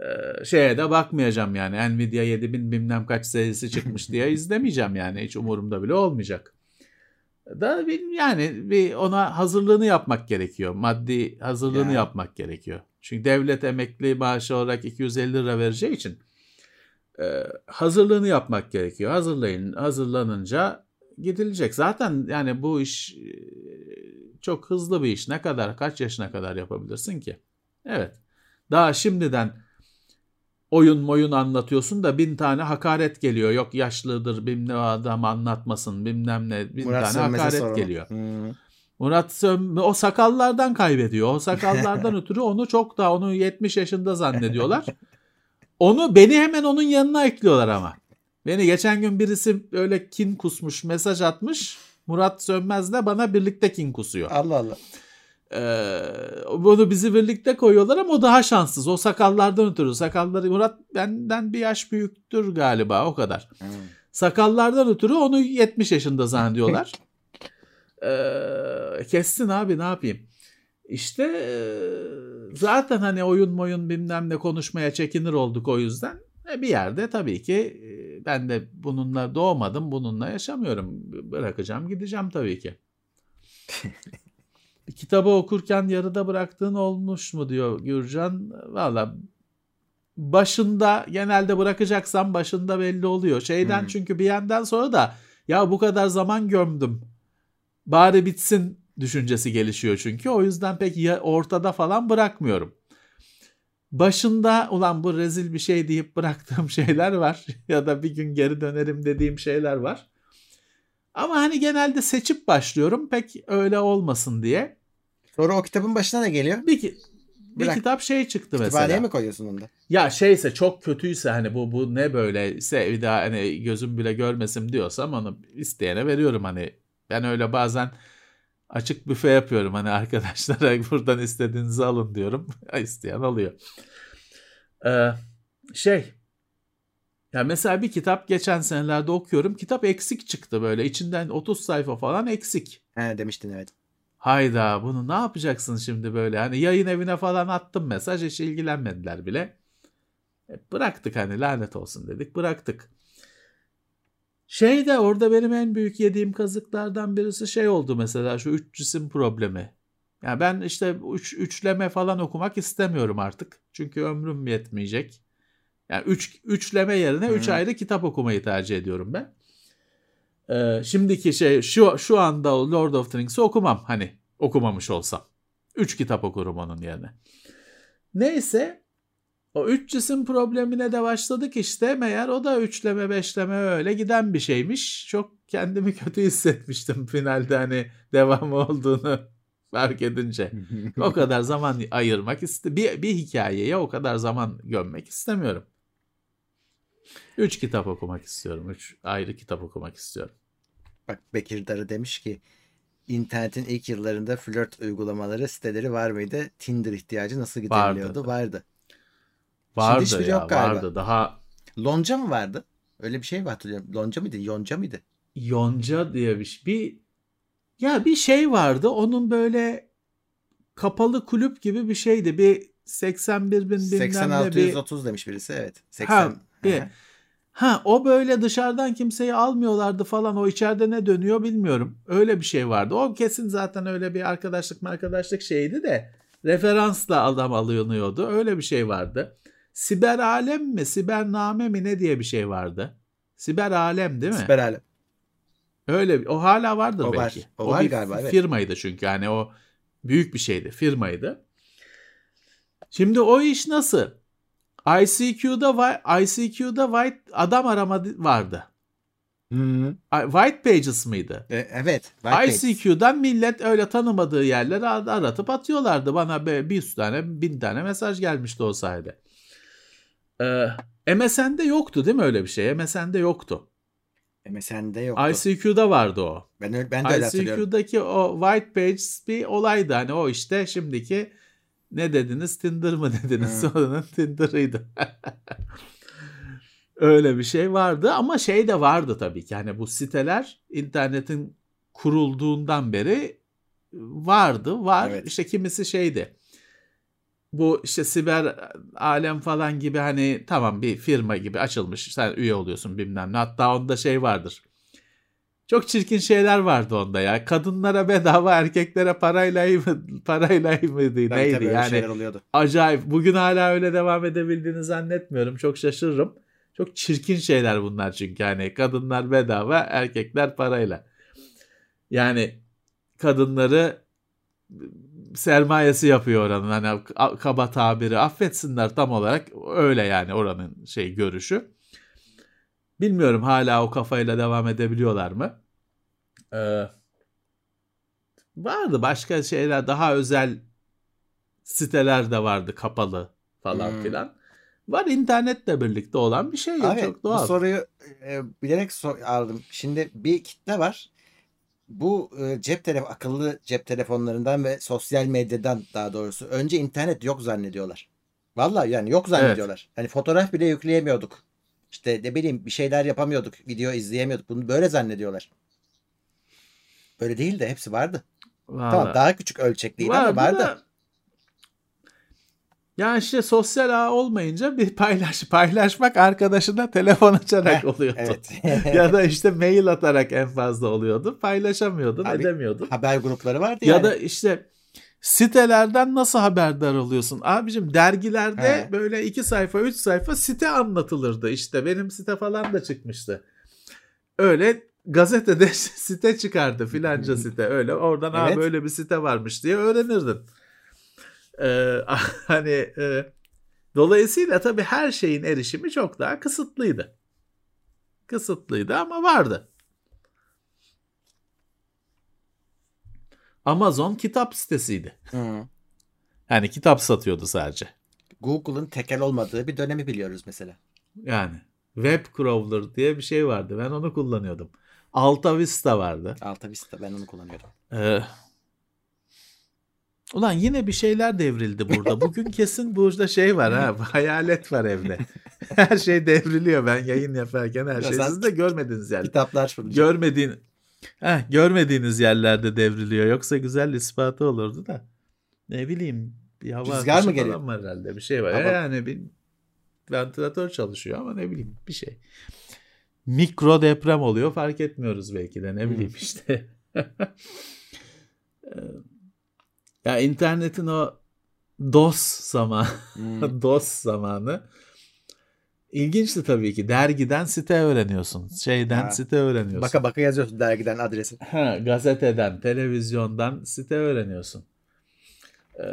Ee, şeye de bakmayacağım yani Nvidia 7000 bilmem kaç serisi çıkmış diye *laughs* izlemeyeceğim yani hiç umurumda bile olmayacak. Da bir, yani bir ona hazırlığını yapmak gerekiyor. Maddi hazırlığını Ya. yapmak gerekiyor. Çünkü devlet emekli maaşı olarak 250 lira vereceği için e, hazırlığını yapmak gerekiyor. Hazırlayın, hazırlanınca gidilecek. Zaten yani bu iş e, çok hızlı bir iş. Ne kadar, kaç yaşına kadar yapabilirsin ki? Evet. Daha şimdiden oyun moyun anlatıyorsun da bin tane hakaret geliyor. Yok yaşlıdır bilmem ne adam anlatmasın bilmem ne bin Murat tane Sönmez'e hakaret soralım. geliyor. Hı. Murat Sönme o sakallardan kaybediyor. O sakallardan *laughs* ötürü onu çok daha onu 70 yaşında zannediyorlar. Onu beni hemen onun yanına ekliyorlar ama. Beni geçen gün birisi öyle kin kusmuş mesaj atmış. Murat Sönmez'le bana birlikte kin kusuyor. Allah Allah. Ee, bunu bizi birlikte koyuyorlar ama o daha şanssız. O sakallardan ötürü. Sakalları Murat benden bir yaş büyüktür galiba o kadar. Hı. Sakallardan ötürü onu 70 yaşında zannediyorlar. *laughs* Ee, kessin abi ne yapayım. İşte e, zaten hani oyun moyun bilmem ne konuşmaya çekinir olduk o yüzden. E, bir yerde tabii ki e, ben de bununla doğmadım, bununla yaşamıyorum. Bırakacağım, gideceğim tabii ki. *laughs* Kitabı okurken yarıda bıraktığın olmuş mu diyor Gürcan. Valla başında genelde bırakacaksam başında belli oluyor. Şeyden Hmm. çünkü bir yandan sonra da ya bu kadar zaman gömdüm. Bari bitsin düşüncesi gelişiyor çünkü. O yüzden pek ya ortada falan bırakmıyorum. Başında ulan bu rezil bir şey deyip bıraktığım *laughs* şeyler var *laughs* ya da bir gün geri dönerim dediğim şeyler var. Ama hani genelde seçip başlıyorum pek öyle olmasın diye. Sonra o kitabın başına ne geliyor? Bir, ki- bir Bırak. kitap şey çıktı Kütüphaneye mesela. mi koyuyorsun onu da? Ya şeyse çok kötüyse hani bu bu ne böyleyse bir daha hani gözüm bile görmesin diyorsam onu isteyene veriyorum hani. Ben öyle bazen açık büfe yapıyorum hani arkadaşlara *laughs* buradan istediğinizi alın diyorum. *laughs* İsteyen alıyor. Ee, şey ya mesela bir kitap geçen senelerde okuyorum. Kitap eksik çıktı böyle. içinden 30 sayfa falan eksik. He demiştin evet. Hayda bunu ne yapacaksın şimdi böyle? Hani yayın evine falan attım mesaj hiç ilgilenmediler bile. E, bıraktık hani lanet olsun dedik bıraktık. Şey de orada benim en büyük yediğim kazıklardan birisi şey oldu mesela şu üç cisim problemi. Yani ben işte üç, üçleme falan okumak istemiyorum artık. Çünkü ömrüm yetmeyecek. Yani üç, üçleme yerine üç Hı. ayrı kitap okumayı tercih ediyorum ben. Ee, şimdiki şey şu şu anda Lord of the Rings'i okumam hani okumamış olsam. Üç kitap okurum onun yerine. Neyse o üç cisim problemine de başladık işte. Meğer o da üçleme beşleme öyle giden bir şeymiş. Çok kendimi kötü hissetmiştim finalde hani devamı olduğunu *laughs* fark edince. O kadar zaman ayırmak iste bir, bir hikayeye o kadar zaman gömmek istemiyorum. Üç kitap okumak istiyorum. Üç ayrı kitap okumak istiyorum. Bak Bekir Darı demiş ki internetin ilk yıllarında flört uygulamaları siteleri var mıydı? Tinder ihtiyacı nasıl gideriliyordu? Vardı. Vardı hiçbiri ya yok galiba. vardı. Daha Lonca mı vardı? Öyle bir şey mi hatırlıyorum? Lonca mıydı? Yonca mıydı? Yonca diye bir şey. Bir ya bir şey vardı. Onun böyle kapalı kulüp gibi bir şeydi. Bir 81 bin bilmem 80 ne bir 630 demiş birisi. Evet. 80. Ha, hı. Ha o böyle dışarıdan kimseyi almıyorlardı falan o içeride ne dönüyor bilmiyorum. Öyle bir şey vardı. O kesin zaten öyle bir arkadaşlık arkadaşlık şeydi de referansla adam alınıyordu. Öyle bir şey vardı. Siber alem mi, sibername mi ne diye bir şey vardı. Siber alem değil mi? Siber alem. Öyle o hala vardır O var. belki. O var bir galiba, evet. firmaydı çünkü yani o büyük bir şeydi, firmaydı. Şimdi o iş nasıl? ICQ'da ICQ'da white adam arama vardı. Ay- White Pages mıydı? E, evet. White Pages. ICQ'dan millet öyle tanımadığı yerlere ar- aratıp atıyorlardı. Bana bir yüz tane, bin tane mesaj gelmişti o sayede. Ee, MSN'de yoktu değil mi öyle bir şey? MSN'de yoktu. MSN'de yok. ICQ'da vardı o. Ben, ben de öyle hatırlıyorum. ICQ'daki o White Pages bir olaydı. Hani o işte şimdiki ne dediniz Tinder mı dediniz? Hı. Sonranın Tinder'ıydı. *laughs* Öyle bir şey vardı ama şey de vardı tabii ki. Hani bu siteler internetin kurulduğundan beri vardı. Var. Evet. İşte kimisi şeydi. Bu işte siber alem falan gibi hani tamam bir firma gibi açılmış. Sen üye oluyorsun bilmem ne. Hatta onda şey vardır. Çok çirkin şeyler vardı onda ya. Kadınlara bedava, erkeklere parayla parayla mıydı neydi tabii, yani acayip. Bugün hala öyle devam edebildiğini zannetmiyorum. Çok şaşırırım. Çok çirkin şeyler bunlar çünkü hani kadınlar bedava, erkekler parayla. Yani kadınları sermayesi yapıyor oranın hani kaba tabiri affetsinler tam olarak öyle yani oranın şey görüşü. Bilmiyorum hala o kafayla devam edebiliyorlar mı? Ee, vardı başka şeyler daha özel siteler de vardı kapalı falan Hmm. filan. Var internetle birlikte olan bir şey yok Abi çok bu doğal. soruyu e, bilerek sor- aldım. Şimdi bir kitle var. Bu e, cep telefon akıllı cep telefonlarından ve sosyal medyadan daha doğrusu önce internet yok zannediyorlar. Vallahi yani yok zannediyorlar. Hani fotoğraf bile yükleyemiyorduk. İşte ne bileyim bir şeyler yapamıyorduk, video izleyemiyorduk. Bunu böyle zannediyorlar. Böyle değil de hepsi vardı. Tamam Vallahi. daha küçük ölçekliydi ama vardı. da- Ya işte sosyal ağ olmayınca bir paylaş paylaşmak arkadaşına telefon açarak Heh, *laughs* oluyordu. Evet. *laughs* ya da işte mail atarak en fazla oluyordu. Paylaşamıyordun, Abi, edemiyordun. Haber grupları vardı Ya yani. da işte sitelerden nasıl haberdar oluyorsun? Abicim dergilerde He. böyle iki sayfa, üç sayfa site anlatılırdı. İşte benim site falan da çıkmıştı. Öyle gazetede *laughs* site çıkardı filanca *laughs* site öyle. Oradan ha Evet. böyle bir site varmış diye öğrenirdin. Ee, *laughs* hani e, dolayısıyla tabii her şeyin erişimi çok daha kısıtlıydı. Kısıtlıydı ama vardı. Amazon kitap sitesiydi. Hı. Yani kitap satıyordu sadece. Google'ın tekel olmadığı bir dönemi biliyoruz mesela. Yani web crawler diye bir şey vardı. Ben onu kullanıyordum. Alta Vista vardı. Alta Vista ben onu kullanıyordum. Ee, ulan yine bir şeyler devrildi burada. *laughs* Bugün kesin burada şey var ha. Hayalet var evde. *laughs* Her şey devriliyor ben yayın yaparken her şey. Siz de görmediğiniz yer. Kitaplar fırlayacak. Görmediğin Heh, görmediğiniz yerlerde devriliyor. Yoksa güzel ispatı olurdu da. Ne bileyim bir hava Rüzgar mı geliyor? var herhalde. Bir şey var. Hava- Yani bir ventilatör çalışıyor ama ne bileyim bir şey. Mikro deprem oluyor fark etmiyoruz belki de ne Hmm. bileyim işte. *laughs* Ee, ya internetin o DOS zamanı, Hmm. *laughs* DOS zamanı ilginçti tabii ki. Dergiden site öğreniyorsun. Şeyden Ha. site öğreniyorsun. Baka baka yazıyorsun dergiden adresi. Ha, gazeteden, televizyondan site öğreniyorsun. Ee,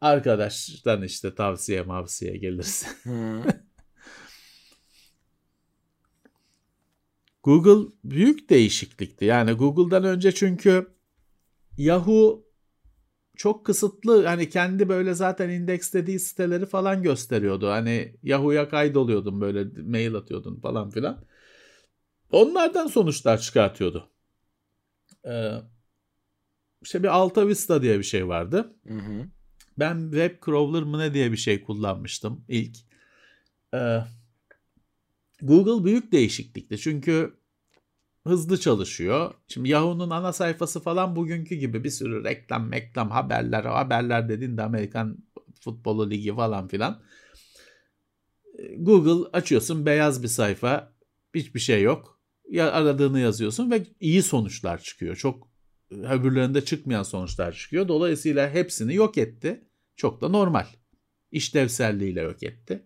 arkadaştan işte tavsiye mavsiye gelirse. *laughs* Google büyük değişiklikti. Yani Google'dan önce çünkü Yahoo çok kısıtlı hani kendi böyle zaten indekslediği siteleri falan gösteriyordu. Hani Yahoo'ya kaydoluyordun böyle mail atıyordun falan filan. Onlardan sonuçlar çıkartıyordu. Ee, işte bir Alta Vista diye bir şey vardı. Hı hı. Ben Web Crawler mı ne diye bir şey kullanmıştım ilk. Ee, Google büyük değişiklikti çünkü hızlı çalışıyor. Şimdi Yahoo'nun ana sayfası falan bugünkü gibi bir sürü reklam, reklam, haberler, haberler dediğinde Amerikan Futbolu Ligi falan filan. Ee, Google açıyorsun beyaz bir sayfa, hiçbir şey yok. Ya aradığını yazıyorsun ve iyi sonuçlar çıkıyor. Çok öbürlerinde çıkmayan sonuçlar çıkıyor. Dolayısıyla hepsini yok etti. Çok da normal. İşlevselliğiyle yok etti.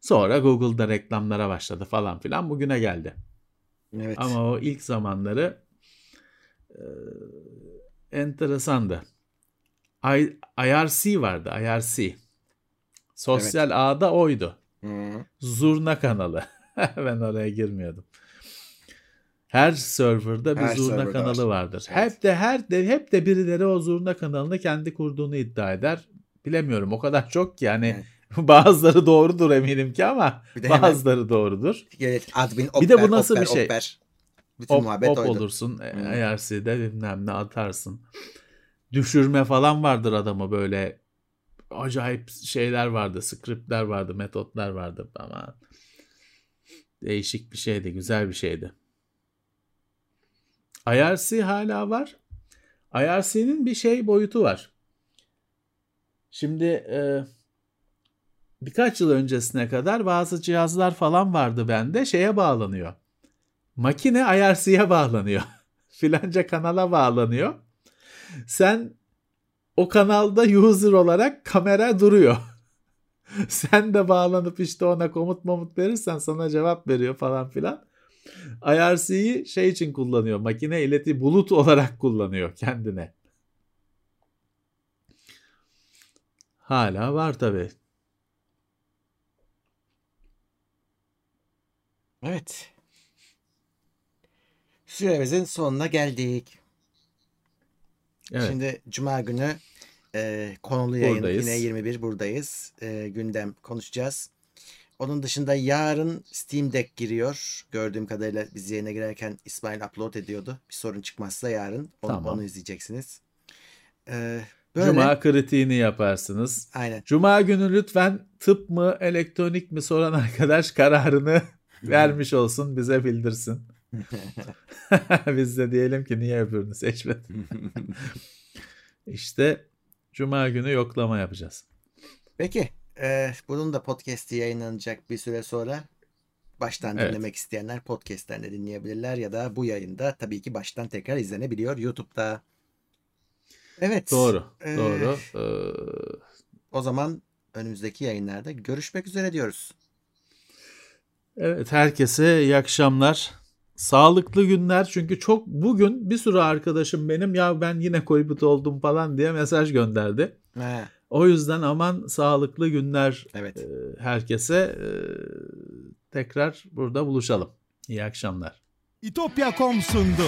Sonra Google'da reklamlara başladı falan filan bugüne geldi. Evet. Ama o ilk zamanları e, enteresandı. I, IRC vardı IRC. Sosyal evet. ağda oydu. Hı. Zurna kanalı. *laughs* ben oraya girmiyordum. Her serverda bir Her zurna serverda kanalı var. vardır. Evet. Hep de her de hep de birileri o zurna kanalını kendi kurduğunu iddia eder. Bilemiyorum o kadar çok ki yani Evet. *laughs* bazıları doğrudur eminim ki ama de hemen- bazıları doğrudur. Evet, admin, Bir de bu opper, nasıl opper, bir şey? opper. Bütün Hop, muhabbet oydu. olursun. e, Hı. IRC'de bilmem ne atarsın. Düşürme falan vardır adamı böyle acayip şeyler vardı. Scriptler vardı, metotlar vardı ama değişik bir şeydi, güzel bir şeydi. IRC hala var. IRC'nin bir şey boyutu var. Şimdi e, birkaç yıl öncesine kadar bazı cihazlar falan vardı bende şeye bağlanıyor. Makine IRC'ye bağlanıyor. *laughs* Filanca kanala bağlanıyor. Sen o kanalda user olarak kamera duruyor. *laughs* Sen de bağlanıp işte ona komut momut verirsen sana cevap veriyor falan filan. IRC'yi şey için kullanıyor. Makine ileti bulut *laughs* olarak kullanıyor kendine. Hala var tabii. Evet. Süremizin sonuna geldik. Evet. Şimdi Cuma günü e, konulu yayın Buradayız. yine 21 buradayız. E, gündem konuşacağız. Onun dışında yarın Steam Deck giriyor. Gördüğüm kadarıyla biz yayına girerken İsmail upload ediyordu. Bir sorun çıkmazsa yarın onu, Tamam. onu izleyeceksiniz. E, böyle. Cuma kritiğini yaparsınız. Aynen. Cuma günü lütfen tıp mı elektronik mi soran arkadaş kararını vermiş olsun bize bildirsin. *laughs* Biz de diyelim ki niye öbürünü seçmedin. *laughs* İşte Cuma günü yoklama yapacağız. Peki. e, bunun da podcast'i yayınlanacak bir süre sonra. Baştan Evet. dinlemek isteyenler podcast'ten de dinleyebilirler ya da bu yayında tabii ki baştan tekrar izlenebiliyor YouTube'da. Evet. Doğru. Ee, Doğru. Ee, O zaman önümüzdeki yayınlarda görüşmek üzere diyoruz. Evet herkese iyi akşamlar. Sağlıklı günler çünkü çok bugün bir sürü arkadaşım benim ya ben yine koybut oldum falan diye mesaj gönderdi. Ha, O yüzden aman sağlıklı günler evet. e, herkese e, tekrar burada buluşalım. İyi akşamlar. İtopya.com sundu.